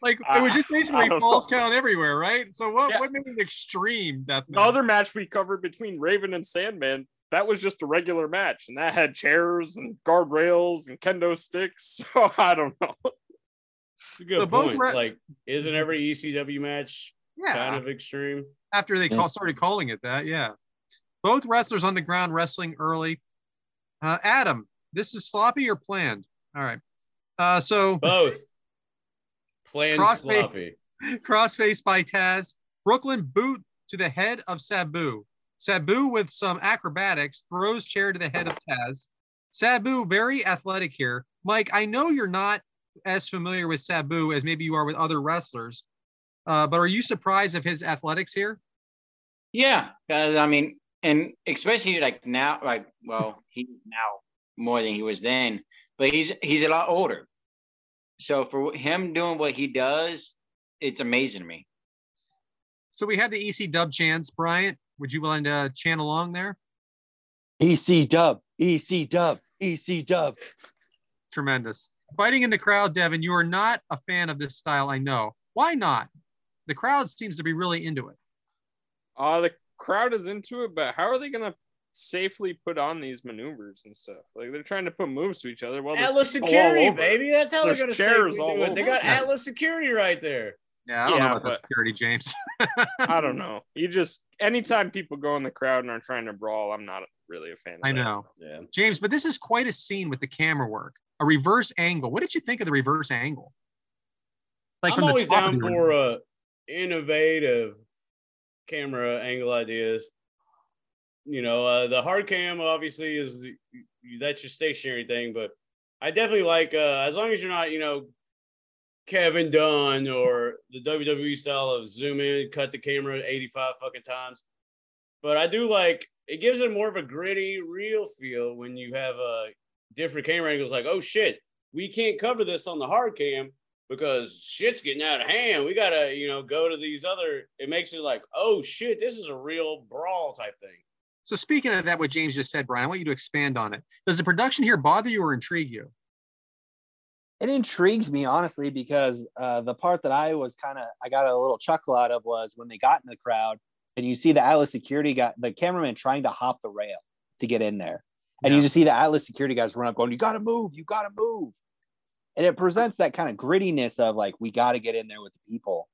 Like it was just basically falls know. count everywhere, right? So what Yeah. what made it extreme death the other match we covered between Raven and Sandman, that was just a regular match, and that had chairs and guardrails and kendo sticks. So I don't know. It's a good So both point. re- like, isn't every ECW match Yeah. kind of extreme. After they call, started calling it that, yeah. Both wrestlers on the ground wrestling early. Uh, Adam, this is sloppy or planned? All right. Uh, so Both. Planned Crossfade. sloppy. crossface by Taz. Brooklyn boot to the head of Sabu. Sabu with some acrobatics throws chair to the head of Taz. Sabu very athletic here. Mike, I know you're not as familiar with Sabu as maybe you are with other wrestlers, uh, but are you surprised of his athletics here? Yeah, because I mean, and especially like now, like well, he's now more than he was then, but he's he's a lot older. So for him doing what he does, it's amazing to me. So we have the EC dub chants. Bryant, would you mind to chant along there? EC dub, EC dub, EC dub. Tremendous. Fighting in the crowd, Devyn, you are not a fan of this style, I know. Why not? The crowd seems to be really into it. Uh, the crowd is into it, but how are they gonna safely put on these maneuvers and stuff? Like they're trying to put moves to each other. Well, there's Atlas people all security, over. baby. That's how There's they're gonna chairs say all we do it. They got Yeah. Atlas security right there. Yeah, I don't Yeah, know about but- security, James. I don't know. You just anytime people go in the crowd and are trying to brawl, I'm not really a fan. Of I that. know. Yeah. James, but this is quite a scene with the camera work. A reverse angle. What did you think of the reverse angle? Like I'm from the always down for uh, innovative camera angle ideas. You know, uh, the hard cam obviously is that's your stationary thing, but I definitely like uh, as long as you're not, you know, Kevin Dunn or the WWE style of zoom in, cut the camera 85 fucking times. But I do like it gives it more of a gritty, real feel when you have uh, different camera angles. Like, oh shit, we can't cover this on the hard cam because shit's getting out of hand. We gotta, you know, go to these other. It makes it like, oh shit, this is a real brawl type thing. So speaking of that, what James just said, Bryant, I want you to expand on it. Does the production here bother you or intrigue you? It intrigues me honestly because uh, the part that I was kind of I got a little chuckle out of was when they got in the crowd and you see the Atlas security guy, the cameraman trying to hop the rail to get in there, and Yeah. you just see the Atlas security guys run up going, "You got to move, you got to move," and it presents that kind of grittiness of like we got to get in there with the people.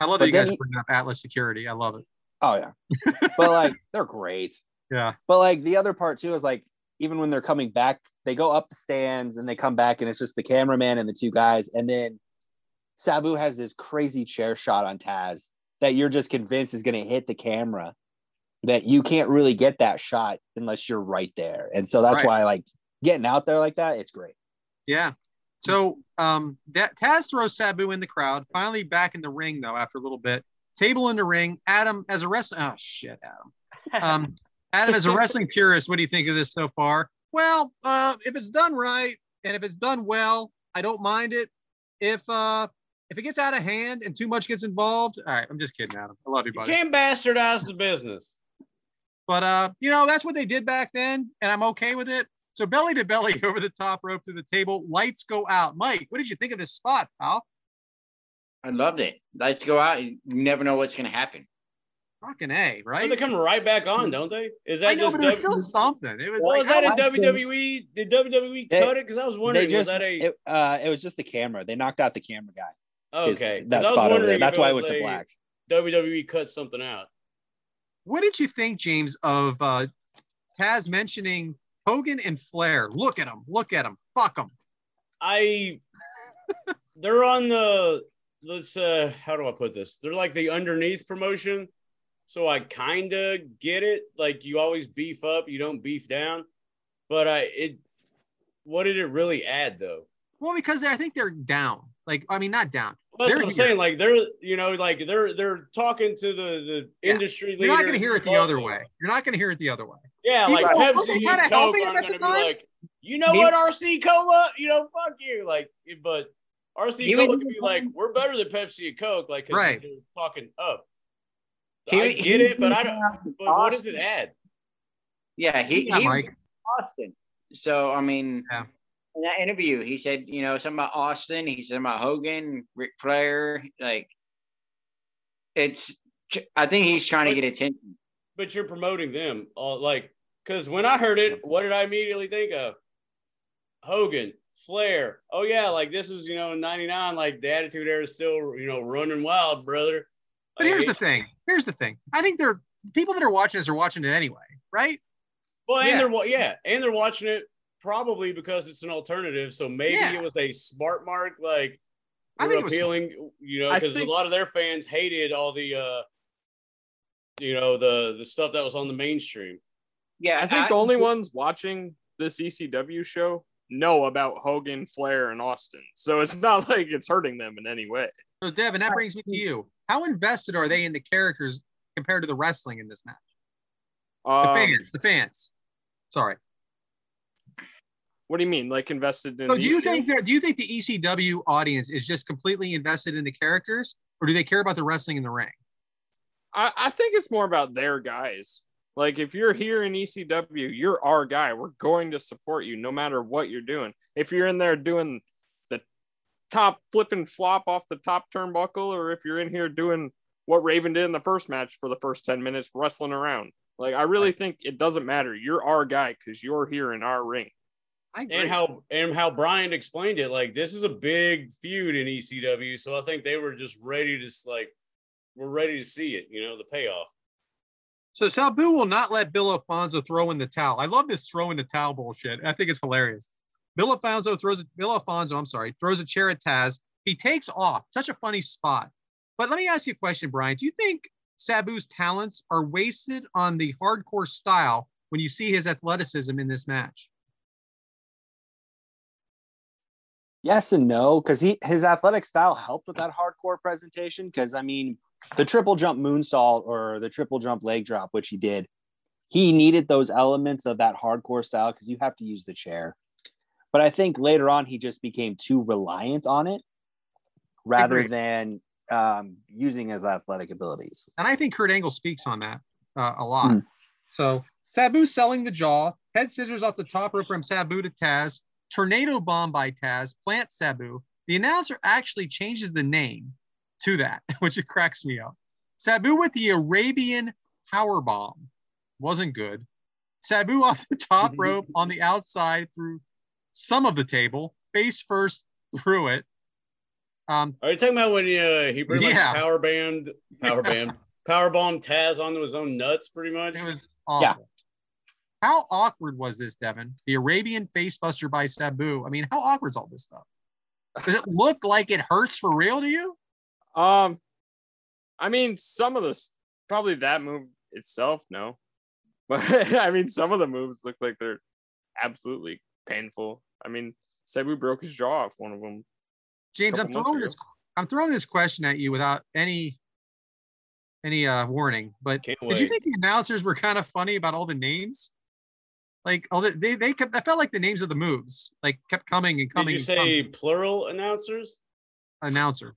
I love But that you guys he- bring up Atlas Security. I love it. Oh yeah, but like they're great. Yeah. But like the other part too is like even when they're coming back, they go up the stands and they come back and it's just the cameraman and the two guys, and then Sabu has this crazy chair shot on Taz that you're just convinced is going to hit the camera. That you can't really get that shot unless you're right there, and so that's Right. why like getting out there like that, it's great. Yeah. So um that Taz throws Sabu in the crowd, finally back in the ring though after a little bit. Table in the ring. Adam as a wrestler. Oh shit, Adam. Um Adam as a wrestling purist, what do you think of this so far? Well, uh if it's done right and if it's done well, I don't mind it. If uh if it gets out of hand and too much gets involved, all right, I'm just kidding, Adam. I love you, You buddy. can't bastardize the business. But uh, you know, that's what they did back then, and I'm okay with it. So belly to belly over the top rope to the table, lights go out. Mike, what did you think of this spot, pal? I loved it. Let's go out. You never know what's gonna happen. Fucking A, But right? they come right back on, don't they? Is I that know, just but it was W- still something. It was Well, like was that I in don't- WWE? Did WWE They- cut it? Because I was wondering, they just was that a it, uh, it was just the camera. They knocked out the camera guy. Okay, okay? 'Cause that I was spot over wondering there. That's why it was went to black. WWE cut something out. What did you think, James, of uh, Taz mentioning Hogan and Flair? Look at them. Look at them. Fuck them. I they're on the let's uh how do I put this? They're like the underneath promotion. So I kind of get it. Like you always beef up, you don't beef down. But I it what did it really add though? Well, because I think they're down. Like, I mean, not down. Well, that's They're what I'm here. saying. Like they're you know like they're they're talking to the the Yeah. industry. You're not going to hear it the other them. way. You're not going to hear it the other way. Yeah, He like Pepsi and kinda Coke helping him aren't at the gonna be time? like, you know He- what, RC Cola? You know, fuck you. Like, but RC He Cola was- could be like, we're better than Pepsi and Coke, Like, Right. they're talking up. He- I he get it, but I don't. But what does it add? Yeah, he, Yeah, he Mike. Austin. So I mean, Yeah. In that interview, he said, you know, something about Austin. He said about Hogan, Ric Flair. Like, it's. I think he's trying to get attention. But you're promoting them, all like, because when I heard it, what did I immediately think of? Hogan, Flair. Oh yeah, like this is you know '99. Like the Attitude Era is still you know running wild, brother. But here's the thing. Here's the thing. I think they're people that are watching this are watching it anyway, right? Well, and Yeah. they're yeah, and they're watching it probably because it's an alternative. So maybe Yeah. it was a smart mark, like I we're think it was appealing, you know, because think- a lot of their fans hated all the, uh you know, the the stuff that was on the mainstream. Yeah, I think the only ones watching this ECW show know about Hogan, Flair, and Austin. So it's not like it's hurting them in any way. So Devyn, that brings me to you. How invested are they in the characters compared to the wrestling in this match? The Um, fans, the fans. Sorry. What do you mean? Like invested in So do you think do you think the ECW audience is just completely invested in the characters, or do they care about the wrestling in the ring? I, I think it's more about their guys. Like if you're here in ECW, you're our guy. We're going to support you no matter what you're doing. If you're in there doing the top flip and flop off the top turnbuckle, or if you're in here doing what Raven did in the first match for the first 10 minutes, wrestling around. Like I really think it doesn't matter. You're our guy because you're here in our ring. And how and how Bryant explained it, like this is a big feud in ECW. So I think they were just ready to like we're ready to see it, you know, the payoff. So Sabu will not let Bill Alfonso throw in the towel. I love this throw in the towel bullshit. I think it's hilarious. Bill Alfonso throws Bill Alfonso, I'm sorry, throws a chair at Taz. He takes off. Such a funny spot. But let me ask you a question, Bryant. Do you think Sabu's talents are wasted on the hardcore style when you see his athleticism in this match? Yes and no, because he his athletic style helped with that hardcore presentation. Because I mean, the triple jump moonsault or the triple jump leg drop, which he did, he needed those elements of that hardcore style because you have to use the chair. But I think later on he just became too reliant on it rather Agreed. than um, using his athletic abilities. And I think Kurt Angle speaks on that uh, a lot. Hmm. So Sabu selling the jaw, head scissors off the top rope from Sabu to Taz, tornado bomb by Taz, plant Sabu. The announcer actually changes the name to that, which it cracks me up. Sabu with the Arabian power bomb wasn't good. Sabu off the top rope on the outside through some of the table, face first through it. Um, Are you talking about when uh, he pretty Yeah. much power band, power band, power bomb Taz onto his own nuts, pretty much? It was awful. Yeah. How awkward was this, Devyn? The Arabian facebuster by Sabu. I mean, how awkward is all this stuff? Does it look like it hurts for real to you? Um, I mean, some of this probably that move itself, no, but I mean, some of the moves look like they're absolutely painful. I mean, Sabu broke his jaw off one of them. James, I'm throwing this I'm throwing this question at you without any any uh warning, but did you think the announcers were kind of funny about all the names? Like all the they they kept I felt like the names of the moves like kept coming and coming. Did you say coming. plural announcers? announcer.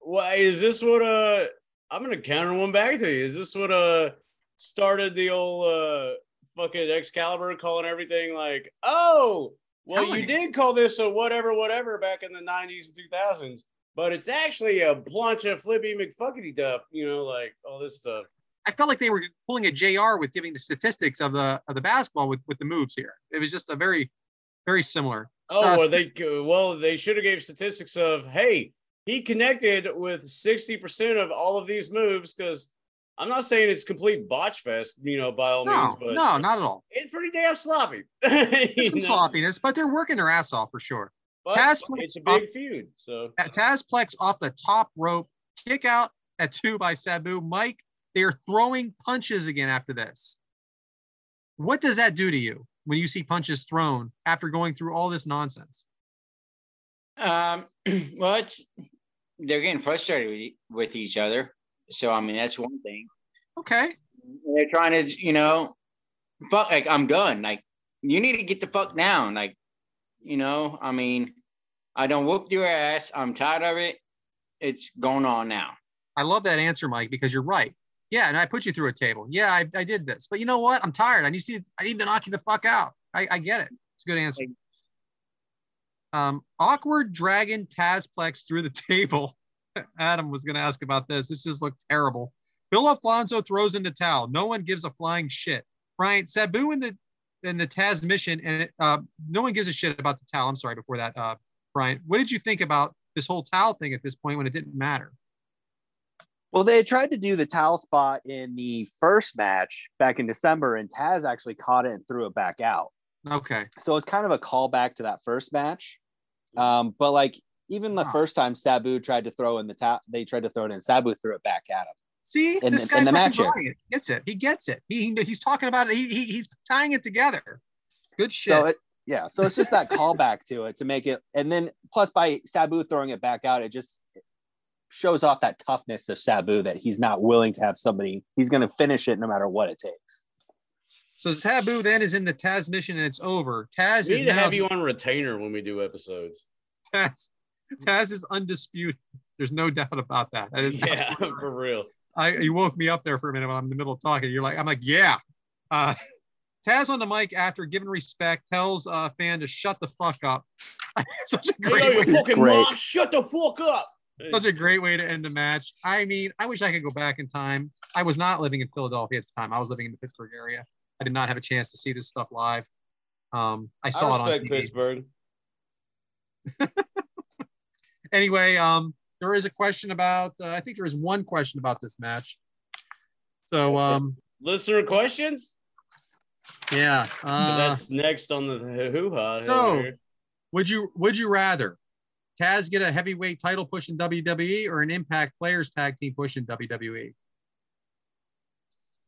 Why is this what uh I'm gonna counter one back to you. Is this what uh started the old uh fucking Excalibur calling everything like, oh, well, Telling you you. did call this a whatever, whatever back in the 90s and 2000s, but it's actually a bunch of flippy McFuckety duff, you know, like all this stuff. I felt like they were pulling a JR with giving the statistics of the of the basketball with with the moves here. It was just a very very similar. Oh, Uh, well, they well they should have gave statistics of hey he connected with sixty percent of all of these moves because I'm not saying it's complete botch fest, you know, by all No, means, but no, not at all. it's pretty damn sloppy. Some know? sloppiness, but they're working their ass off for sure. But Taz it's a big feud, so Tazplex off the top rope, kick out at two by Sabu. Mike, they're throwing punches again after this. What does that do to you when you see punches thrown after going through all this nonsense? Um, well, it's they're getting frustrated with, with each other. So I mean, that's one thing. Okay. They're trying to, you know, fuck. Like I'm done. Like you need to get the fuck down. Like, you know, I mean, I don't whoop your ass. I'm tired of it. It's going on now. I love that answer, Mike, because you're right. Yeah, and I put you through a table. Yeah, I, I did this, but you know what? I'm tired. I need to. I need to knock you the fuck out. I, I get it. It's a good answer. Um, awkward dragon Tazplex through the table. Adam was going to ask about this. This just looked terrible. Bill Alfonso throws in the towel. No one gives a flying shit. Brian Sabu in the in the Tazmission, and it, uh, no one gives a shit about the towel. I'm sorry. Before that, uh, Bryant, what did you think about this whole towel thing at this point when it didn't matter? Well, they tried to do the towel spot in the first match back in December, and Taz actually caught it and threw it back out. Okay. So it's kind of a callback to that first match. Um, but like even the Huh. first time Sabu tried to throw in the towel, they tried to throw it in. Sabu threw it back at him. See, In this the- guy in the match. Bryant gets it. He gets it. He, he- he's talking about it. He, he he's tying it together. Good shit. So it, yeah, so it's just that callback to it to make it, and then plus by Sabu throwing it back out, it just shows off that toughness of Sabu that he's not willing to have somebody. He's going to finish it no matter what it takes. So Sabu then is in the Tazmission and it's over. Taz We is need to now have you on retainer when we do episodes. Taz. Taz is undisputed. There's no doubt about that. That is Yeah, for real. I you woke me up there for a minute when I'm in the middle of talking. You're like, I'm like, yeah. Uh, Taz on the mic after giving respect tells a uh, fan to shut the fuck up. Such a Hey, great, yo, you way, fucking Great. mom, shut the fuck up. Such a great way to end the match. I mean, I wish I could go back in time. I was not living in Philadelphia at the time. I was living in the Pittsburgh area. I did not have a chance to see this stuff live. Um, I saw I it on TV. Pittsburgh. anyway, um, there is a question about. Uh, I think there is one question about this match. So, um, Listener questions? Yeah, Uh, That's next on the hoo ha. so- would you Would you rather Taz get a heavyweight title push in WWE or an Impact Players Tag Team push in WWE?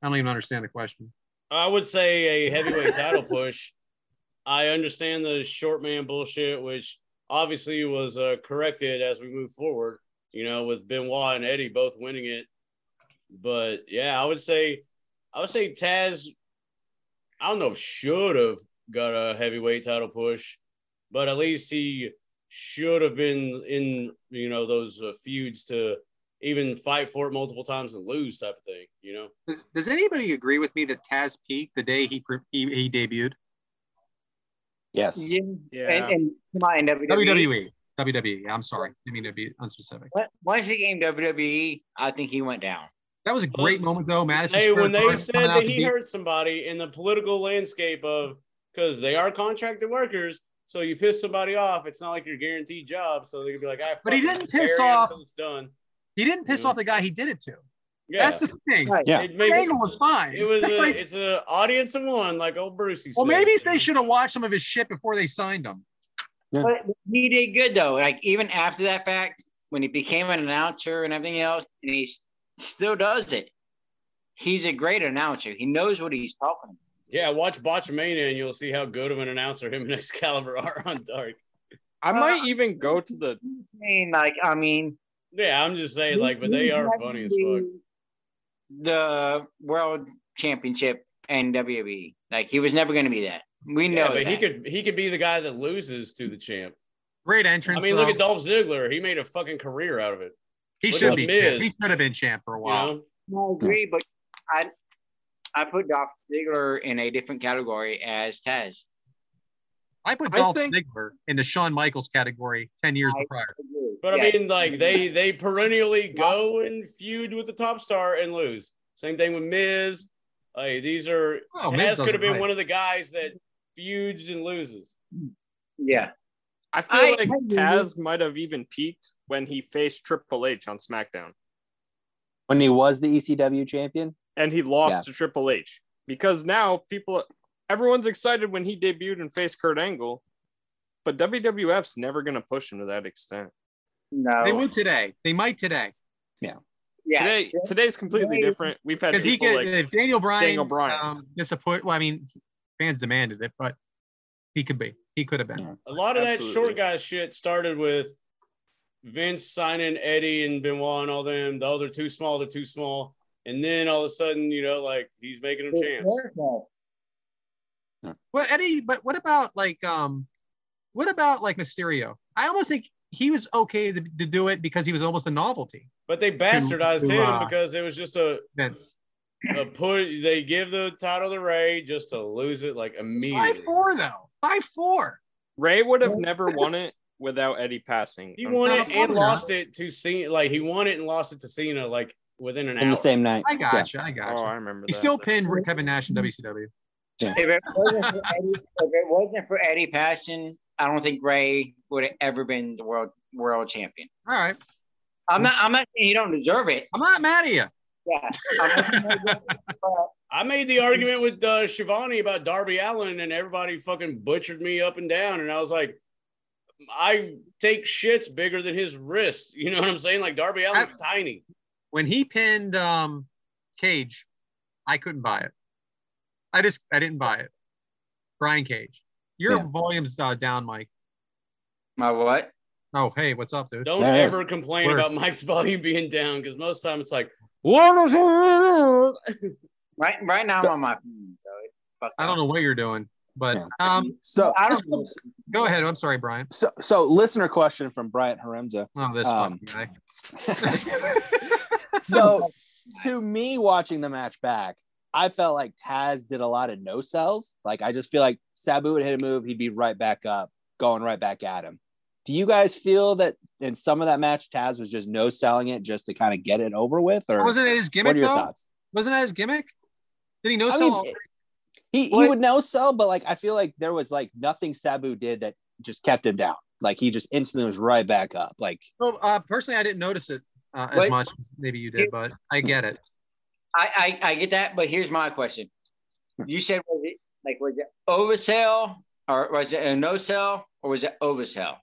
I don't even understand the question. I would say a heavyweight title push. I understand the short man bullshit, which obviously was uh, corrected as we move forward, you know, with Benoit and Eddie both winning it. But yeah, I would say, I would say Taz, I don't know if should have got a heavyweight title push, but at least he should have been in, you know, those uh, feuds to even fight for it multiple times and lose type of thing, you know? Does, does anybody agree with me that Taz peaked the day he he, he debuted? Yes. Yeah. Yeah. And, and come on, in WWE. WWE. WWE. I'm sorry. I mean to be unspecific. What- Once he came WWE, I think he went down. That was a great moment though. Madison Hey, Square when they said that he beat- hurt somebody in the political landscape of because they are contracted workers, so you piss somebody off, it's not like your guaranteed job. So they could be like, I But he didn't piss off- it's done. he didn't piss Yeah. off the guy he did it to. Yeah, That's the thing. Right. Yeah. it The makes angle was fine. it was a, Like, it's a audience of one, like old Brucey. well, said, maybe you they should have watched some of his shit before they signed him. But he did good though. Like even after that fact, when he became an announcer and everything else, and he still does it. He's a great announcer. He knows what he's talking about. Yeah, watch Botchamania and you'll see how good of an announcer him and Excalibur are on Dark. I might even go to the I mean, like, I mean, Yeah, I'm just saying, like, but they are not funny as fuck. The world championship and WWE. Like he was never going to be that. We know Yeah, but he could he could be the guy that loses to the champ. Great entrance. I mean, look at Dolph Ziggler. He made a fucking career out of it. He look should be. Miz. Champ. He should have been champ for a You while. know? I agree, but I I put Dolph Ziggler in a different category as Taz. I put I Dolph think- Ziggler in the Shawn Michaels category ten years I- prior. But I mean, like they they perennially go and feud with the top star and lose. Same thing with Miz. Like these are Oh, Taz could have been right. one of the guys that feuds and loses. Yeah. I feel I- like I. Taz might have even peaked when he faced Triple H on SmackDown When he was the ECW champion. And he lost Yeah. to Triple H. Because now people everyone's excited when he debuted and faced Kurt Angle, but WWF's never gonna push him to that extent. No. They would today. They might today. yeah. Today today's completely Today- different. We've had people could, like if Daniel Bryan, Daniel Bryan. um, gets a put. Well, I mean, fans demanded it, but he could be. He could have been. A lot of that short guy shit started with Vince signing Eddie and Benoit and all them. The other too small, they're too small. And then all of a sudden, you know, like he's making them chance. Well, Eddie, but what about like um, what about like Mysterio? I almost think he was okay to, to do it because he was almost a novelty. But they bastardized to, him uh, because it was just a, Vince, a put. They give the title to Rey just to lose it like immediately. five immediately. four though, five four. Rey would have never won it without Eddie passing. He won it and lost it to Cena. Like he won it and lost it to Cena like within an in hour. the same night. I got you. I got Oh, you. I remember He that. still pinned Kevin Nash in WCW. If it wasn't for Eddie, if it wasn't for Eddie passing, I don't think Rey would have ever been the world world champion. All right. I'm not. I'm not saying he don't deserve it. I'm not mad at you. Yeah. I'm not- I made the argument with uh, Shivani about Darby Allin, and everybody fucking butchered me up and down. And I was like, I take shits bigger than his wrist. You know what I'm saying? Like Darby Allin's tiny. When he pinned um, Cage, I couldn't buy it. I just I didn't buy it. Brian Cage, your Yeah. volume's uh, down, Mike. My what? Oh, hey, what's up, dude? Don't There it is. ever complain Word. about Mike's volume being down because most time it's like, Right. Right now I'm on my phone, so I don't know what you're doing, but Yeah. um, So, I don't know. go ahead. I'm sorry, Brian. so, so listener question from Bryant Haremza. Oh, this Um, fucking guy. so to me watching the match back i felt like taz did a lot of no sells like i just feel like sabu would hit a move he'd be right back up going right back at him do you guys feel that in some of that match taz was just no selling it just to kind of get it over with or Wasn't it his what gimmick are your though? thoughts Wasn't that his gimmick? Did he no I sell? mean, he, he would no sell but like i feel like there was like nothing sabu did that just kept him down like he just instantly was right back up like Well, uh, personally, I didn't notice it uh, as What- much as maybe you did, but I get it. I, I I get that, but here's my question. You said was it like was it oversell or was it a no sell or was it oversell?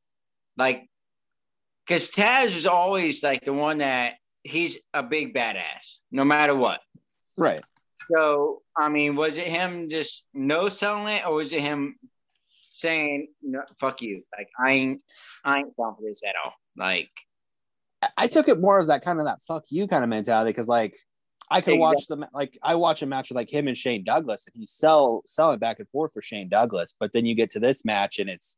Like, because Taz was always like the one that he's a big badass no matter what. right So I mean, was it him just no selling it or was it him saying no, fuck you? Like I ain't I ain't down for this at all. Like I- I took it more as that kind of that fuck you kind of mentality because like I could Exactly. watch the like I watch a match with like him and Shane Douglas and he's sell selling back and forth for Shane Douglas, but then you get to this match and it's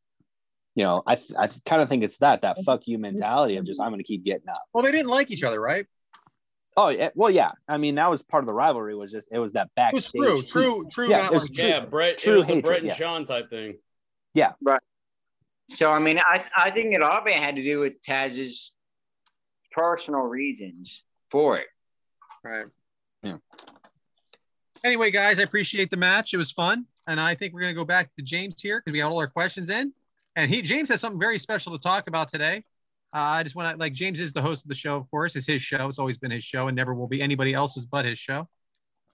you know I th- I kind of think it's that that fuck you mentality of just I'm going to keep getting up. Well, they didn't like each other, right? Oh yeah, well yeah, I mean that was part of the rivalry was just it was that It was backstage. true, true, true. Yeah, not it was like true. Yeah, Bret. True it was the hatred, Bret and yeah. Shawn type thing. So I mean I I think it all had to do with Taz's personal reasons for it. Right. Yeah. Anyway, guys, I appreciate the match. It was fun, and I think we're gonna go back to James here because we got all our questions in, and he James has something very special to talk about today. Uh, I just want to like James is the host of the show, of course. It's his show. It's always been his show, and never will be anybody else's but his show.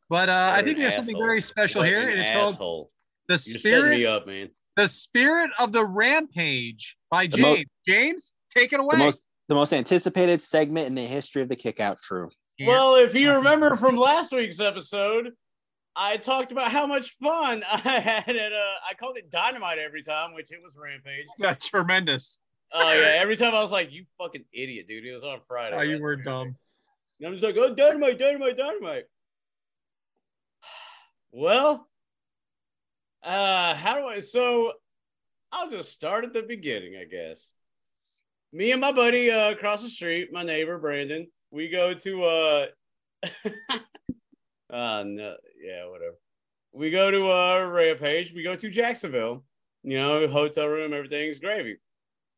But uh, I think an we have something very special What here, an and it's called asshole. the You're setting spirit, me up, man. The spirit of the rampage by The mo- James. James, take it away. The most the most anticipated segment in the history of the kick out crew. Well, if you remember from last week's episode, I talked about how much fun I had at uh I called it dynamite every time, which it was rampage. that's tremendous. Oh yeah, every time I was like, "You fucking idiot, dude!" It was on Friday. Oh, you were Rampage. dumb. And I'm just like, "Oh, dynamite, dynamite, dynamite." Well, uh, how do I? So, I'll just start at the beginning, I guess. Me and my buddy uh, across the street, my neighbor Brandon, we go to uh, uh no, yeah, whatever. We go to uh Rampage. We go to Jacksonville. You know, hotel room, everything's gravy.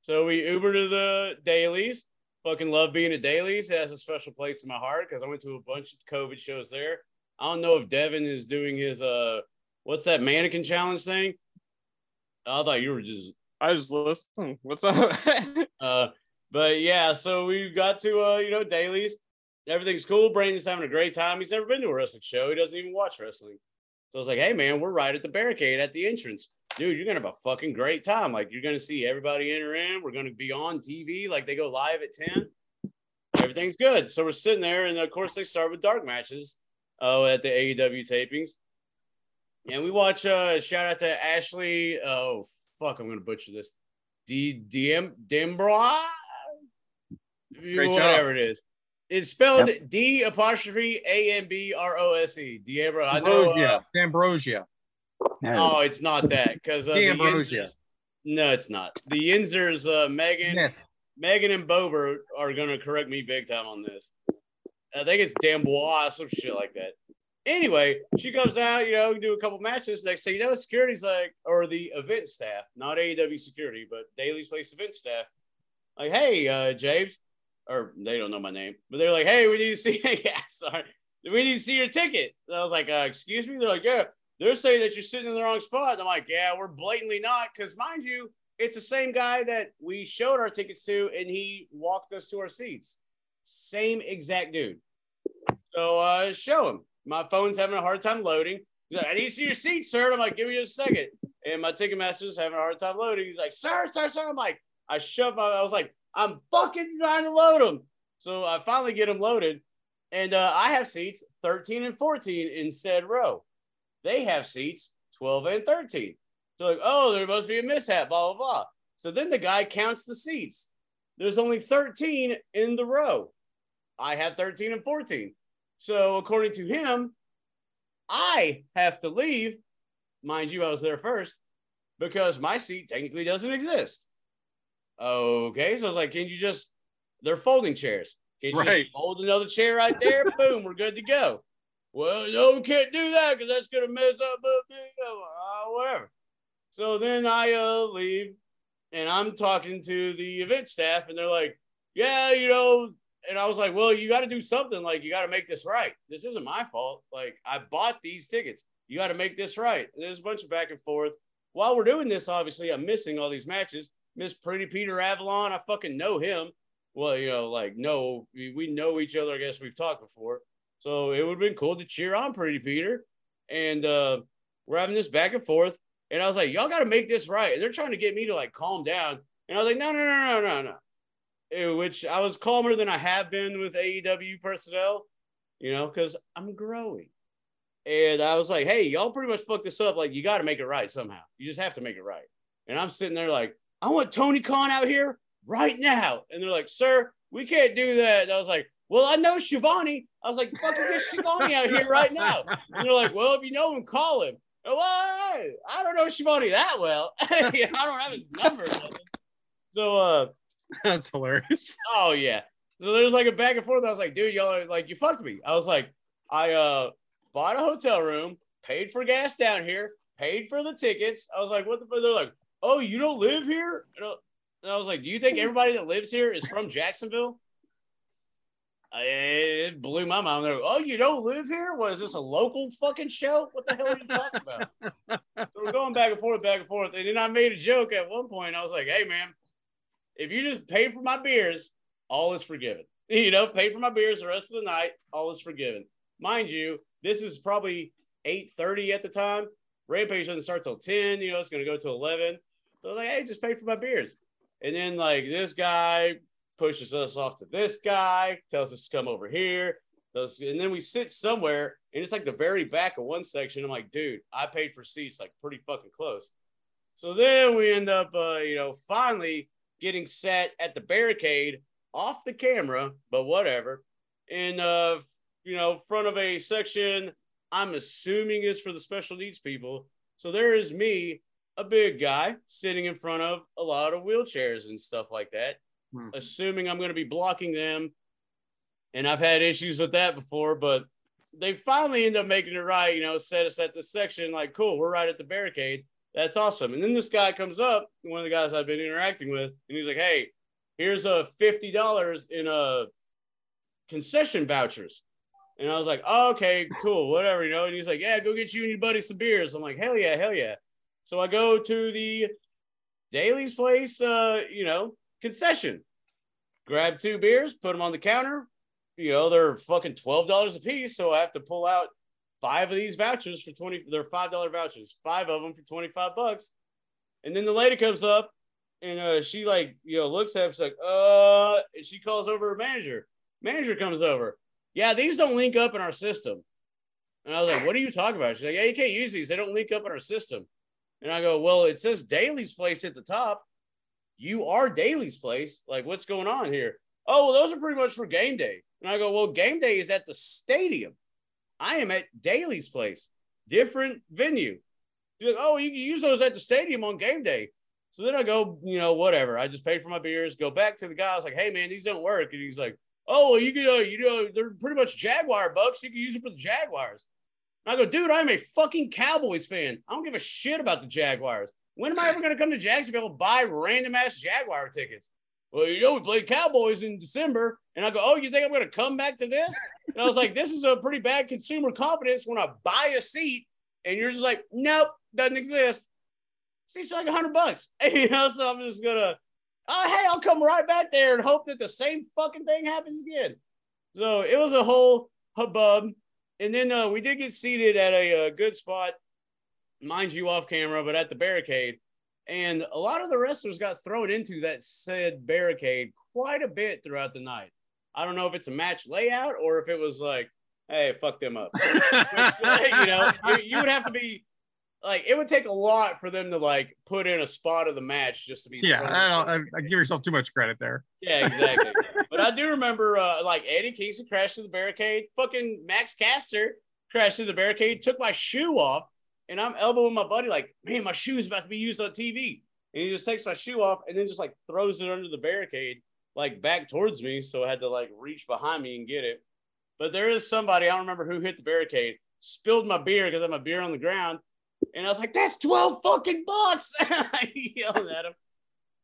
So we Uber to the Daily's. Fucking love being at Daily's. It has a special place in my heart because I went to a bunch of COVID shows there. I don't know if Devyn is doing his uh what's that mannequin challenge thing? I thought you were just I just listen. What's up? uh but yeah, so we got to uh, you know, Daily's. Everything's cool. Brandon's having a great time. He's never been to a wrestling show. He doesn't even watch wrestling. So I was like, hey man, we're right at the barricade at the entrance. Dude, you're gonna have a fucking great time. Like you're gonna see everybody enter in. We're gonna be on TV, like they go live at 10. Everything's good. So we're sitting there, and of course they start with dark matches uh, at the AEW tapings. And we watch uh shout out to Ashley. Oh fuck, I'm gonna butcher this. D DM Dembrois? Great job. Whatever it is. It's spelled D apostrophe A M B R O S E. D'Ambro. I know. Ambrosia. uh, Ambrosia. There it is. oh, it's not that because uh, the D'Ambrosia. Yinzers- No, it's not. The Yinzers, uh, Megan, Smith. Megan and Bober are gonna correct me big time on this. I think it's Dambois, some shit like that. Anyway, she comes out, you know, do a couple matches. Next thing you know, security's like, or the event staff, not AEW security, but Daily's Place event staff, like, hey, uh, James, or they don't know my name, but they're like, hey, we need to see, yeah, sorry, we need to see your ticket. And I was like, uh, excuse me. They're like, yeah, they're saying that you're sitting in the wrong spot. And I'm like, yeah, we're blatantly not, because mind you, it's the same guy that we showed our tickets to, and he walked us to our seats. same exact dude. So uh, show him. My phone's having a hard time loading. He's like, I need to see your seat, sir. I'm like, give me a second. And my Ticketmaster's having a hard time loading. He's like, sir, sir, sir. I'm like, I shove my, I was like, I'm fucking trying to load them. So I finally get them loaded. And uh, I have seats 13 and 14 in said row. They have seats 12 and 13. So like, oh, there must be a mishap, blah, blah, blah. So then the guy counts the seats. There's only 13 in the row. I have 13 and 14. So according to him, I have to leave. Mind you, I was there first because my seat technically doesn't exist. Okay, so I was like, can you just? They're folding chairs. Can you Right. just fold another chair right there? Boom, we're good to go. Well, no, we can't do that because that's gonna mess up. Uh, whatever. So then I uh, leave, and I'm talking to the event staff, and they're like, "Yeah, you know." And I was like, "Well, you got to do something. Like, you got to make this right. This isn't my fault. Like, I bought these tickets. You got to make this right." And there's a bunch of back and forth. While we're doing this, obviously, I'm missing all these matches. Miss Pretty Peter Avalon, I fucking know him. Well, you know, like, no, we, we know each other. I guess we've talked before. So it would have been cool to cheer on Pretty Peter. And uh, we're having this back and forth. And I was like, y'all got to make this right. And they're trying to get me to like calm down. And I was like, no, no, no, no, no, no. Which I was calmer than I have been with AEW personnel, you know, because I'm growing. And I was like, hey, y'all pretty much fucked this up. Like, you got to make it right somehow. You just have to make it right. And I'm sitting there like, I want Tony Khan out here right now. And they're like, sir, we can't do that. And I was like, well, I know Schiavone. I was like, fucking get Schiavone out here right now. And they're like, well, if you know him, call him. Well, I I don't know Schiavone that well. I don't have his number. So, uh, That's hilarious. oh yeah. So there's like a back and forth. I was like, dude, y'all are like, you fucked me. I was like, I uh bought a hotel room, paid for gas down here, paid for the tickets. I was like, what the fuck? They're like, oh, you don't live here? And I- was like, do you think everybody that lives here is from Jacksonville? It blew my mind. They're like, oh, you don't live here? What is this a local fucking show? What the hell are you talking about? so we're going back and forth, back and forth. And then I made a joke at one point. I was like, hey, man, if you just pay for my beers, all is forgiven. You know, pay for my beers the rest of the night, all is forgiven. Mind you, this is probably 8:30 at the time. Rampage doesn't start till 10, you know, it's gonna go to 11. So like, hey, just pay for my beers. And then like this guy pushes us off to this guy, tells us to come over here. Those, and then we sit somewhere, and it's like the very back of one section. I'm like, dude, I paid for seats like pretty fucking close. So then we end up, uh, you know, finally getting set at the barricade off the camera, but whatever, in uh, you know, front of a section I'm assuming is for the special needs people. So there is me, a big guy, sitting in front of a lot of wheelchairs and stuff like that, Hmm. assuming I'm going to be blocking them. And I've had issues with that before, but they finally end up making it right. You know, set us at the section, like, cool, we're right at the barricade. That's awesome. And then this guy comes up, one of the guys I've been interacting with, and he's like, hey, here's a $50 in a concession vouchers. And I was like, oh, okay, cool, whatever, you know. And he's like, yeah, go get you and your buddy some beers. I'm like, hell yeah, hell yeah. So I go to the Daily's place, uh, you know, concession, grab two beers, put them on the counter. You know, they're fucking twelve dollars a piece, so I have to pull out five of these vouchers for twenty. They're five dollar vouchers, five of them for twenty five bucks. And then the lady comes up, and uh, she like you know looks at, she's like, uh, and she calls over her manager. Manager comes over. Yeah, these don't link up in our system. And I was like, what are you talking about? She's like, yeah, you can't use these. They don't link up in our system. And I go, well, it says Daily's place at the top. You are Daily's place. Like, what's going on here? Oh, well, those are pretty much for game day. And I go, well, game day is at the stadium. I am at Daily's place, different venue. She's like, oh, you can use those at the stadium on game day. So then I go, you know, whatever. I just paid for my beers, go back to the guy. I was like, hey, man, these don't work. And he's like, oh, well, you can, uh, you know, they're pretty much Jaguar bucks. You can use them for the Jaguars. And I go, dude, I'm a fucking Cowboys fan. I don't give a shit about the Jaguars. When am I ever going to come to Jacksonville and buy random ass Jaguar tickets? Well, you know, we played Cowboys in December. And I go, oh, you think I'm going to come back to this? And I was like, this is a pretty bad consumer confidence when I buy a seat and you're just like, nope, doesn't exist. Seats like a hundred bucks. you know, so I'm just gonna oh hey, I'll come right back there and hope that the same fucking thing happens again. So it was a whole hubbub. And then uh, we did get seated at a, uh good spot, mind you, off camera, but at the barricade. And a lot of the wrestlers got thrown into that said barricade quite a bit throughout the night. I don't know if it's a match layout or if it was like, hey, fuck them up. you know, you, you would have to be like, it would take a lot for them to like put in a spot of the match just to be. Yeah, I don't. I, I give yourself too much credit there. Yeah, exactly. but I do remember uh, like Eddie Kingston crashed through the barricade. Fucking Max Caster crashed through the barricade, took my shoe off, and I'm elbowing my buddy like, man, my shoe's about to be used on TV. And he just takes my shoe off and then just like throws it under the barricade, like back towards me. So I had to like reach behind me and get it. But there is somebody, I don't remember who hit the barricade, spilled my beer because I have my beer on the ground. And I was like, that's 12 fucking bucks. I yelled at him.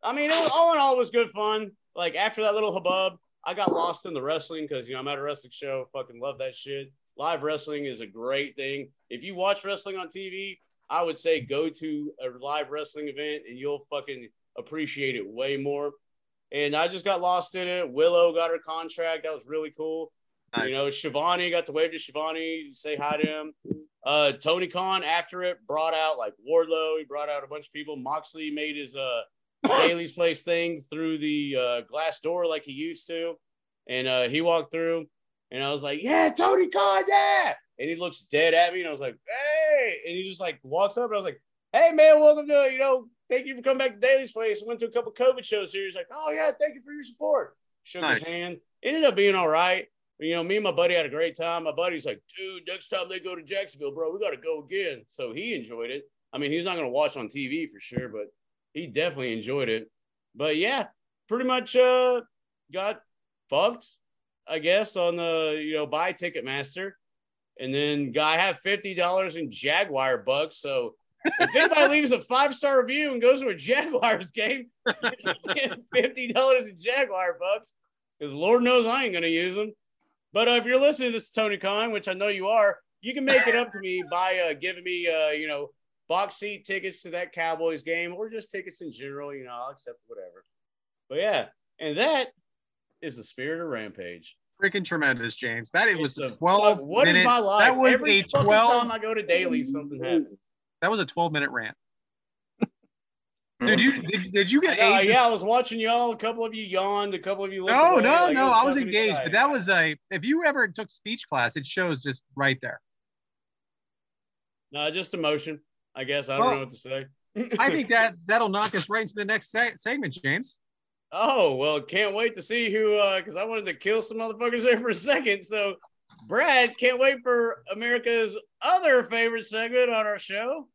I mean, was, all in all, it was good fun. Like after that little hubbub, I got lost in the wrestling because you know I'm at a wrestling show. Fucking love that shit. Live wrestling is a great thing. If you watch wrestling on TV, I would say go to a live wrestling event and you'll fucking appreciate it way more. And I just got lost in it. Willow got her contract. That was really cool. Nice. You know, Schiavone got to wave to Schiavone, say hi to him. Uh, Tony Khan after it brought out like Wardlow. He brought out a bunch of people. Moxley made his uh Daily's place thing through the uh, glass door like he used to, and uh, he walked through, and I was like, "Yeah, Tony Khan, yeah!" And he looks dead at me, and I was like, "Hey!" And he just like walks up, and I was like, "Hey, man, welcome to you know, thank you for coming back to Daily's place. I went to a couple COVID shows here." He's like, "Oh yeah, thank you for your support." Shook Nice. his hand. Ended up being all right. You know, me and my buddy had a great time. My buddy's like, "Dude, next time they go to Jacksonville, bro, we got to go again." So he enjoyed it. I mean, he's not gonna watch on TV for sure, but he definitely enjoyed it. But yeah, pretty much uh got fucked, I guess, on the you know buy Ticketmaster. And then guy have fifty dollars in Jaguar bucks. So if anybody leaves a five star review and goes to a Jaguars game, fifty dollars in Jaguar bucks, because Lord knows I ain't gonna use them. But uh, if you're listening to this, Tony Khan, which I know you are, you can make it up to me by uh, giving me, uh, you know, box seat tickets to that Cowboys game or just tickets in general. You know, I'll accept whatever. But yeah, and that is the spirit of Rampage. Freaking tremendous, James. That it was It's a- 12 What is minute, my life? That was Every a 12 time I go to daily, something happens. That was a 12 minute rant. Dude, you did, did you get Yeah, Asian? yeah, I was watching y'all. A couple of you yawned. A couple of you. looked No, away, no, like, it no. I was fucking engaged, but that was a. If you ever took speech class, it shows just right there. no, just emotion. I guess I don't Well, know what to say. I think that that'll knock us right into the next se- segment, James. Oh well, can't wait to see who. uh Because I wanted to kill some motherfuckers there for a second. So, Brad, can't wait for America's other favorite segment on our show,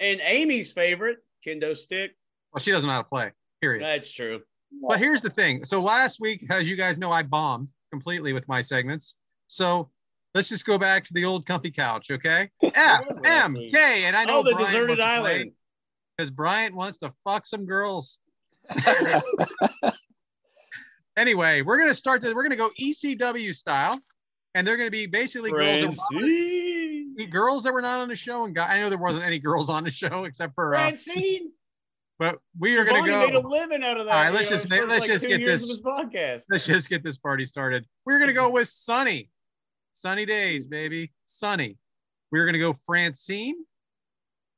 and Amy's favorite kendo stick. Well, she doesn't know how to play. Period. That's true. But here's the thing. So last week, as you guys know, I bombed completely with my segments. So let's just go back to the old comfy couch, okay? F M? K, and I know Oh, the Bryant deserted wants to play island. because Bryant wants to fuck some girls. anyway, we're gonna start. The, we're gonna go ECW style, and they're gonna be basically girls that, girls that were not on the show. And guy, I know there wasn't any girls on the show except for. Uh, Francine. but we are gonna Bonnie made a living out of that. All right, let's know, just let's like just get this- this podcast. Let's just get this party started. We're gonna go with Sunny. Sunny days, baby. Sunny. We're gonna go Francine.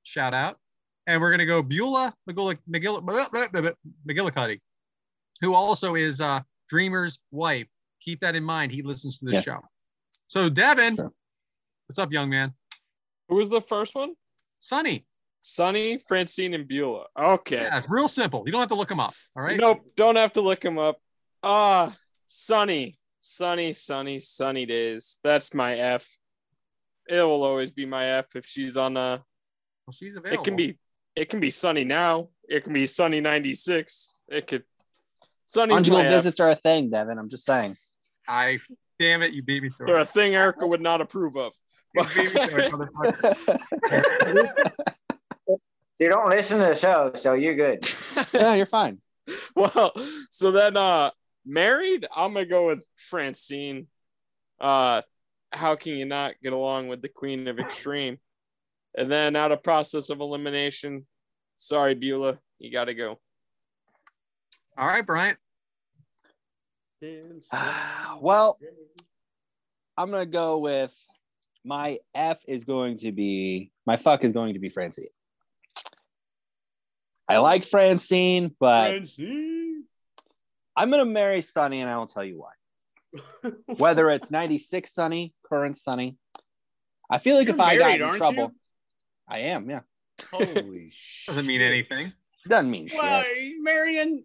Shout out. And we're gonna go Beulah McGillic- McGill- McGillicuddy, who also is uh, Dreamer's wife. Keep that in mind. He listens to the Yeah. show. So Devyn, Sure. what's up, young man? Who was the first one? Sunny. Sonny, Francine, and Beulah. Okay. Yeah, real simple. You don't have to look them up. All right. Nope, don't have to look them up. Ah, sunny, sunny, sunny, sunny days. That's my F. It will always be my F if she's on a. Well, she's available. It can be, it can be sunny now. It can be sunny ninety six. It could. Sunny Conjugal visits are a thing, Devyn. I'm just saying. I. Damn it! You beat me to They're a thing Erica would not approve of. You beat me to it, motherfucker. So you don't listen to the show, so you're good. yeah, you're fine. well, so then uh married, I'm gonna go with Francine. Uh how can you not get along with the Queen of Extreme? And then out of process of elimination, sorry, Beulah, you gotta go. All right, Bryant. well, I'm gonna go with my F is going to be my fuck is going to be Francine. I like Francine, but Francine. I'm gonna marry Sunny, and I will tell you why. Whether it's 96 Sunny, current Sunny, I feel like You're if I got in aren't trouble, you? I am. Yeah, Holy shit. Doesn't mean anything. doesn't mean Well, shit. Marion.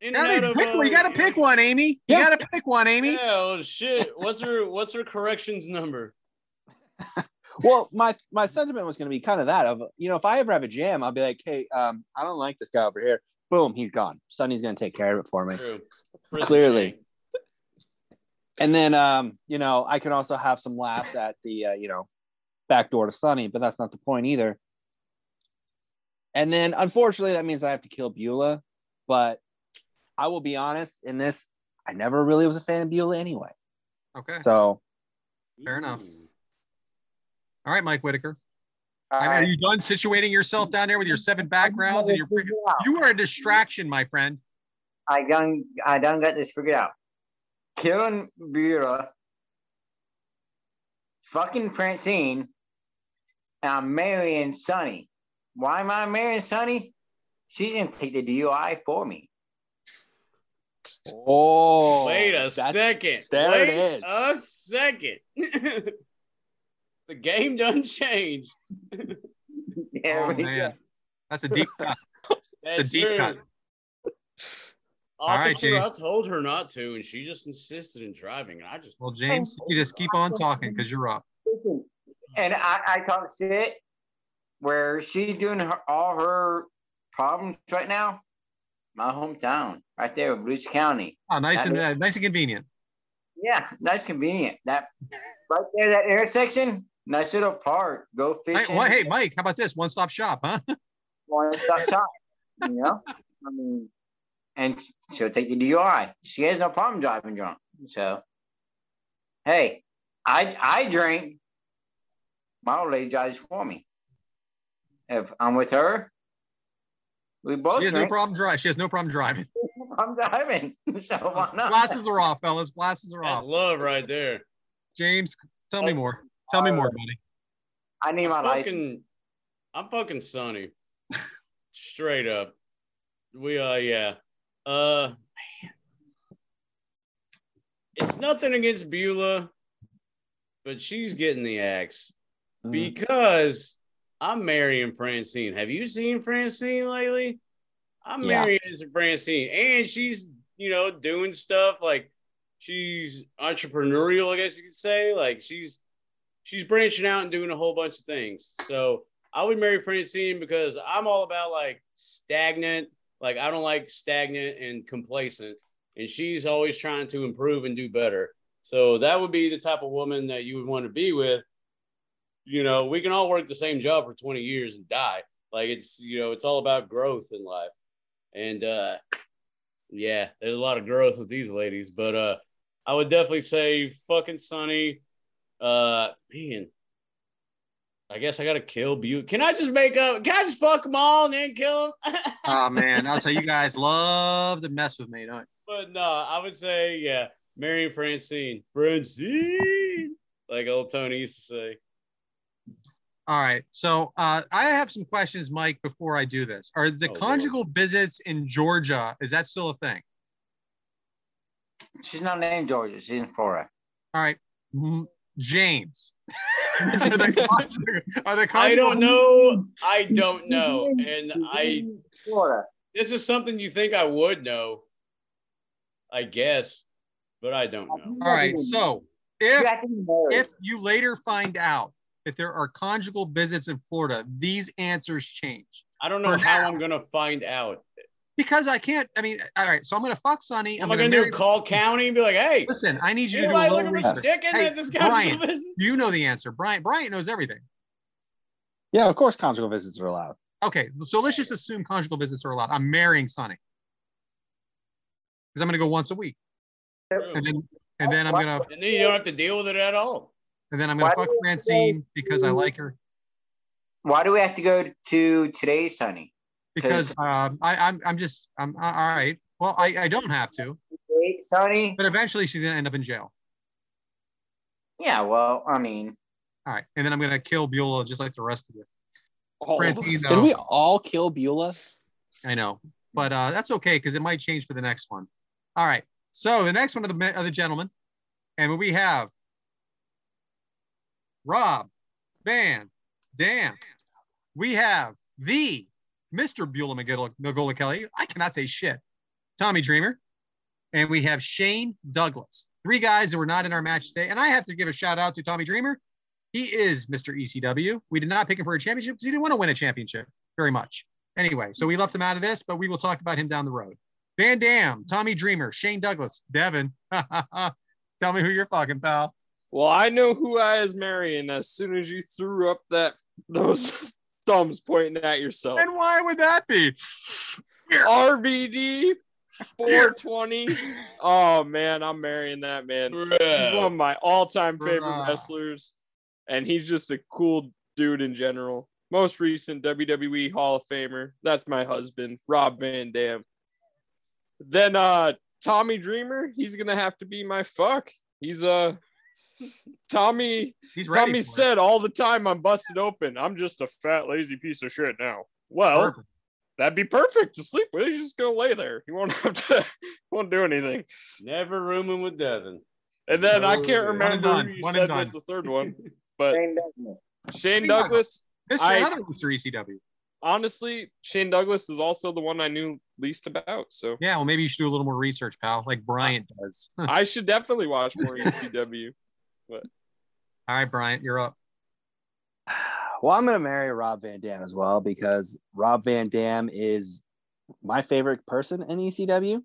In and Gotta of, pick, uh, we got to pick one, Amy. You Yeah. got to pick one, Amy. Yeah, oh shit. What's her what's her corrections number? Well, my my sentiment was going to be kind of that of you know if I ever have a jam, I'll be like, hey, um, I don't like this guy over here. Boom, he's gone. Sunny's going to take care of it for me. True. Clearly. shame. And then, um, you know, I can also have some laughs at the, uh, you know, back door to Sunny, but that's not the point either. And then, unfortunately, that means I have to kill Beulah. But I will be honest, in this, I never really was a fan of Beulah anyway. Okay. So, Fair enough. All right, Mike Whitaker. All I mean, are you done situating yourself down there with your seven backgrounds and your freaking? You are a distraction, my friend. I done I done got this figured out. Killing Beulah, fucking Francine, and I'm marrying Sunny. Why am I marrying Sunny? She's gonna take the DUI for me. oh, Wait a second. there Wait it is. A second. the game done changed. There Oh man, that's a deep cut. That's a deep true. cut. All right, Officer, Jay. I told her not to, and she just insisted in driving, and I just Well, James, you just keep on talking because you're up. Listen, And I, I talk shit where she's doing her, all her problems right now. My hometown, right there, Bruce County. Oh, nice That and uh, nice and convenient. Yeah, nice convenient. That right there, that intersection, nice little park. Go Hey, fishing. well, hey, Mike, how about this? One stop shop, huh? one stop shop. You know, I mean, and she'll take the DUI. She has no problem driving drunk. So, hey, I I drink. My old lady drives for me. If I'm with her, we both She has no problem driving. She has no problem driving. I'm driving, so why not? Glasses are off, fellas. Glasses are that's off. love right there. James, tell me more. Tell me more, buddy. I need my life. Fucking, I'm fucking Sunny. Straight up. We uh yeah. Uh man. It's nothing against Beulah, but she's getting the axe Mhm. because I'm marrying Francine. Have you seen Francine lately? I'm Yeah. marrying Francine, and she's you know doing stuff like she's entrepreneurial, I guess you could say. Like she's she's branching out and doing a whole bunch of things. So I would marry Francine because I'm all about like stagnant. Like I don't like stagnant and complacent, and she's always trying to improve and do better. So that would be the type of woman that you would want to be with. You know, we can all work the same job for 20 years and die. Like it's you know, it's all about growth in life. And uh yeah, there's a lot of growth with these ladies, but uh I would definitely say fucking Sunny. Uh man. I guess I gotta kill Butte. Can I just make up? Can I just fuck them all and then kill them? Oh man, I'll tell you guys love to mess with me, don't you? but no, I would say yeah, marrying Francine. Francine, like old Tony used to say. All right. So uh, I have some questions, Mike, before I do this. Are the Oh, Lord. conjugal visits in Georgia, is that still a thing? She's not named Georgia. She's in Florida. All right. James. are the, are the I don't know. I don't know, and I Florida. this is something you think I would know, I guess, but I don't know. All right. So if have to be married. if you later find out that there are conjugal visits in Florida, these answers change. I don't know For how now. I'm gonna find out. Because I can't, I mean, all right, so I'm gonna fuck Sunny. Am I'm I gonna marry- do call county and be like, hey, Listen, I need you to do a anybody little look at research. this chicken Hey, this guy Brian, visit? you know the answer. Brian, Brian knows everything. Yeah, of course, conjugal visits are allowed. Okay, so let's just assume conjugal visits are allowed. I'm marrying Sunny. Because I'm gonna go once a week. And then and then I'm gonna And then you don't have to deal with it at all. And then I'm gonna fuck do you Francine because I like her. Why do we have to go to today's Sunny? because um, I, I'm I'm just I'm uh, all right. Well, I, I don't have to, Wait, Sunny. but eventually she's gonna end up in jail. Yeah, well, I mean, All right, and then I'm gonna kill Beulah just like the rest of you. All of us. Francine, Did No. we all kill Beulah? I know, but uh, that's okay because it might change for the next one. All right, so the next one of the men- of the gentlemen, and we have Rob Van Dam. We have the Mr. Beulah McGola Kelly. I cannot say shit. Tommy Dreamer, and we have Shane Douglas. Three guys that were not in our match today, and I have to give a shout out to Tommy Dreamer. He is Mr. ECW. We did not pick him for a championship because he didn't want to win a championship very much. Anyway, so we left him out of this, but we will talk about him down the road. Van Dam, Tommy Dreamer, Shane Douglas, Devyn. Tell me who you're fucking, pal. Well, I know who I is marrying as soon as you threw up that those thumbs pointing at yourself. And why would that be? RVD 420. Oh man, I'm marrying that man. He's one of my all-time favorite Bruh. wrestlers, and he's just a cool dude in general. Most recent WWE Hall of Famer. That's my husband, Rob Van Dam. Then uh Tommy Dreamer, he's gonna have to be my fuck. He's uh Tommy He's. Tommy for it. said all the time I'm busted open. I'm just a fat lazy piece of shit now. Well, Perfect. that'd be perfect to sleep with. He's just gonna lay there. He won't have to won't do anything. Never rooming with Devyn. And then I Oh, can't remember who you. One said was the third one. But Shane Douglas. Shane Shane Douglas, Mr. I- Another Mr. ECW. honestly, Shane Douglas is also the one I knew least about. So Yeah, well, maybe you should do a little more research, pal, like Bryant does. I should definitely watch more E ECW. right, Bryant, you're up. Well, I'm gonna marry Rob Van Dam as well because Rob Van Dam is my favorite person in ECW.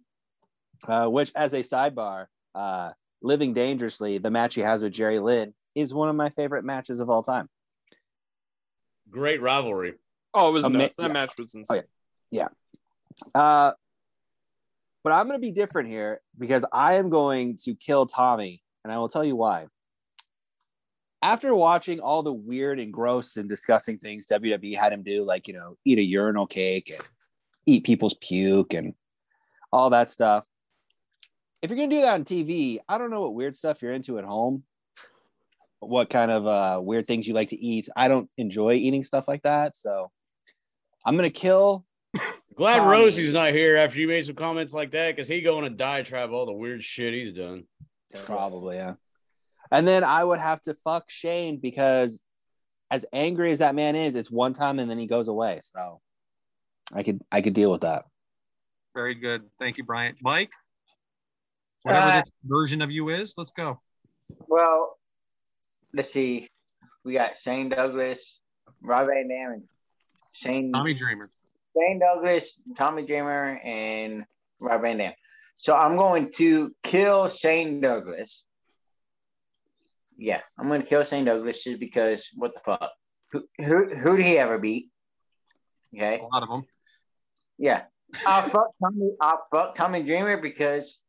Uh, which, as a sidebar, uh, Living Dangerously, the match he has with Jerry Lynn, is one of my favorite matches of all time. Great rivalry. Oh, it was Ama- nuts. That yeah. match was insane. yeah. Uh, but I'm going to be different here because I am going to kill Tommy, and I will tell you why. After watching all the weird and gross and disgusting things WWE had him do, like, you know, eat a urinal cake and eat people's puke and all that stuff, if you're going to do that on TV, I don't know what weird stuff you're into at home, what kind of uh, weird things you like to eat. I don't enjoy eating stuff like that. So I'm going to kill Glad Tommy. Rosie's not here after you made some comments like that because he going to diatribe all the weird shit he's done. Probably, yeah. And then I would have to fuck Shane because as angry as that man is, it's one time and then he goes away. So I could I could deal with that. Very good. Thank you, Bryant. Mike, whatever Uh, this version of you is, let's go. Well, let's see. We got Shane Douglas, Rob Van Dam, and Shane Tommy Dreamer. Shane Douglas, Tommy Dreamer, and Rob Van Dam. So I'm going to kill Shane Douglas. Yeah, I'm going to kill Shane Douglas just because what the fuck? Who who, who did he ever beat? Okay. A lot of them. Yeah. I'll fuck Tommy. I'll fuck Tommy Dreamer because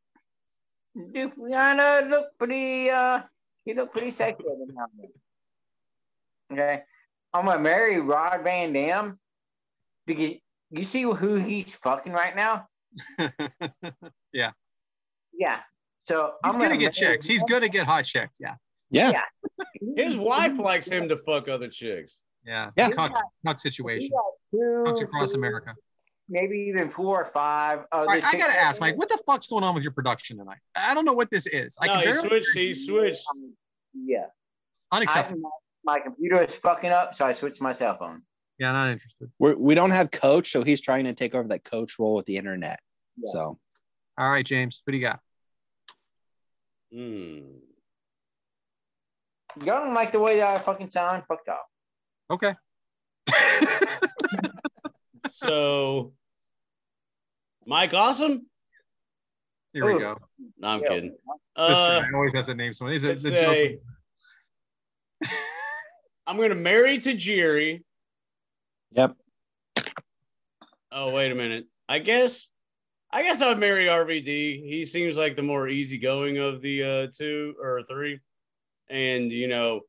dude kind of look pretty. Uh, he looked pretty sexy every now and. Okay. I'm gonna marry Rob Van Dam because you see who he's fucking right now. yeah. Yeah. So He's I'm gonna get checks. chicks. He's gonna get hot checks. Yeah. Yeah. Yeah. His mm-hmm. wife mm-hmm. likes him to fuck other chicks. Yeah. Yeah. Cuck, cuck situation. got two, Cucks across three, America. Maybe even four or five. All right, I gotta ask, Mike, what the fuck's going on with your production tonight? I don't know what this is. I no, can he barely switched. He switched. Um, yeah. I, unacceptable. my computer is fucking up, so I switched to my cell phone. Yeah, not interested. We're, we don't have coach, so he's trying to take over that coach role with the internet. Yeah. So All right, James, what do you got? Hmm. You don't like the way that I fucking sound? Fucked off. Okay. So, Mike Awesome? Here we Ooh. go. No, I'm Yeah. kidding. This Uh, guy always has to name someone. He's a, let's the say joke. I'm gonna marry Tajiri. Yep. Oh, wait a minute. I guess I guess I'd marry RVD. He seems like the more easygoing of the uh two or three. And you know,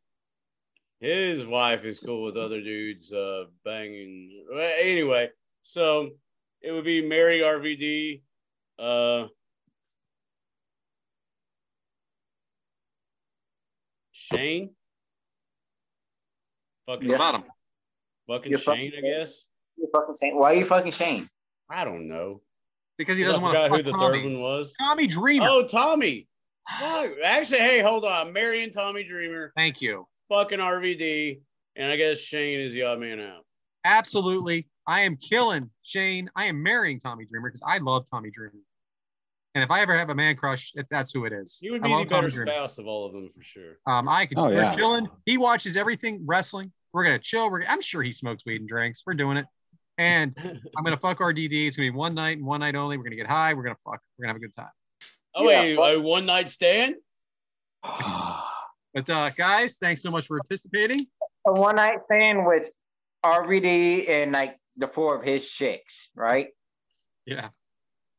his wife is cool with other dudes uh banging. Well, Anyway, So it would be Mary RVD. Uh, Shane. Fucking, Yeah. Bottom. fucking You're Shane, fucking- I guess. You're fucking Shane. Why are you fucking Shane? I don't know. Because he doesn't I want to forgot fuck who the Tommy. third one was. Tommy Dreamer. Oh, Tommy. Fuck. Actually, hey, hold on. Mary and Tommy Dreamer, Thank you. fucking RVD, and I guess Shane is the odd man out. Absolutely. I am killing Shane. I am marrying Tommy Dreamer because I love Tommy Dreamer. And if I ever have a man crush, it's that's who it is. He would I be the love better Dreamer. spouse of all of them for sure. Um, I could. Oh, we're yeah. chilling. He watches everything wrestling. We're gonna chill. We're. I'm sure he smokes weed and drinks. We're doing it. And I'm gonna fuck RVD. It's gonna be one night and one night only. We're gonna get high. We're gonna fuck. We're gonna have a good time. Oh, Yeah, wait, but- a one night stand? But uh, guys, thanks so much for participating. A one night stand with RVD and like the four of his chicks, right? Yeah.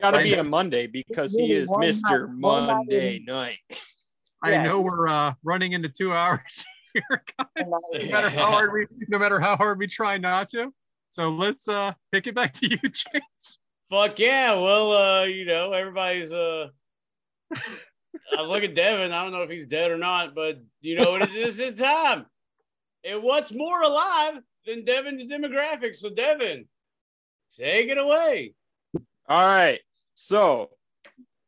Got to I be know. a Monday because Really, he is Mr. night Monday in- night. I Yeah. know we're uh, running into two hours here, guys. No matter how hard we, no matter how hard we try not to. So let's uh take it back to you, James. Fuck yeah. Well, uh, you know, everybody's uh I look at Devyn. I don't know if he's dead or not, but you know, what it is it's time. And what's more alive than Devyn's demographics? So Devyn, take it away. All right. So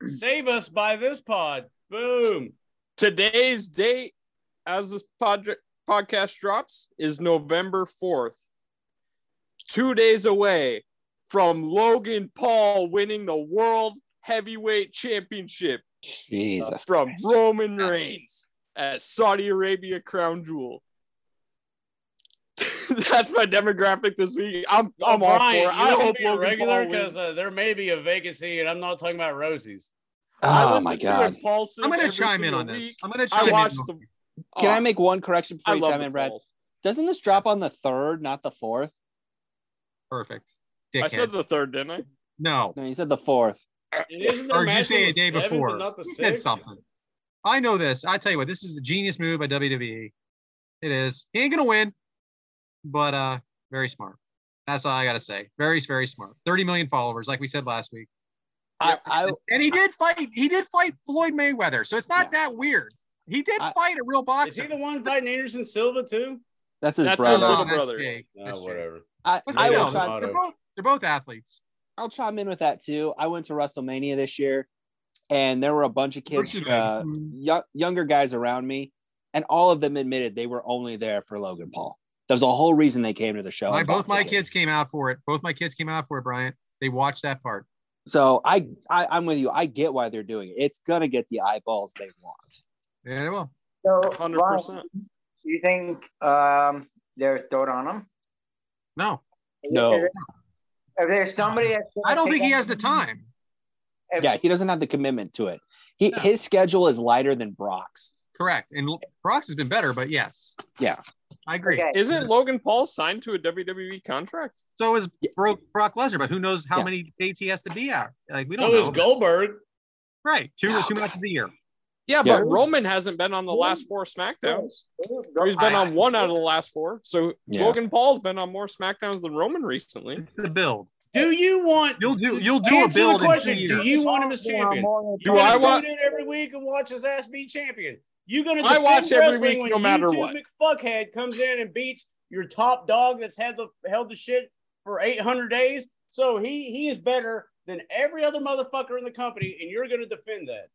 Save us by this pod. Boom. today's date, as this pod- podcast drops, is November 4th. Two days away from Logan Paul winning the World Heavyweight Championship Jesus. from Christ. Roman Reigns at Saudi Arabia Crown Jewel. That's my demographic this week. I'm I'm all for it. you I hope to be a regular because uh, there may be a vacancy, and I'm not talking about Rosie's. I Oh listen my to god. it, Paulson I'm gonna chime in single on this. I'm gonna chime I in. watched the. Can I Oh, make one correction I before you chime in, Brad? Pauls. Doesn't this drop on the third, not the fourth? Perfect. I said the third, didn't I? no. No, you said the fourth. And isn't Or you match say a day the before. not the You said something. I know this. I tell you what, this is a genius move by WWE. It is. He ain't gonna win, but uh, very smart. That's all I gotta say. Very, very smart. 30 million followers, like we said last week. I, I And he did fight. He did fight Floyd Mayweather, so it's not that weird. He did I- fight a real boxer. Is boxer. he the one fighting Anderson Silva too? that's his That's brother. his little that's. Jake. That's Jake. whatever. I, But I will chime, they're both they're both athletes. I'll chime in with that too. I went to WrestleMania this year, and there were a bunch of kids, uh, been? young, younger guys around me, and all of them admitted they were only there for Logan Paul. There's a whole reason they came to the show. My, both my tickets. kids came out for it. Both my kids came out for it, Bryant. They watched that part. So I, I, I'm with you. I get why they're doing it. It's gonna get the eyeballs they want. Yeah, they will. So, hundred percent. do you think um, they're throwing on him? No, No. If, if there's somebody that's I don't think he has the time. if- Yeah, he doesn't have the commitment to it. He, No. his schedule is lighter than Brock's. Correct. And Brock's has been better, but yes. Yeah. I agree. Okay. Isn't Logan Paul signed to a WWE contract? So is Brock, Brock Lesnar, but who knows how Yeah. many dates he has to be out? Like we don't So know. is Goldberg. Right. Two Oh, two God. matches a year. Yeah, Yeah. but Roman hasn't been on the last four SmackDowns. Or he's been on one out of the last four. So Yeah. Logan Paul's been on more SmackDowns than Roman recently. It's the build. Do you want? You'll do you'll do a Answer the build in two question. years. Do you want him as champion? Do You I want- in every week and watch his ass be champion? You gonna I defend watch every wrestling week when no matter YouTube McFuckhead comes in and beats your top dog that's had the held the shit for 800 days. So he he is better than every other motherfucker in the company, and you're gonna defend that.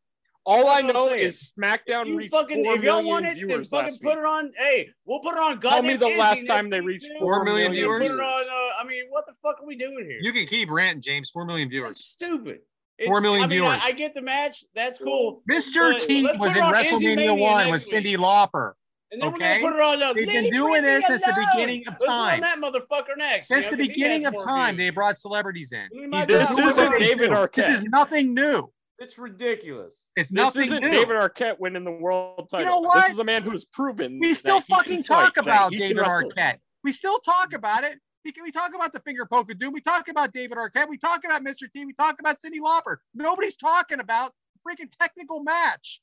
All I That's what I'm know saying. is SmackDown You reached fucking four if y'all million want it, then viewers fucking last put week. it on. Hey, we'll put it on. Tell me goddamn the Izzy last time they reached. Four million viewers? Put it on. Uh, I mean, what the fuck are we doing here? You can keep ranting, James. Four million That's viewers. stupid. Four It's- million I mean, viewers. I, I get the match. That's cool. Mr. But T was in it on Izzy WrestleMania one with Cyndi. Lauper. And then Okay. we're gonna put it on. Uh, They've been doing this since the beginning of time. Let's put time. on that motherfucker next. you Since know, the 'cause he beginning of time, views. they brought celebrities in. This isn't. David Arquette. This is nothing new. It's ridiculous. It's This nothing isn't new. David Arquette winning the world title. know what? This is a man who's proven. we still that he can fucking fight, talk that about David wrestle. Arquette. We still talk about it. We, can, we talk about the finger poke of doom. We talk about David Arquette. We talk about Mr. T. We talk about Cyndi Lauper. Nobody's talking about freaking technical match.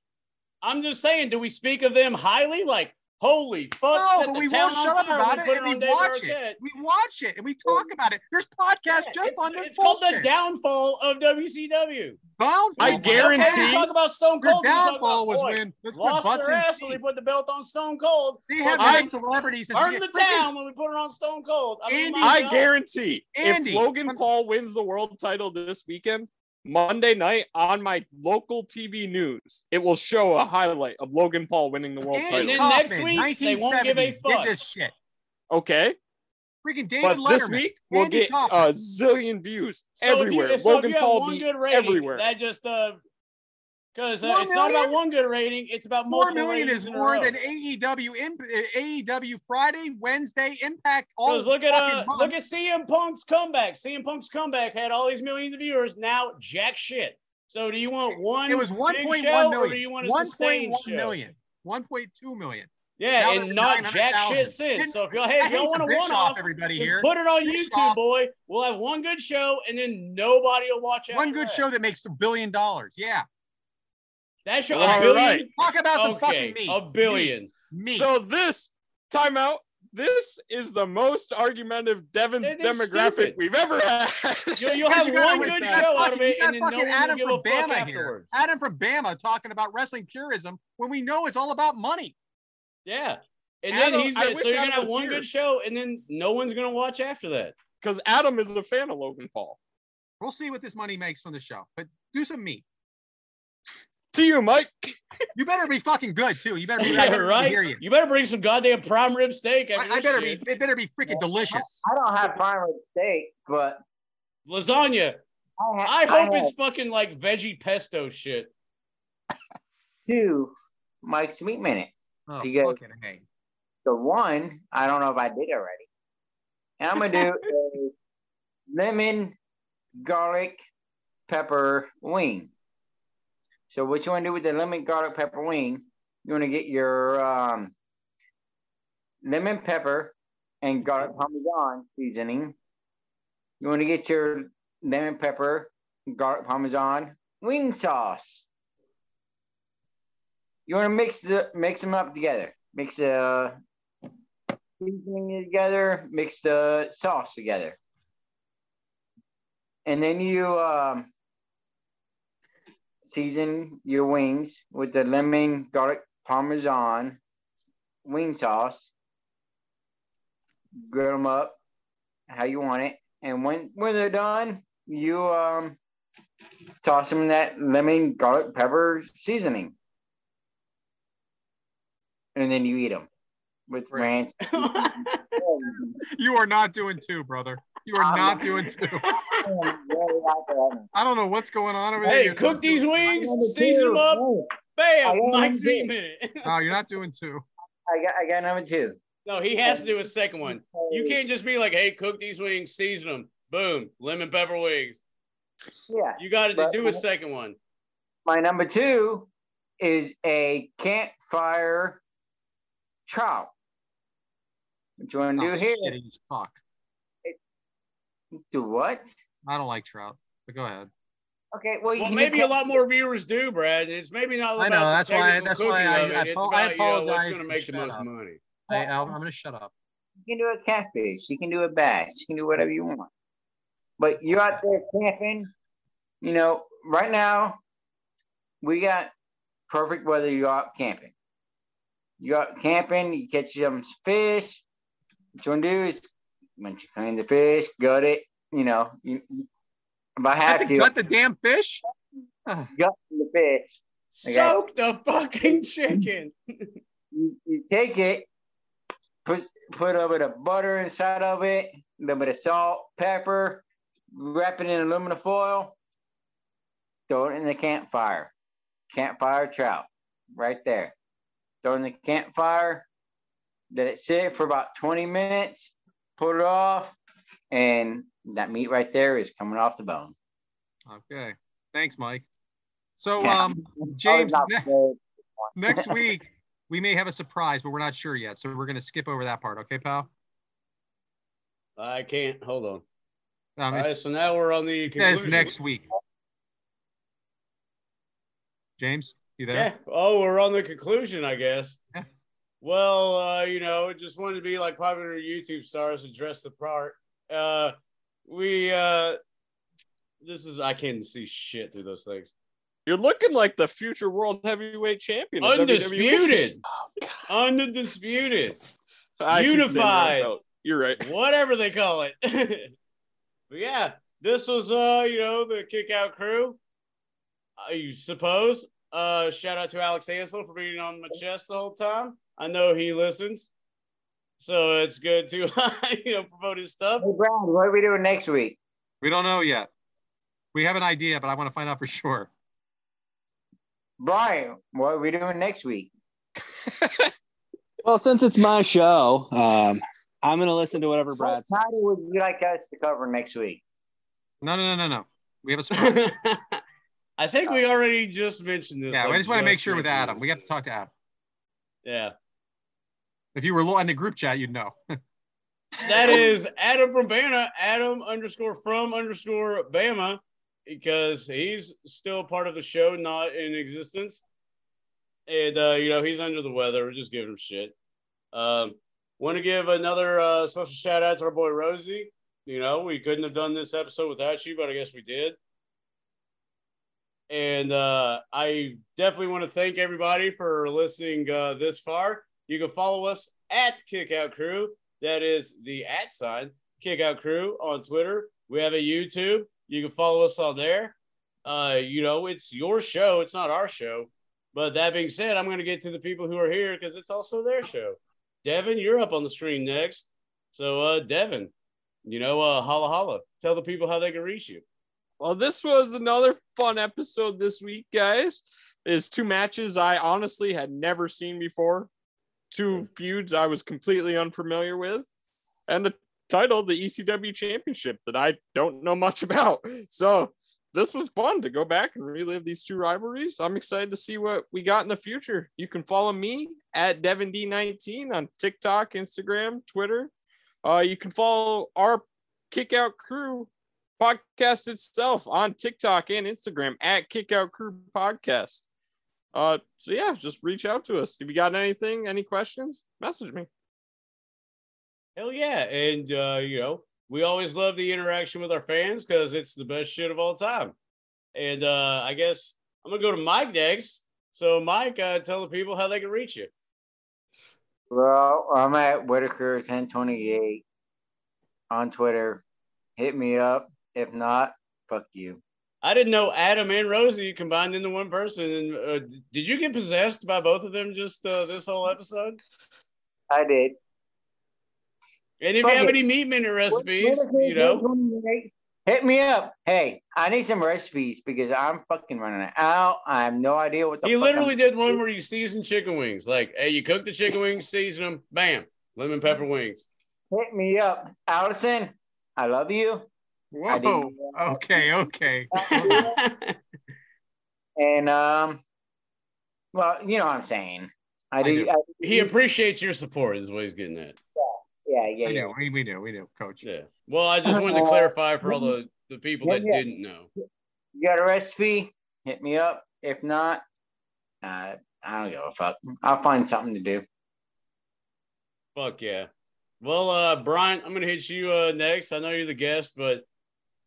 I'm just saying, do we speak of them highly? Like, Holy fuck! No, but we won't shut up about it and we watch it. We watch it and we talk about it. There's podcasts Yeah, just it's, on this it's called the downfall of WCW. Downfall. I Okay, guarantee- we talk about Stone Cold. we downfall was boy, when let's put lost butts their ass when we put the belt on Stone Cold. They have I- many celebrities. and Burn the Freaking- town when we put it on Stone Cold. I mean, Andy- I guarantee Andy, if Logan when- Paul wins the world title this weekend, Monday night on my local TV news, it will show a highlight of Logan Paul winning the world Andy And title. then next week, they won't give a fuck. Did this shit. Okay, Freaking David but this Letterman. week we'll Andy get Kaufman. a zillion views So if you- everywhere. so if Logan you Paul be rating, everywhere. That just uh, because uh, it's not about one good rating. It's about Four multiple million ratings is in a more than AEW imp- uh, AEW Friday, Wednesday, Impact. All look at uh, month. look at CM Punk's comeback. CM Punk's comeback had all these millions of viewers. Now jack shit. So do you want one? It was big 1.1 show, or do you want a sustained 1.1 show? million. 1.2 million. Yeah, Now and not 900,000. jack shit Didn't- since. So if y'all hey, if y'all want to a one off everybody here. put it on YouTube, boy. We'll have one good show, and then nobody will watch it. One good that. show that makes a billion dollars. Yeah. That show, All a billion. right. Talk about some Okay, fucking meat. a billion. Meat. So this timeout. This is the most argumentative Devyn's demographic stupid. we've ever had. You'll, you'll have You one good got show out of it, you got and then no fucking one Adam from Bama here. afterwards. Adam from Bama talking about wrestling purism when we know it's all about money. Yeah. And Adam- then he's I so you're gonna have one here. good show, and then no one's gonna watch after that. Because Adam is a fan of Logan Paul. We'll see what this money makes from the show, but do some meat. To you, Mike. You better be fucking good too. You better be Yeah, better right. Hear you. You better bring some goddamn prime rib steak. After I, I better shit. be. It better be freaking delicious. I don't have prime rib steak, but lasagna. I, ha- I hope have it's fucking like veggie pesto shit. two Mike's Meat Minute. Oh, You fucking hey. The one, I don't know if I did already. And I'm gonna do a lemon garlic pepper wing. So what you want to do with the lemon garlic pepper wing? You want to get your um, lemon pepper and garlic parmesan seasoning. You want to get your lemon pepper, garlic parmesan wing sauce. You want to mix the mix them up together. Mix the seasoning together. Mix the sauce together, and then you um, season your wings with the lemon garlic parmesan wing sauce. Grill them up how you want it, and when when they're done, you um toss them in that lemon garlic pepper seasoning, and then you eat them with ranch. You are not doing two, brother. You are not doing two. I don't know what's going on over there. hey, cook these doing- wings, season them up, bam, I want Mike's to meat do- minute. No, you're not doing two. I got I got number two. no, he has to do a second one. You can't just be like, hey, cook these wings, season them, boom, lemon pepper wings. Yeah. You got to do a second one. My number two is a campfire trout. What you want to Oh, do here? shitty as fuck. Do what? I don't like trout, but go ahead. Okay, well, Well, maybe a lot more viewers do, Brad. It's maybe not about I know, that's why- that's why I- of it. I it's apo- I about, you know, what's going to make the most up. money. I, I'll, I'm gonna shut up. You can do a catfish. You can do a bass. You can do whatever you want. But you're out there camping. You know, right now, we got perfect weather. You go out camping. You go out camping. You catch some fish. What you want to do is once you clean the fish, gut it. You know, you, if I I have have to, to gut the damn fish. Gut the fish. Okay. Soak the fucking chicken. you, you take it, put put a bit of butter inside of it, a little bit of salt, pepper, wrap it in aluminum foil, throw it in the campfire. Campfire trout, right there. Throw it in the campfire, let it sit for about 20 minutes, pull it off, and that meat right there is coming off the bone. Okay. Thanks, Mike. So, Yeah. um, James, ne- next week we may have a surprise, but we're not sure yet. So we're gonna skip over that part. Okay, pal? I can't. Hold on. Um, All right, so now we're on the it's conclusion. next week. James, you there? Yeah. Oh, we're on the conclusion, I guess. Yeah. Well, uh, you know, just wanted to be like popular YouTube stars and dress the part. Uh, we uh, this is I can't see shit through those things. You're looking like the future world heavyweight champion. of WWE. Undisputed, undisputed, I keep saying the wrong Unified. You're right. whatever they call it. but yeah, this was uh, you know, the kick out crew. I suppose. Uh, shout out to Alex Hansel for being on my chest the whole time. I know he listens, so it's good to you know promote his stuff. Hey, Brad, what are we doing next week? We don't know yet. We have an idea, but I want to find out for sure. Bryant, what are we doing next week? Well, since it's my show, um, I'm gonna listen to whatever Brad What says. title would you like us to cover next week? No, no, no, no, no. We have a surprise. I think we already just mentioned this. yeah, like, I just want to make sure with Adam. this. We have to talk to Adam. Yeah. If you were in the group chat, you'd know. That is Adam from Bama, Adam underscore from underscore Bama, because he's still part of the show, not in existence. And uh, you know, he's under the weather. We're just giving him shit. Um, want to give another uh, special shout out to our boy Rosie. You know, we couldn't have done this episode without you, but I guess we did. And uh, I definitely want to thank everybody for listening uh, this far. You can follow us at Kickout Crew. That is the at sign Kickout Crew on Twitter. We have a YouTube. You can follow us on there. Uh, you know, it's your show. It's not our show. But that being said, I'm going to get to the people who are here because it's also their show. Devyn, you're up on the screen next. So, uh, Devyn, you know, uh, holla holla. Tell the people how they can reach you. Well, this was another fun episode this week, guys. Is two matches I honestly had never seen before, two feuds I was completely unfamiliar with, and the title, the ECW Championship, that I don't know much about. So this was fun to go back and relive these two rivalries. I'm excited to see what we got in the future. You can follow me at DevinD19 on TikTok, Instagram, Twitter. Uh, you can follow our Kickout Crew podcast itself on TikTok and Instagram at Kickout Crew Podcast. Uh, so yeah, just reach out to us. If you got anything, any questions, message me. Hell yeah. And, uh, you know, we always love the interaction with our fans because it's the best shit of all time. And uh, I guess I'm going to go to Mike next. So, Mike, uh, tell the people how they can reach you. Well, I'm at Whitaker1028 on Twitter. Hit me up. If not, fuck you. I didn't know Adam and Rosie combined into one person. And uh, did you get possessed by both of them just uh, this whole episode? I did. And if Fuck you have it. any meat minute recipes, you know, Hit me up. Hey, I need some recipes because I'm fucking running out. I have no idea what the he fuck literally I'm- did one where you season chicken wings. Like, hey, you cook the chicken wings, season them, bam, lemon pepper wings. Hit me up. Allison, I love you. I Whoa. didn't- Okay, okay. And um, well, you know what I'm saying. I I do. do. He appreciates your support, is what he's getting at. yeah, yeah, I yeah. know. We, we knew. We knew, coach. Yeah. Well, I just wanted to Uh, clarify for all the, the people that yeah, yeah. didn't know. You got a recipe? Hit me up. If not, uh, I don't give a fuck. I'll find something to do. Fuck yeah. Well, uh, Bryant, I'm gonna hit you uh next. I know you're the guest, but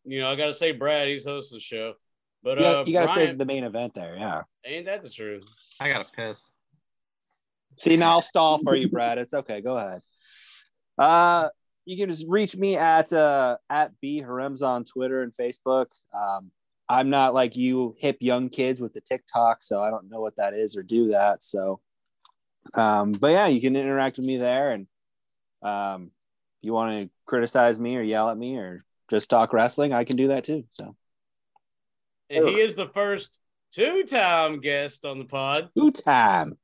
you know, I gotta say Brad, he's hosting the show. But You uh gotta, you gotta Bryant, save the main event there. Yeah. ain't that the truth? I got to piss. See, now I'll stall for you, Brad. It's okay. Go ahead. Uh, you can just reach me at uh, at b Harems on Twitter and Facebook. Um, I'm not like you hip young kids with the TikTok, so I don't know what that is or do that. So, um, but yeah, you can interact with me there, and um, if you want to criticize me or yell at me or just talk wrestling, I can do that too. So, And he is the first two-time guest on the pod. two time.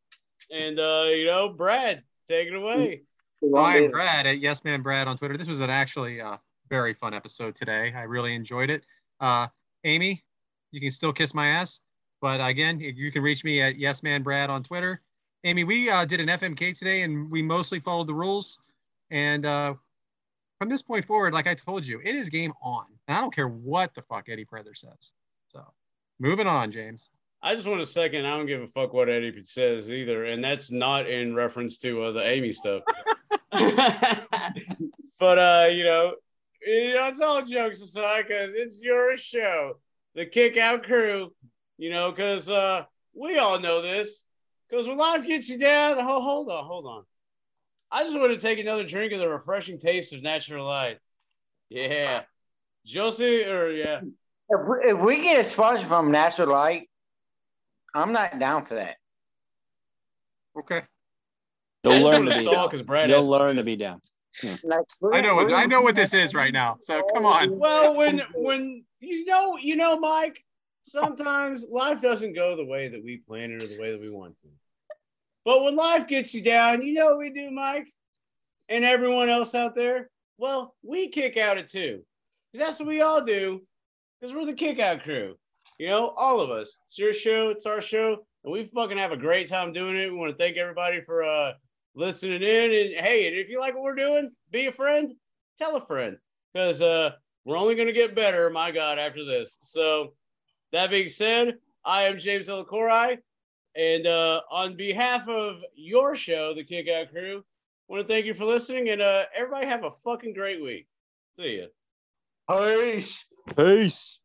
And uh, you know, Brad, take it away. I'm Brad at Yes Man Brad on Twitter. This was an actually uh, very fun episode today. I really enjoyed it. Uh, Amy, you can still kiss my ass, but again, you can reach me at Yes Man Brad on Twitter. Amy, we uh, did an FMK today, and we mostly followed the rules. And uh, from this point forward, like I told you, it is game on. And I don't care what the fuck Eddie Feather says. So, moving on, James. I just want a second. I don't give a fuck what Eddie says either, and that's not in reference to uh, the Amy stuff. but uh, you know, it's all jokes aside because it's your show, the Kick Out Crew. You know, because uh, we all know this. Because when life gets you down, hold on, hold on. I just want to take another drink of the refreshing taste of natural light. Yeah, Josie, or yeah, If we, if we get a sponsor from Natural Light, I'm not down for that. Okay. You'll learn wanna be stall down. 'cause Brad You'll learn to be down. Hmm. Like, I know what I know what this is right now. So come on. Well, when when you know, you know, Mike, sometimes life doesn't go the way that we plan it or the way that we want to. But when life gets you down, you know what we do, Mike, and everyone else out there. Well, we kick out it too, because that's what we all do. Because we're the kick out crew. You know, all of us. It's your show. It's our show, and we fucking have a great time doing it. We want to thank everybody for uh listening in. And hey, if you like what we're doing, be a friend. Tell a friend because uh, we're only to get better, my God, after this. So, that being said, I am James Elacori, and uh, on behalf of your show, the Kick Out Crew, I want to thank you for listening, and uh, everybody have a fucking great week. See ya. Peace. Peace.